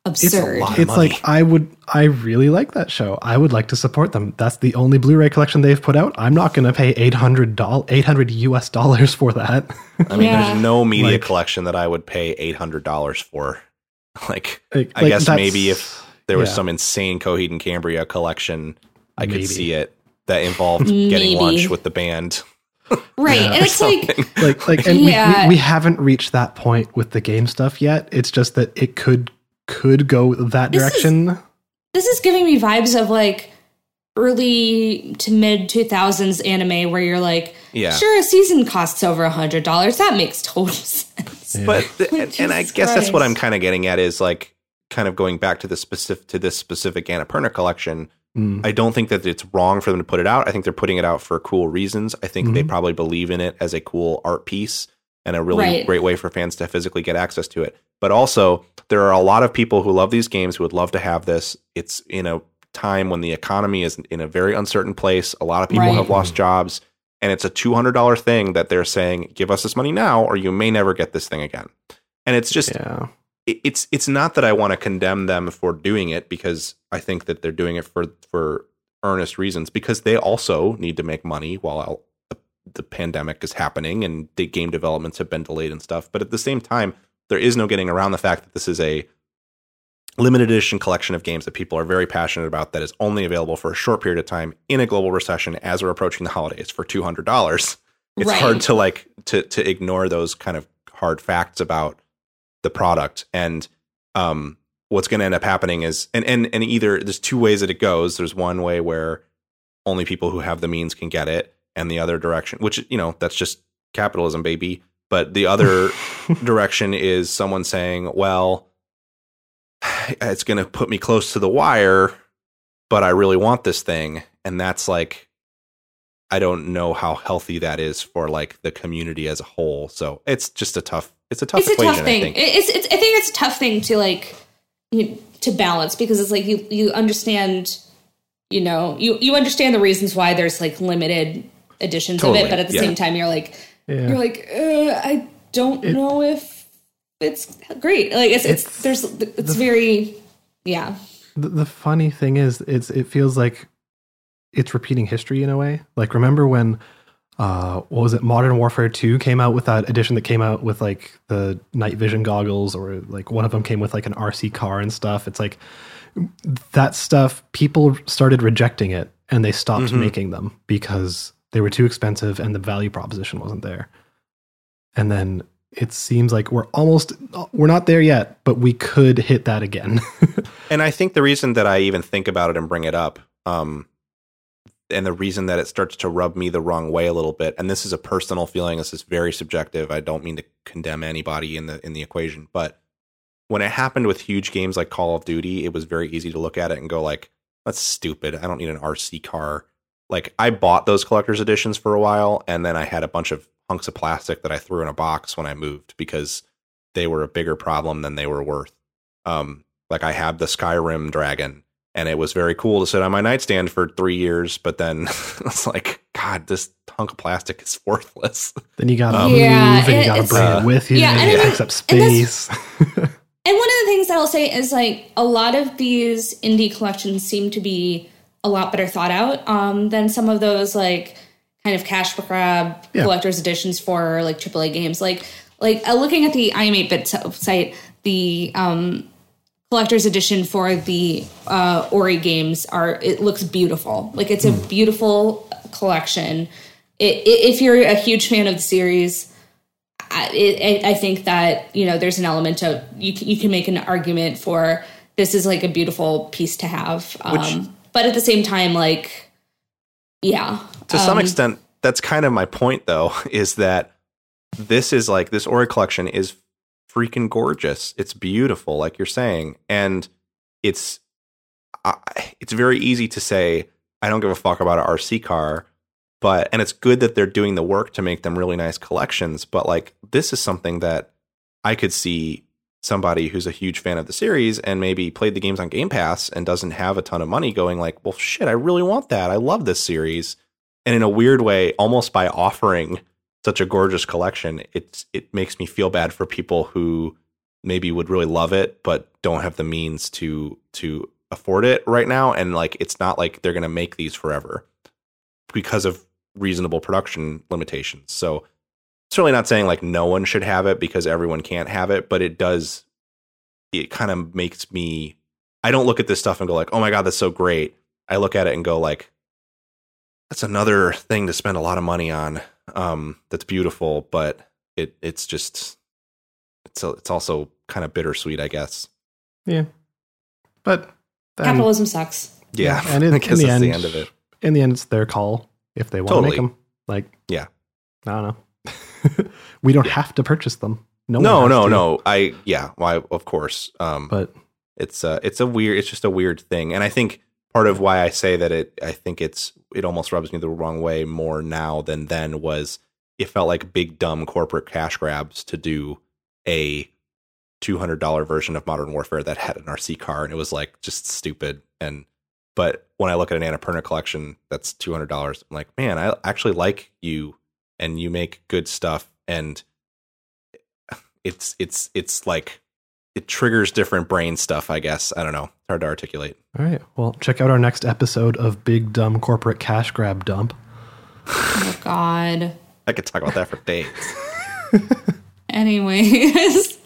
absurd.
lot.
it's
money.
like I would I really like that show. I would like to support them. That's the only Blu-ray collection they've put out. I'm not going to pay 800 doll 800 US dollars for that.
I mean,
Yeah.
there's no media
Like-
collection that I would pay eight hundred dollars for. Like,
Like-
I
like,
guess maybe if there was
yeah.
some insane Coheed and Cambria collection, I
Maybe.
could see it. That involved getting lunch with the band.
right? and it's like
like like and
Yeah.
we, we we haven't reached that point with the game stuff yet. It's just that it could could go that
This is-
direction.
this is giving me vibes of like early to mid two thousands anime where you're like,
Yeah.
sure, a season costs over a hundred dollars. That makes total sense.
But th-
Like,
and, and I
Jesus
guess that's what I'm kind of getting at is like kind of going back to the specific to this specific Annapurna collection.
Mm.
I don't think that it's wrong for them to put it out. I think they're putting it out for cool reasons. I think they
Mhm.
probably believe in it as a cool art piece and a really
Right.
great way for fans to physically get access to it. But also, there are a lot of people who love these games who would love to have this. It's in a time when the economy is in a very uncertain place. A lot of people
Right.
have lost jobs, and it's a two hundred dollar thing that they're saying, "Give us this money now, or you may never get this thing again." And it's just
Yeah.
it- it's it's not that I want to condemn them for doing it because I think that they're doing it for for earnest reasons because they also need to make money while the, pandemic is happening and the game developments have been delayed and stuff. But at the same time, there is no getting around the fact that this is a limited edition collection of games that people are very passionate about that is only available for a short period of time in a global recession as we're approaching the holidays for two hundred dollars. It's
Right.
hard to like to to ignore those kind of hard facts about the product and um what's going to end up happening is and and and either there's two ways that it goes there's one way where only people who have the means can get it and the other direction which you know that's just capitalism baby. But the other direction is someone saying well it's going to put me close to the wire but i really want this thing. And that's like i don't know how healthy that is for like the community as a whole. So it's just a tough it's a tough
it's a
equation
tough
i
thing.
think.
It's, it's I think it's a tough thing to like you, to balance because it's like you you understand you know, you you understand the reasons why there's like limited editions of it, but at the
yeah.
same time, you're like,
Yeah.
you're like, uh, I don't know if it's great. Like it's it's,
It's
there's it's very yeah
the, the funny thing is it's it feels like it's repeating history in a way like remember when uh what was it modern warfare 2 came out with that edition that came out with like the night vision goggles or like one of them came with like an rc car and stuff it's like that stuff people started rejecting it and they stopped making them because they were too expensive and the value proposition wasn't there and then it seems like we're almost we're not there yet but we could hit that again
And I think the reason that I even think about it and bring it up, um, and the reason that it starts to rub me the wrong way a little bit, and this is a personal feeling, this is very subjective. I don't mean to condemn anybody in the in the equation, but when it happened with huge games like Call of Duty, it was very easy to look at it and go like, "That's stupid. I don't need an RC car." Like I bought those collector's editions for a while, and then I had a bunch of hunks of plastic that I threw in a box when I moved because they were a bigger problem than they were worth. Um, like I have the Skyrim dragon, and it was very cool to sit on my nightstand for three years. But then it's like, God, this hunk of plastic is worthless.
Then you gotta
Um,
move
Yeah,
and you gotta bring
uh,
it with you.
yeah,
and
and
it
I
takes up space.
And one of the things that I'll say is like a lot of these indie collections seem to be a lot better thought out um, than some of those like kind of cash grab
Yeah.
collector's editions for like AAA games. Like like uh, looking at the I'm 8 bit site, the um, collector's edition for the uh, Ori games are it looks beautiful. Like it's a beautiful collection. It, i if you're a huge fan of the series, I, it, I think that you know there's an element of you can, you can make an argument for this is like a beautiful piece to have, um, but at the same time, like yeah,
to some
um,
extent, that's kind of my point, though, is that this is like this Ori collection is freaking gorgeous. It's beautiful, like you're saying, and it's I, it's very easy to say I don't give a fuck about an RC car, but and it's good that they're doing the work to make them really nice collections. But like this is something that I could see somebody who's a huge fan of the series and maybe played the games on Game Pass and doesn't have a ton of money going like, well, shit, I really want that. I love this series. And in a weird way, almost by offering such a gorgeous collection, it's it makes me feel bad for people who maybe would really love it but don't have the means to to afford it right now. And like, it's not like they're gonna make these forever because of reasonable production limitations. So certainly not saying like no one should have it because everyone can't have it, but it does. It kind of makes me. I don't look at this stuff and go like, "Oh my god, that's so great." I look at it and go like, "That's another thing to spend a lot of money on." Um, that's beautiful, but it it's just it's a, it's also kind of bittersweet, I guess.
yeah, but then,
capitalism sucks.
Yeah,
and in,
I
in the end,
the end of it.
in the end, it's their call if they want to
Totally.
make them. Like,
Yeah.
I don't know. we don't have to purchase them. No,
No, no,
to,
no. I yeah, why of course. Um,
But
it's uh it's a weird it's just a weird thing and i think part of why i say that it i think it's it almost rubs me the wrong way more now than then was it felt like big dumb corporate cash grabs to do a $200 version of modern warfare that had an rc car and it was like just stupid and but when i look at an annapurna collection that's $200 i'm like man i actually like you and you make good stuff and it's it's it's like it triggers different brain stuff, I guess. I don't know. It's hard to articulate.
all right. Well, check out our next episode of Big Dumb Corporate Cash Grab Dump.
Oh God.
I could talk about that for days.
Anyways,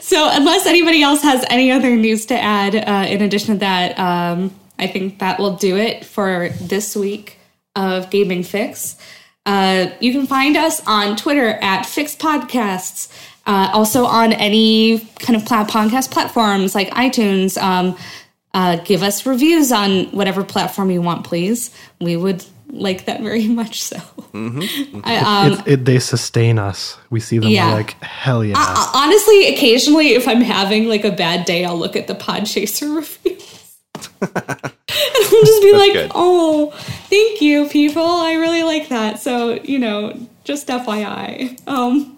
so unless anybody else has any other news to add, uh, in addition to that, um, I think that will do it for this week of Gaming Fyx. Uh, you can find us on Twitter at Fyx Podcasts. Uh, also on any kind of pla- podcast platforms like iTunes. Um, uh, give us reviews on whatever platform you want, please. We would like that very much so. I, um,
It's it, they sustain us. We see them
Yeah.
like hell yeah.
Uh, honestly, occasionally, if I'm having like a bad day, I'll look at the Podchaser reviews. and I'll just be like,
good.
oh, thank you, people. I really like that. So, you know, just FYI. Um,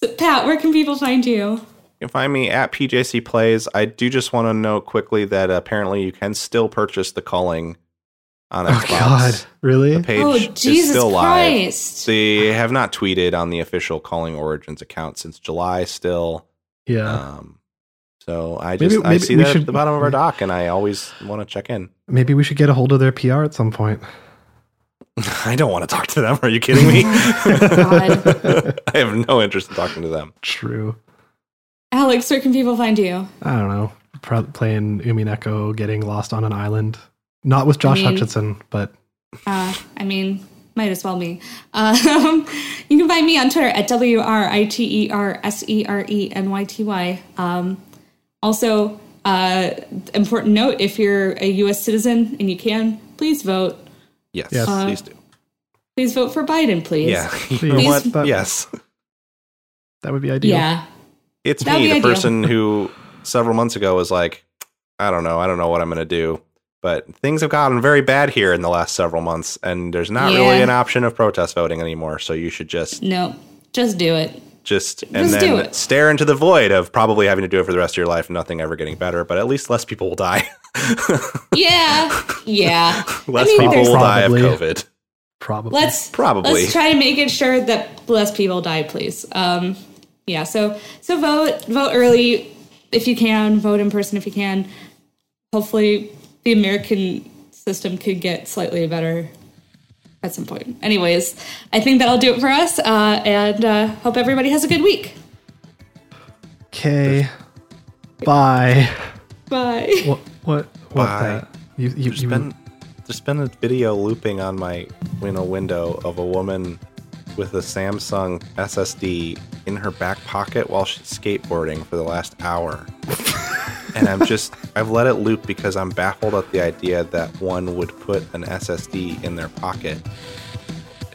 so, Pat, where can people find you?
You can find me at PJC Plays. I do just want to note quickly that apparently you can still purchase the Calling on
Oh God, really?
The page
Oh,
is
Jesus
still live.
Christ.
They have not tweeted on the official Calling Origins account since July still.
Yeah.
Um, so I
Maybe-
just I
maybe
see that
should-
at the bottom of our dock, and I always want to check in.
Maybe we should get a hold of their PR at some point.
I don't want to talk to them. Are you kidding me? I have no interest in talking to them.
True.
Alex, where can people find you?
I don't know. Pro- playing Umineko, getting lost on an island. Not with Josh
I mean-
Hutcherson, but
Uh, I mean, might as well be. Um, you can find me on Twitter at W R I T E R S E R E N Y T Y. Um, also, uh, important note if you're a U.S. citizen and you can, please vote.
Yes,
Yes.
Uh,
please do.
Please vote for Biden, please.
Yeah, you
Please.
know what?
That-
Yes,
that would be ideal.
Yeah.
it's
That'd
me, the
ideal.
person who several months ago was like, I don't know, I don't know what I'm going to do. But things have gotten very bad here in the last several months, and there's not
Yeah.
really an option of protest voting anymore. So you should just
No, just do it.
Just and
Just do
then
it.
stare into the void of probably having to do it for the rest of your life and nothing ever getting better. But at least less people will die.
Yeah. Yeah.
less
I mean,
people
there's-
will die of COVID.
Probably.
let's
Probably.
let's try to make it sure that less people die please um yeah so so vote vote early if you can vote in person if you can hopefully the american system could get slightly better at some point anyways i think that'll do it for us uh and uh hope everybody has a good week
Okay. Bye.
bye
What? What? What?
Bye.
That? You, you,
There's
you,
been there's been a video looping on my in a window of a woman with a Samsung SSD in her back pocket while she's skateboarding for the last hour. and I'm just I've let it loop because I'm baffled at the idea that one would put an SSD in their pocket.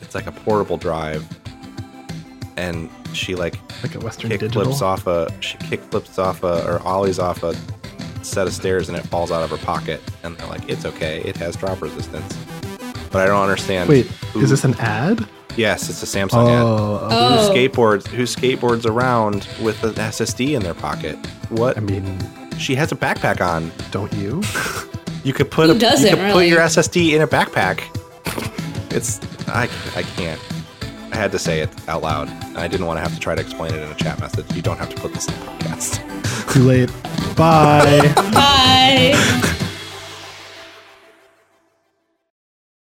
It's like a portable drive. And she like
like a Western
kick
Digital.
flips off a she kick flips off a or ollies off a set of stairs and it falls out of her pocket and they're like it's okay it has drop resistance but i don't understand
Wait,
who-
is this an ad?
yes it's a samsung ad
Oh,
Oh.
who skateboards who skateboards around with an ssd in their pocket what
I mean,
she has a backpack on
don't you?
you could put
Who
a
doesn't,
you could put your ssd in a backpack. It's i i can't. I had to say it out loud. I didn't want to have to try to explain it in a chat message. You don't have to put this in the podcast.
Too late. Bye.
bye